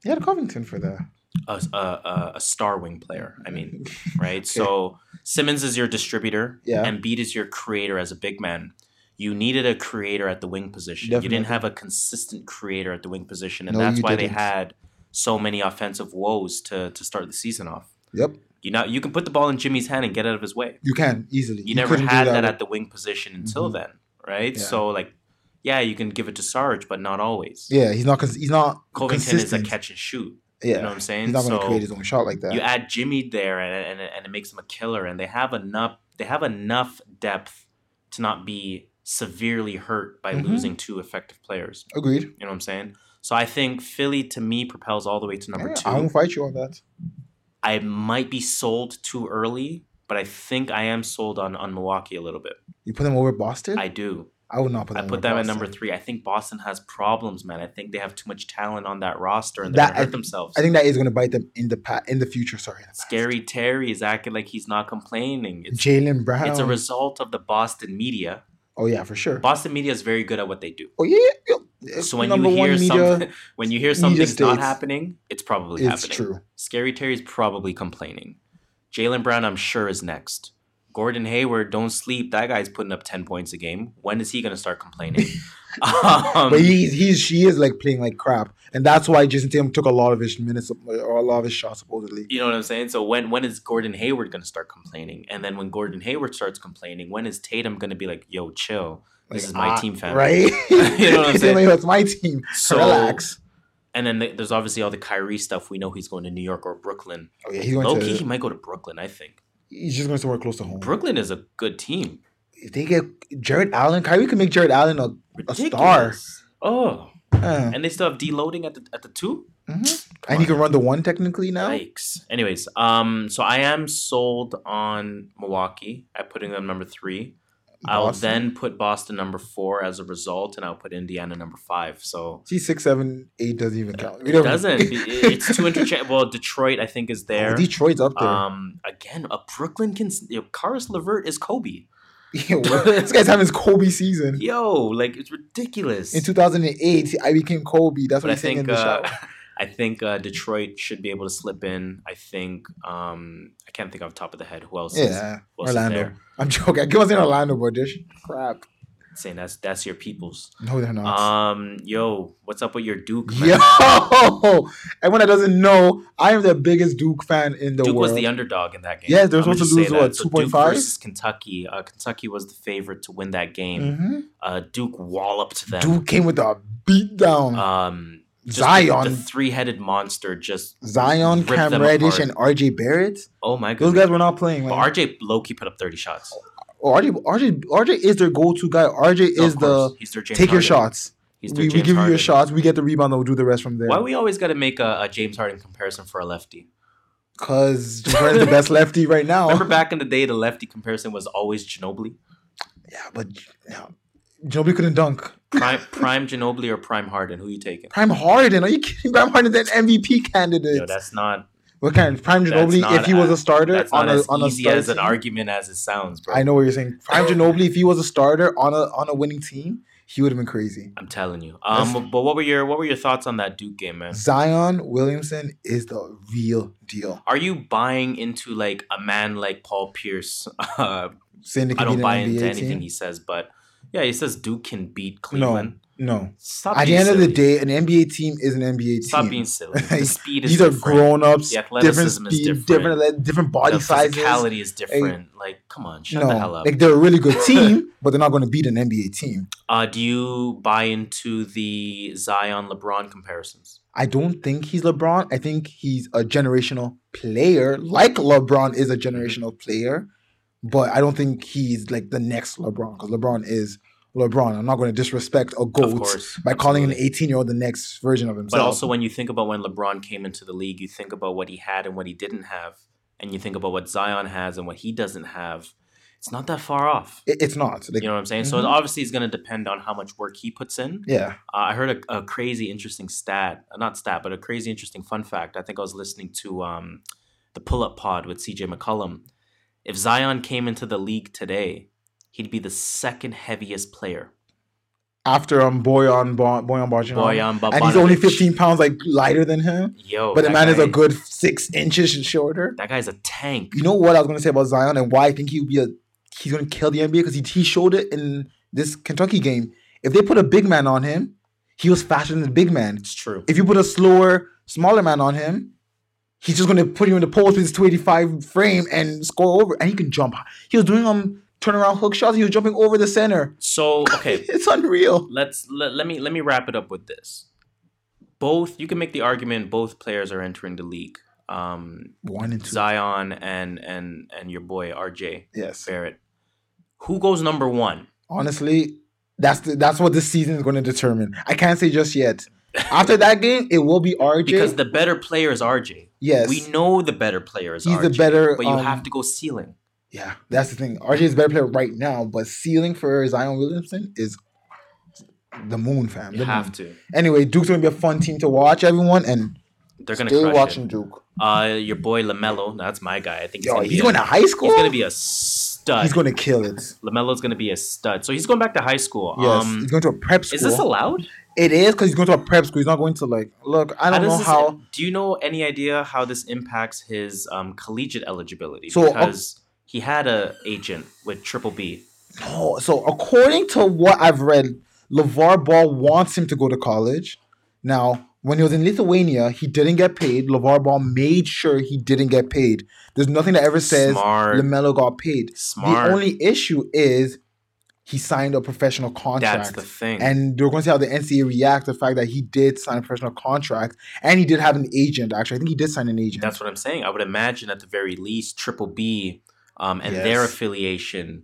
S2: You had Covington for that.
S1: a, a, a, a star wing player. I mean, right? So Simmons is your distributor,
S2: Yeah.
S1: Embiid is your creator as a big man. You needed a creator at the wing position. You didn't have a consistent creator at the wing position, and
S2: No,
S1: that's why they
S2: didn't.
S1: had so many offensive woes to to start the season off.
S2: Yep.
S1: You know, you can put the ball in Jimmy's hand and get out of his way.
S2: You can easily.
S1: You, never had that,
S2: with-
S1: at the wing position until
S2: Mhm.
S1: then, right?
S2: Yeah.
S1: So like, yeah, you can give it to Sarge, but not always.
S2: Yeah, he's not. Cons- he's not
S1: Covington is a catch and shoot.
S2: Yeah,
S1: You know what I'm saying?
S2: he's not going to
S1: So
S2: create his own shot like that.
S1: you add Jimmy there, and, and and it makes him a killer. And they have enough. They have enough depth to not be severely hurt by
S2: Mhm.
S1: losing two effective players.
S2: Agreed.
S1: You know what I'm saying? So I think Philly to me propels all the way to number
S2: Yeah,
S1: two.
S2: I won't fight you on that.
S1: I might be sold too early, but I think I am sold on on Milwaukee a little bit.
S2: You put them over Boston.
S1: I do.
S2: I, would not put them.
S1: I
S2: put
S1: them at number three. I think Boston has problems, man. I think they have too much talent on that roster and they're hurt
S2: I-
S1: themselves.
S2: I think that is going to bite them in the pa- in the future. Sorry,
S1: Scary Terry is acting like he's not complaining. It's,
S2: Jaylen Brown.
S1: it's a result of the Boston media.
S2: oh yeah, for sure.
S1: Boston media is very good at what they do.
S2: Oh yeah, yeah.
S1: So when
S2: Number
S1: you hear
S2: media,
S1: something, when you hear something's not happening, it's probably happening.
S2: it's
S1: happening.
S2: true.
S1: Scary Terry's probably complaining. Jaylen Brown, I'm sure, is next. Gordon Hayward, don't sleep. That guy's putting up ten points a game. When is he going to start complaining? um,
S2: but he's he's she is like playing like crap, and that's why Jayson Tatum took a lot of his minutes or a lot of his shots supposedly.
S1: You know what I'm saying? So when when is Gordon Hayward going to start complaining? And then when Gordon Hayward starts complaining, when is Tatum going to be like, "Yo, chill. This
S2: Like,
S1: is my team, fam."
S2: right?
S1: You know what I'm saying?
S2: It's my team.
S1: So
S2: Relax.
S1: and then th- there's obviously all the Kyrie stuff. We know he's going to New York or Brooklyn.
S2: Oh yeah, he's going
S1: Low
S2: to.
S1: key, he might go to Brooklyn. I think
S2: he's just going to somewhere close to home.
S1: Brooklyn is a good team.
S2: if they get Jarrett Allen, Kyrie could make Jarrett Allen a, a star.
S1: Oh,
S2: Uh,
S1: and they still have deloading at the at the two.
S2: mhm. And he can run the one technically now.
S1: Yikes. Anyways, um, so I am sold on Milwaukee. I'm putting them number three. I'll then put Boston number four as a result, and I'll put Indiana number five. So
S2: See, six, seven, eight doesn't even count. We
S1: it doesn't. It's too interchangeable. Well, Detroit, I think, is there.
S2: Oh, Detroit's up there.
S1: Um, again, a Brooklyn can. You know, Caris LeVert is Kobe.
S2: Yo, this guy's having his Kobe season.
S1: Yo, like it's ridiculous.
S2: In 2008, I became Kobe. That's
S1: but
S2: what
S1: I
S2: saying in
S1: think
S2: the
S1: uh,
S2: shower.
S1: I think uh, Detroit should be able to slip in. I think um, I can't think off the top of the head who else. is,
S2: Yeah,
S1: who else is
S2: Orlando. I'm joking. I give us in Orlando, but this crap.
S1: Saying that's that's your peoples.
S2: No, they're not.
S1: Um, yo, what's up with your Duke? Man?
S2: Yo, everyone that doesn't know, I am the biggest Duke fan in the
S1: Duke
S2: world.
S1: Duke was the underdog in that game.
S2: Yeah, they were
S1: I'm
S2: supposed to lose, what.
S1: So Duke
S2: 2.5?
S1: versus Kentucky. Uh, Kentucky was the favorite to win that game.
S2: Mhm.
S1: Uh, Duke walloped them.
S2: Duke came with a beat down.
S1: Um,
S2: Zion,
S1: the, three-headed monster, just
S2: Zion, Cam Reddish, and RJ Barrett.
S1: oh my
S2: god,
S1: Those
S2: guys were not playing.
S1: But
S2: Man.
S1: RJ Loki put up thirty shots.
S2: Oh, RJ, RJ, RJ is their go-to guy. RJ
S1: No,
S2: is the
S1: course. he's their James
S2: take your shots.
S1: He's their
S2: We, we give you your shots. We get the rebound. and We'll do the rest from there.
S1: Why we always got to make a, a James Harden comparison for a lefty?
S2: Because Jordan's the best lefty right now.
S1: Remember back in the day, the lefty comparison was always Ginobili.
S2: Yeah, but yeah, Ginobili couldn't dunk.
S1: Prime Prime Ginobili or Prime Harden? Who you taking?
S2: Prime Harden. Are you kidding? Prime Harden's an MVP candidate.
S1: Yo, that's not
S2: what kind of Prime
S1: that's
S2: Ginobili if he was a starter
S1: that's
S2: on
S1: not
S2: a
S1: as
S2: on a
S1: easy as an
S2: team?
S1: argument as it sounds, bro.
S2: I know what you're saying. Prime Ginobili, if he was a starter on a on a winning team, he would have been crazy.
S1: I'm telling you. Um, but what were your what were your thoughts on that Duke game, man?
S2: Zion Williamson is the real deal.
S1: Are you buying into like a man like Paul Pierce? Uh, I don't buy into anything
S2: team.
S1: he says, but yeah, he says Duke can beat Cleveland.
S2: No.
S1: Stop
S2: At the end of the day, an NBA team is an NBA team.
S1: Stop being silly. The speed is
S2: These are grown ups,
S1: The
S2: different
S1: athleticism is
S2: speed,
S1: different.
S2: different different, different body
S1: the
S2: sizes.
S1: physicality is different. like, come on, shut
S2: no,
S1: the hell up.
S2: like they're a really good team, but they're not going to beat an NBA team.
S1: uh, do you buy into the Zion LeBron comparisons?
S2: I don't think he's LeBron. I think he's a generational player, like LeBron is a generational player, but I don't think he's like the next LeBron because LeBron is LeBron. I'm not going to disrespect a goat by calling an 18 year old the next version of himself.
S1: But also, when you think about when LeBron came into the league, you think about what he had and what he didn't have, and you think about what Zion has and what he doesn't have. It's not that far off.
S2: It- it's not. Like,
S1: You know what I'm saying? So it
S2: Mhm.
S1: obviously it's going to depend on how much work he puts in.
S2: yeah.
S1: Uh, I heard a, a crazy interesting stat, uh, not stat, but a crazy interesting fun fact. I think I was listening to um, the Pull Up Pod with CJ McCollum. If Zion came into the league today, he'd be the second heaviest player.
S2: After um Boyan Bo- Boyan Bogdanovic.
S1: Boyan
S2: and he's only 15 pounds like lighter than him.
S1: Yo,
S2: but the man is a good six inches shorter.
S1: That guy's a tank.
S2: You know what I was gonna say about Zion and why I think he would be a he's gonna kill the NBA because he, he showed it in this Kentucky game. If they put a big man on him, he was faster than the big man.
S1: It's true.
S2: If you put a slower, smaller man on him, he's just gonna put you in the post with his 285 frame and score over. And he can jump. He was doing um turnaround hook shots. He was jumping over the center.
S1: So okay,
S2: It's unreal.
S1: let's let, let me let me wrap it up with this. Both you can make the argument both players are entering the league. Um,
S2: One and two.
S1: Zion and and and your boy RJ
S2: Yes.
S1: Barrett. Who goes number one?
S2: Honestly, that's the, that's what this season is going to determine. I can't say just yet. After that game, it will be RJ.
S1: Because the better player is RJ.
S2: Yes,
S1: We know the better player is
S2: He's
S1: RJ.
S2: the better,
S1: but you
S2: um,
S1: have to go ceiling.
S2: yeah, that's the thing. RJ is a better player right now, but ceiling for Zion Williamson is the moon, fam.
S1: You
S2: the
S1: have
S2: moon.
S1: to.
S2: Anyway, Duke's going to be a fun team to watch, everyone, and
S1: They're gonna crush
S2: watching
S1: it.
S2: Duke.
S1: Uh, your boy Lamelo. That's my guy. I think he's
S2: Yo,
S1: gonna
S2: he's
S1: be.
S2: going
S1: a,
S2: to high school.
S1: he's gonna be a stud.
S2: He's going to kill it.
S1: Lamelo's gonna be a stud. So he's going back to high school.
S2: Yes,
S1: Um,
S2: he's going to a prep school.
S1: is this allowed?
S2: It is because he's going to a prep school. He's not going to like look. I don't
S1: does
S2: know
S1: this-
S2: how.
S1: Do you know any idea how this impacts his um, collegiate eligibility?
S2: So, uh,
S1: because he had a agent with Triple B.
S2: No, so according to what I've read, LeVar Ball wants him to go to college. Now, when he was in Lithuania, he didn't get paid. LeVar Ball made sure he didn't get paid. There's nothing that ever says
S1: Smart.
S2: LaMelo got paid.
S1: Smart.
S2: The only issue is he signed a professional contract.
S1: That's the thing.
S2: and they're going to see how the NCAA reacts to the fact that he did sign a professional contract and he did have an agent. Actually, I think he did sign an agent.
S1: That's what I'm saying. I would imagine at the very least, Triple B um, and their affiliation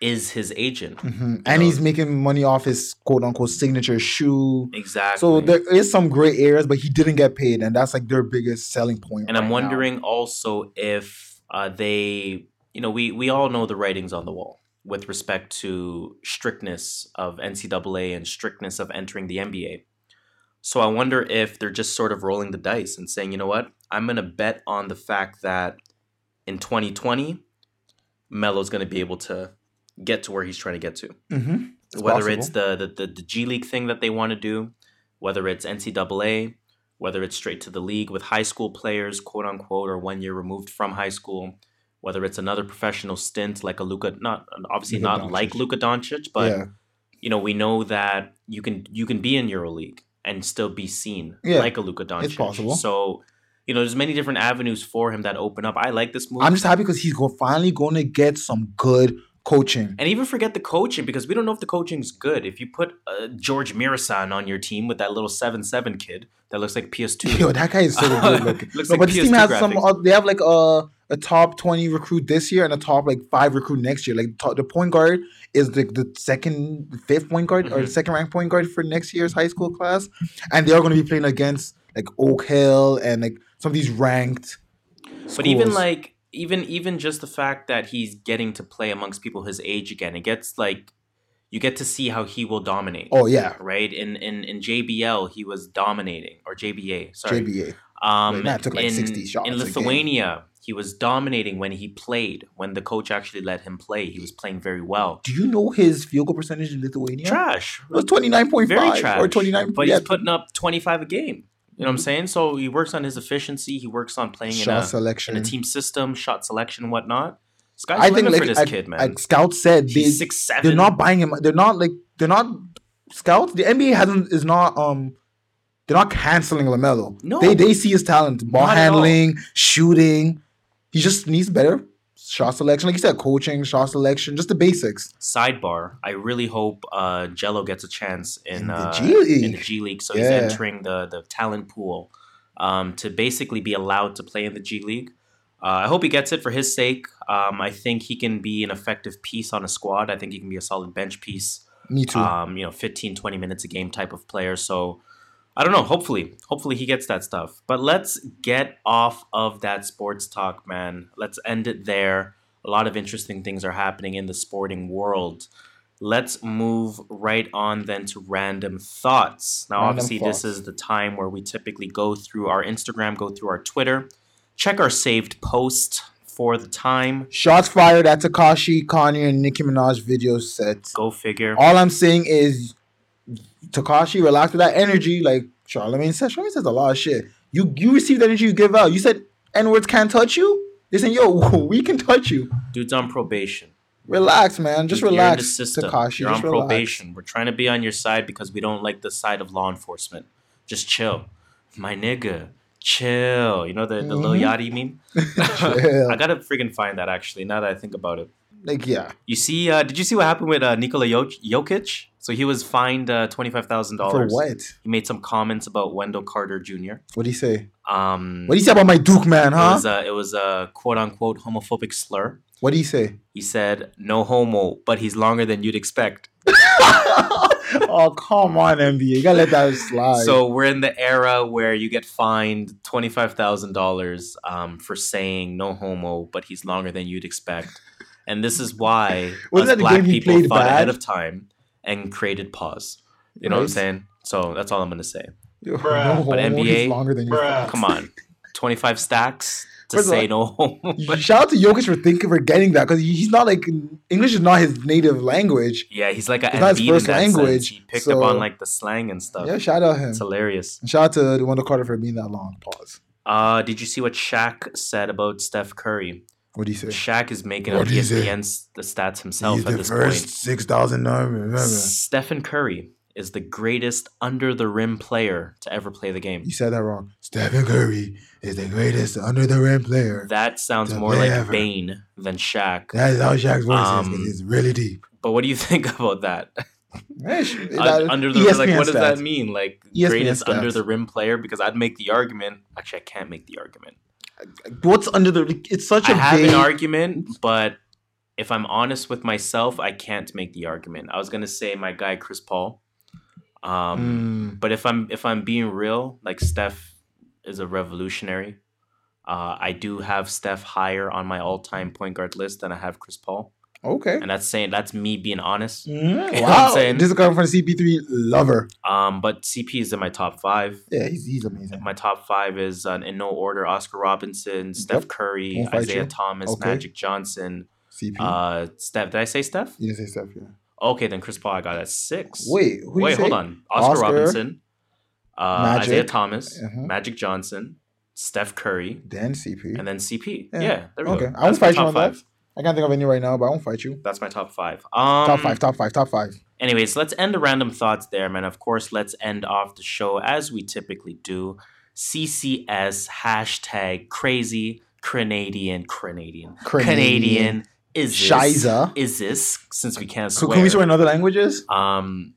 S1: is his agent.
S2: Mhm. And
S1: know-
S2: he's making money off his quote unquote signature shoe.
S1: Exactly.
S2: So there is some gray areas, but he didn't get paid, and that's like their biggest selling point.
S1: and I'm
S2: right now.
S1: wondering also if uh, they, you know, we we all know the writings on the wall with respect to strictness of NCAA and strictness of entering the NBA. So I wonder if they're just sort of rolling the dice and saying, you know what, I'm gonna bet on the fact that in 2020, Melo's gonna be able to get to where he's trying to get to.
S2: Mhm. It's
S1: whether
S2: possible.
S1: it's the, the the the G League thing that they want to do, whether it's NCAA, whether it's straight to the league with high school players, quote unquote, or one year removed from high school, whether it's another professional stint like a Luka, not obviously
S2: Luka
S1: not
S2: Doncic.
S1: like Luka Doncic, but
S2: yeah,
S1: you know we know that you can you can be in EuroLeague and still be seen
S2: Yeah,
S1: like a Luka Doncic.
S2: It's possible.
S1: So you know there's many different avenues for him that open up. I like this move.
S2: I'm just happy because he's go- finally going to get some good coaching.
S1: And even forget the coaching because we don't know if the coaching's good. If you put uh, George Mirasan on your team with that little seven seven kid that looks like PS2,
S2: Yo, that guy is so good looking.
S1: Looks
S2: no,
S1: like
S2: but this team
S1: PS2
S2: has some. Uh, they have like a a top twenty recruit this year and a top like five recruit next year. Like top, the point guard is the the second, fifth point guard or
S1: Mhm.
S2: the second ranked point guard for next year's high school class, and they are going to be playing against like Oak Hill and like some of these ranked.
S1: But even like even even just the fact that he's getting to play amongst people his age again, it gets like you get to see how he will dominate.
S2: oh yeah,
S1: Right in in in JBL, he was dominating or JBA. Sorry,
S2: JBA.
S1: Um,
S2: Wait, took, like,
S1: in,
S2: 60 shots
S1: in Lithuania. He was dominating when he played. When the coach actually let him play, he was playing very well.
S2: Do you know his field goal percentage in Lithuania?
S1: Trash,
S2: It was twenty nine point
S1: trash,
S2: or twenty nine.
S1: But
S2: yeah,
S1: he's putting up twenty five a game. You know what I'm saying? So he works on his efficiency. He works on playing in
S2: shot
S1: a,
S2: selection.
S1: in a team system, shot selection, whatnot.
S2: I think like,
S1: for this
S2: like,
S1: kid, man.
S2: Scout said, they,
S1: seven.
S2: they're not buying him. They're not like they're not scouts. The NBA hasn't is not um they're not canceling Lamelo.
S1: No.
S2: they they see his talent, ball
S1: Not at all.
S2: handling, shooting. He just needs better shot selection, like you said, coaching, shot selection, just the basics.
S1: Sidebar: I really hope uh, Jello gets a chance in,
S2: In the
S1: uh,
S2: G League.
S1: in the G League. So he's entering the the talent pool um, to basically be allowed to play in the G League. Uh, I hope he gets it for his sake. Um, I think he can be an effective piece on a squad. I think he can be a solid bench piece.
S2: Me too.
S1: Um, you know, 15, 20 minutes a game type of player. So I don't know. Hopefully, hopefully he gets that stuff. But let's get off of that sports talk, man. Let's end it there. A lot of interesting things are happening in the sporting world. Let's move right on then to random thoughts. Now,
S2: Random
S1: obviously, this is the time where we typically go through our Instagram, go through our Twitter, check our saved post for the time.
S2: Shots fired at Tekashi, Kanye, and Nicki Minaj video set.
S1: Go figure.
S2: All I'm saying is Tekashi, relax with that energy. Like Charlamagne said, Charlamagne says a lot of shit. You you receive the energy you give out. You said N words can't touch you. They saying, yo, we can touch you.
S1: Dude's on probation.
S2: Relax, man. Just
S1: You're in the
S2: relax,
S1: system.
S2: Tekashi.
S1: You're on
S2: relax.
S1: probation. We're trying to be on your side because we don't like the side of law enforcement. Just chill, my nigga. Chill. You know the the Lil
S2: Mhm.
S1: Yachty meme. I gotta freaking find that actually. Now that I think about it,
S2: Like, yeah.
S1: you see, uh, did you see what happened with uh, Nikola Jokic? So he was fined uh, twenty five thousand
S2: For what?
S1: He made some comments about Wendell Carter Jr.
S2: What did he say?
S1: Um,
S2: What did he say about my Duke man,
S1: it
S2: huh?
S1: was a, it was a quote unquote homophobic slur.
S2: what did he say?
S1: He said, "No homo, but he's longer than you'd expect."
S2: oh, come on, NBA. You gotta let that slide.
S1: So we're in the era where you get fined twenty five thousand dollars um, for saying no homo, but he's longer than you'd expect, and this is why us
S2: that the
S1: black people
S2: played
S1: thought
S2: bad?
S1: ahead of time and created pause. You know what I'm saying? So that's all I'm gonna say.
S3: Bruh.
S2: no
S1: But NBA,
S2: longer than you.
S3: bruh.
S1: Come on, twenty five stacks to
S2: First
S1: say
S2: all,
S1: no but-
S2: Shout out to Jokic for thinking for getting that because he's not like English is not his native language.
S1: yeah, he's like a
S2: It's not his
S1: Embiid
S2: first language,
S1: sense. He picked up on like the slang and stuff.
S2: Yeah, shout out him.
S1: It's hilarious.
S2: And shout out to Wendell Carter for being that long. Pause.
S1: Uh, did you see what Shaq said about Steph Curry?
S2: What do you say?
S1: Shaq is making
S2: What
S1: up
S2: do you say?
S1: ESPN's the stats himself
S2: He's
S1: at
S2: the
S1: this
S2: first
S1: point.
S2: six thousand.
S1: Stephen Curry is the greatest under the rim player to ever play the game.
S2: You said that wrong. Stephen Curry is the greatest under the rim player.
S1: That sounds more like
S2: ever.
S1: Bane than Shaq.
S2: That is how Shaq's voice
S1: Um,
S2: is. It's really deep.
S1: But what do you think about that? Uh, under the
S2: ESPN
S1: like, what does that mean? Like
S2: ESPN
S1: greatest
S2: stats.
S1: under the rim player? Because I'd make the argument. Actually, I can't make the argument.
S2: What's under the? It's such
S1: I
S2: a
S1: have
S2: vague.
S1: an argument, but if I'm honest with myself, I can't make the argument. I was gonna say my guy Chris Paul. Um,
S2: Mm,
S1: But if I'm if I'm being real, like Steph is a revolutionary. Uh, I do have Steph higher on my all-time point guard list than I have Chris Paul,
S2: okay.
S1: and that's saying that's me being honest.
S2: Mm,
S1: know what I'm
S2: wow.
S1: saying?
S2: This is coming from the CP3 lover.
S1: Um, but CP is in my top five.
S2: Yeah, he's, he's amazing.
S1: My top five is uh, in no order: Oscar Robinson, Steph
S2: Yep.
S1: Curry, Isiah
S2: you.
S1: Thomas,
S2: Okay.
S1: Magic Johnson,
S2: CP.
S1: uh, Steph. Did I say Steph?
S2: you didn't say Steph, yeah.
S1: Okay, then Chris Paul I got at six.
S2: Wait, who you
S1: Wait, hold on. Oscar,
S2: Oscar?
S1: Robinson, uh. Isiah Thomas,
S2: Mhm.
S1: Magic Johnson, Steph Curry,
S2: Then CP.
S1: and then CP.
S2: Yeah.
S1: Yeah, there we
S2: Okay.
S1: go.
S2: I won't
S1: That's my
S2: fight you
S1: top
S2: on that. I can't think of any right now, but I won't fight you.
S1: That's my top five. Um,
S2: top five, top five, top five.
S1: Anyways, let's end the random thoughts there, man. Of course, let's end off the show as we typically do. CCS hashtag crazy Canadian Canadian
S2: Canadian.
S1: Is this
S2: Shiza.
S1: is this since we can't swear.
S2: can we swear in other languages?
S1: Um,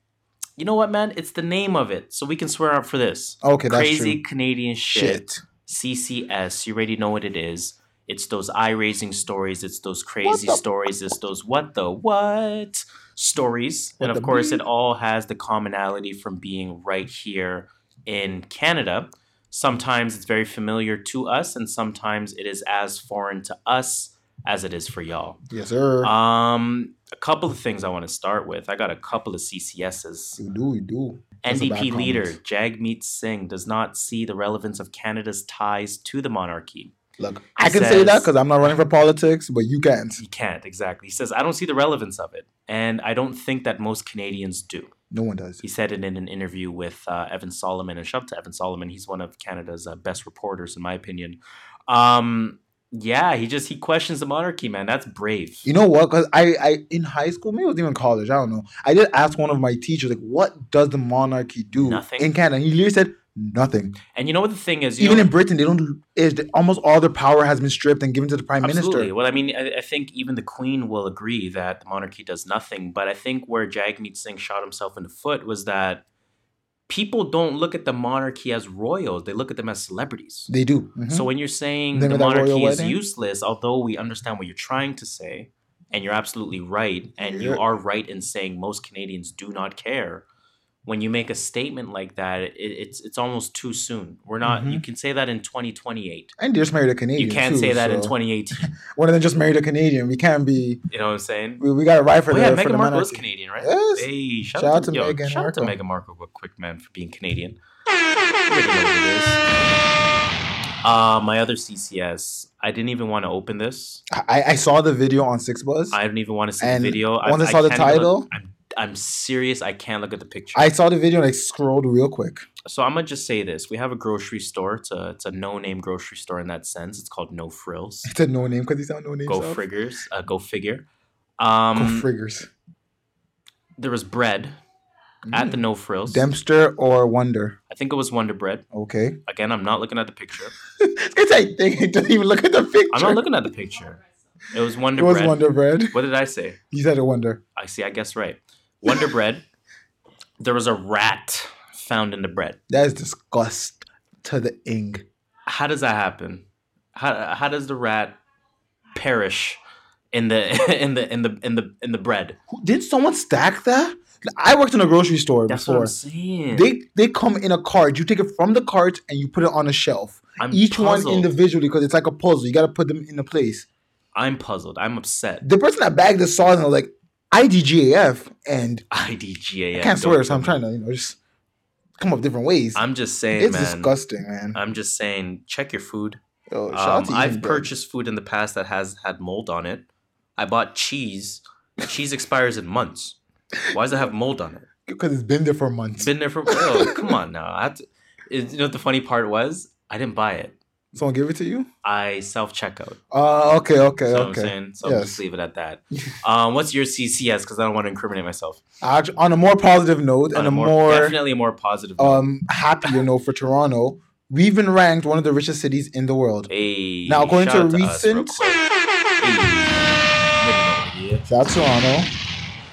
S1: you know what, man? It's the name of it, so we can swear out for this.
S2: Okay, that's
S1: Crazy. Canadian shit.
S2: Shit.
S1: CCS. You already know what it is. It's those eye raising stories. It's those crazy stories. It's those what the what stories.
S2: What
S1: and of course,
S2: beep?
S1: it all has the commonality from being right here in Canada. Sometimes it's very familiar to us, and sometimes it is as foreign to us as it is for y'all.
S2: Yes, sir.
S1: Um, a couple of things I want to start with. I got a couple of CCSs.
S2: we do, we do. That's
S1: NDP leader. Jagmeet Singh does not see the relevance of Canada's ties to the monarchy.
S2: Look, I can say that because I'm not running for politics, but you can't.
S1: He can't, exactly. He says, I don't see the relevance of it. And I don't think that most Canadians do.
S2: No one does.
S1: He said it in an interview with uh, Evan Solomon. And shout out to Evan Solomon. He's one of Canada's uh, best reporters, in my opinion. Um, yeah, he just he questions the monarchy, man. That's brave.
S2: You know what? Because I, I, in high school, maybe it was even college. I don't know. I did ask one of my teachers, like, what does the monarchy do
S1: Nothing.
S2: in Canada? And he literally said nothing.
S1: And you know what the thing is? You
S2: Even
S1: know,
S2: in Britain, they don't. Is almost all their power has been stripped and given to the prime
S1: Absolutely.
S2: minister.
S1: Well, I mean, I, I think even the Queen will agree that the monarchy does nothing. But I think where Jagmeet Singh shot himself in the foot was that people don't look at the monarchy as royals; they look at them as celebrities.
S2: They do. Mhm.
S1: So when you're saying
S2: Then
S1: the
S2: with that royal
S1: monarchy is useless, although we understand what you're trying to say, and you're absolutely right, and you are right in saying most Canadians do not care. When you make a statement like that, it, it's it's almost too soon. We're not. You
S2: Mhm.
S1: can say that in 2028.
S2: and just married a Canadian.
S1: You can't
S2: too,
S1: say that in 2018.
S2: One of them just married a Canadian. We can't be.
S1: You know what I'm saying?
S2: We, we got to ride for
S1: Oh
S2: the
S1: yeah, Meghan Markle is. Canadian, right?
S2: Yes.
S1: Hey, shout,
S2: Shout
S1: out to, yo,
S2: Meghan
S1: shout out to. Meghan Markle real quick, man, for being Canadian. You already know what it is. Uh, my other CCS. I didn't even want to open this.
S2: I, I saw the video on 6ixBuzz.
S1: I didn't even want to see the video.
S2: once I saw the
S1: can't even
S2: title-
S1: I'm, I'm serious. I can't look at the picture.
S2: I saw the video and I scrolled real quick.
S1: so I'm gonna just say this: we have a grocery store. It's a it's a no name grocery store in that sense. It's called No Frills.
S2: It's a no name because he's not no name.
S1: Go
S2: stuff.
S1: friggers. Uh, go figure. Um, Go
S2: friggers.
S1: there was bread at the No Frills.
S2: Dempster or Wonder.
S1: I think it was Wonder Bread.
S2: Okay.
S1: Again, I'm not looking at the picture.
S2: it's like they don't even look at the picture.
S1: I'm not looking at the picture. It was Wonder.
S2: It was
S1: Bread.
S2: Wonder Bread.
S1: What did I say?
S2: You said a Wonder.
S1: I see. I guess right. Wonder Bread. There was a rat found in the bread.
S2: That is disgust to the ing.
S1: How does that happen? How how does the rat perish in the in the in the in the in the bread?
S2: Did someone stack that? I worked in a grocery store
S1: That's what
S2: before.
S1: I'm saying.
S2: They they come in a cart. You take it from the cart and you put it on a shelf.
S1: I'm
S2: Each
S1: puzzled.
S2: one individually because it's like a puzzle. You got to put them in a place.
S1: I'm puzzled. I'm upset.
S2: The person that bagged the sauce and like IDGAF and
S1: IDGA.
S2: I can't swear, so I'm trying to you know just come up different ways.
S1: I'm just saying,
S2: it's
S1: man.
S2: disgusting, man.
S1: I'm just saying. Check your food.
S2: Yo,
S1: Um, I've purchased food in the past that has had mold on it. I bought cheese. Cheese expires in months. Why does it have mold on it?
S2: because it's been there for
S1: It's
S2: months.
S1: been there for. Oh, come on now. I have to, it, you know what the funny part was? I didn't buy it.
S2: Someone give it to you?
S1: I self checkout.
S2: Uh, okay, okay,
S1: You know what I'm
S2: okay.
S1: saying? So I'll
S2: Yes.
S1: just leave it at that. Um, what's your CCS? Because I don't want to incriminate myself.
S2: Actu- on a more positive note
S1: On
S2: and a more,
S1: definitely a more positive. note.
S2: um happier note for Toronto, we've been ranked one of the richest cities in the world.
S1: hey,
S2: now, according to a recent-
S1: quick. Hey, you have.
S2: Shout to Toronto.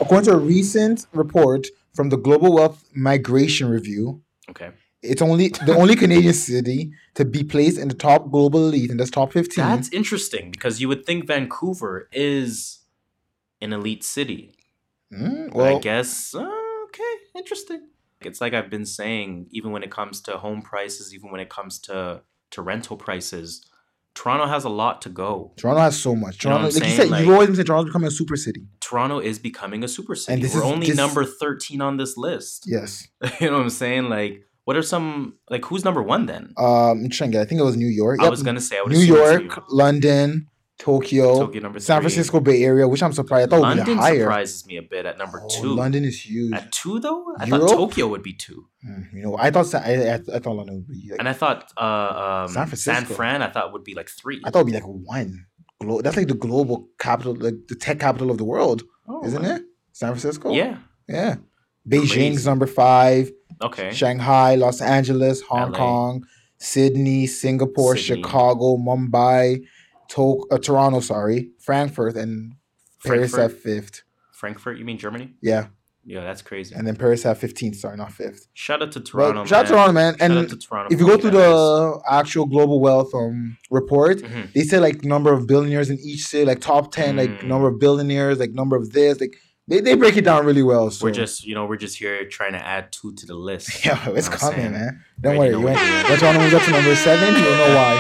S2: According to a recent report from the Global Wealth Migration Review,
S1: Okay,
S2: it's only the only Canadian city to be placed in the top global elite, in that's top 15.
S1: that's interesting because you would think Vancouver is an elite city.
S2: Mm, well,
S1: I guess uh, okay, interesting. It's like I've been saying, even when it comes to home prices, even when it comes to to rental prices, Toronto has a lot to go.
S2: Toronto has so much.
S1: You know
S2: Toronto, like you said,
S1: Like-
S2: you've always been saying Toronto's becoming a super city.
S1: Toronto is becoming a super city.
S2: this
S1: We're
S2: is-
S1: only
S2: this-
S1: number thirteen on this list.
S2: Yes.
S1: you know what I'm saying? Like, what are some like who's number one then?
S2: Um, I'm trying to get. I think it was New York.
S1: I
S2: Yep.
S1: was gonna say I would
S2: New York, London, Tokyo,
S1: Tokyo number
S2: San
S1: three.
S2: Francisco Bay Area, which I'm surprised. I thought would
S1: London
S2: be higher.
S1: surprises me a bit at number
S2: Oh,
S1: two.
S2: London is huge.
S1: At two though, I
S2: Europe?
S1: thought Tokyo would be two,
S2: Hmm, you know, I thought I, I, I thought London would be like.
S1: and I thought uh, um,
S2: San
S1: San Fran I thought would be like three.
S2: I thought it'd be like one. Glo- that's like the global capital, like the tech capital of the world,
S1: Oh,
S2: isn't it? San Francisco.
S1: Yeah.
S2: yeah. Beijing's number five.
S1: Okay.
S2: Shanghai, Los Angeles, Hong
S1: LA.
S2: Kong, Sydney, Singapore,
S1: Sydney.
S2: Chicago, Mumbai, to- uh, Toronto, sorry, Frankfurt, and Paris
S1: Frankfurt?
S2: at fifth.
S1: Frankfurt, you mean Germany?
S2: Yeah,
S1: Yeah, that's crazy.
S2: and then Paris at 15th, sorry, not fifth.
S1: Shout out to
S2: But
S1: Toronto.
S2: shout out to Toronto, man.
S1: Shout out
S2: And
S1: to Toronto.
S2: if you go through the actual global wealth um report.
S1: Mhm.
S2: they say like number of billionaires in each city, like top 10, like
S1: Mm.
S2: number of billionaires, like number of this, like they, they break it down really well. So
S1: we're just you know we're just here trying to add two to the list.
S2: yeah, it's
S1: You know
S2: coming,
S1: saying?
S2: man. Don't
S1: Already
S2: worry.
S1: know
S2: You
S1: what
S2: went,
S1: it is.
S2: that's why when we got to number seven, you'll know why.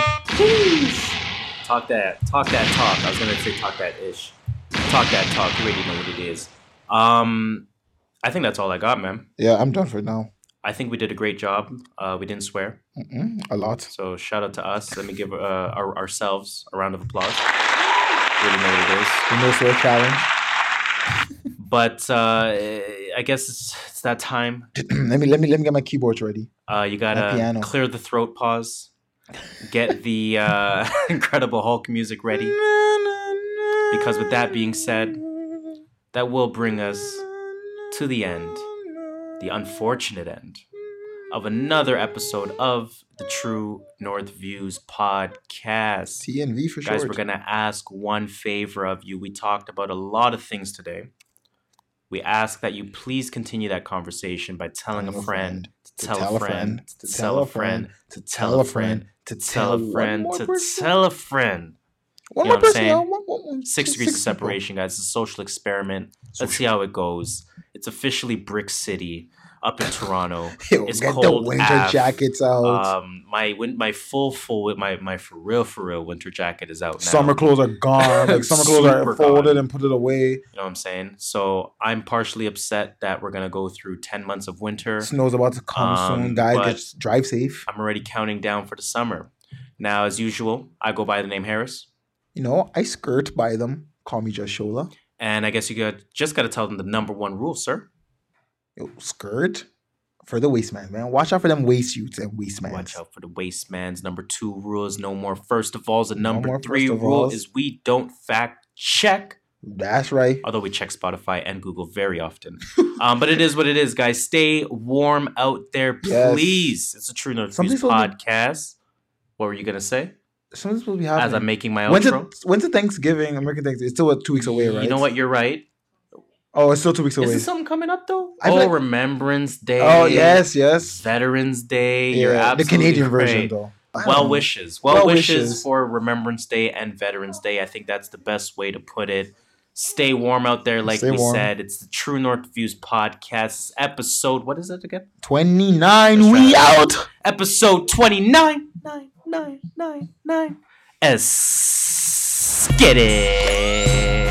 S1: Talk that, talk that talk. I was gonna say talk that ish. Talk that talk. You already know what it is. Um, I think that's all I got, man.
S2: Yeah, I'm done for now.
S1: I think we did a great job. Uh, we didn't swear,
S2: Mm-mm, a lot.
S1: so shout out to us. Let me give uh, our, ourselves a round of applause. Really know what it is.
S2: The no swear challenge.
S1: But uh, I guess it's, it's that time.
S2: let me let me let me get my keyboards ready.
S1: Uh, you gotta
S2: piano.
S1: clear the throat pause. Get the uh, Incredible Hulk music ready. Because with that being said, that will bring us to the end, the unfortunate end of another episode of the True North Views podcast.
S2: TNV for sure.
S1: Guys,
S2: short.
S1: we're gonna ask one favor of you. We talked about a lot of things today. We ask that you please continue that conversation by telling a friend, to tell a friend, to tell a friend, to tell a friend, to tell a friend, to tell a friend.
S2: One
S1: you know
S2: more
S1: what I'm
S2: person.
S1: saying?
S2: One- one- one-
S1: Six degrees of
S2: people.
S1: separation, guys. It's a social experiment. Let's see how it goes. It's officially Brick City up in Toronto.
S2: Yo,
S1: It's
S2: get the winter
S1: AF.
S2: jackets out.
S1: Um, my win- my full full my my for real for real winter jacket is out now.
S2: summer clothes are gone. Like summer clothes are folded
S1: gone.
S2: and put it away.
S1: You know what I'm saying? So I'm partially upset that we're gonna go through ten months of winter.
S2: Snow's about to come
S1: Um,
S2: soon, guys. Just drive safe.
S1: I'm already counting down for the summer. Now, as usual, I go by the name Harris,
S2: You know, I skirt by them. Call me just Shola.
S1: and I guess you got just got to tell them the number one rule, sir.
S2: Skirt for the waist man. Watch out for them waist suits and waist man.
S1: Watch out for the wasteman's number two rule is no more first of alls. And number
S2: more
S1: three rule
S2: alls.
S1: is we don't fact check.
S2: That's right.
S1: Although we check Spotify and Google very often. um, but it is what it is, guys. Stay warm out there,
S2: Yes.
S1: please. It's a True North
S2: Something's
S1: Views
S2: supposed
S1: podcast. What were you gonna say?
S2: Something's supposed to be happening.
S1: As I'm making my
S2: when's
S1: outro.
S2: it, when's the Thanksgiving? American Thanksgiving. It's still what, two weeks away, right?
S1: You know what? You're right.
S2: Oh, it's still two weeks away.
S1: Is
S2: away.
S1: there something coming up though?
S2: I
S1: oh,
S2: like-
S1: Remembrance Day.
S2: Oh yes, yes.
S1: Veterans Day. You're
S2: Yeah, the
S1: absolutely
S2: Canadian version though.
S1: Well
S2: know.
S1: wishes. Well,
S2: Well
S1: wishes,
S2: wishes.
S1: for Remembrance Day and Veterans Day. I think that's the best way to put it. Stay warm out there, like
S2: Stay
S1: we
S2: warm.
S1: said. It's the True North Views podcast episode. What is it again?
S2: Twenty nine. We
S1: right.
S2: out.
S1: Episode 29. Nine, nine, nine, nine. Es- get it.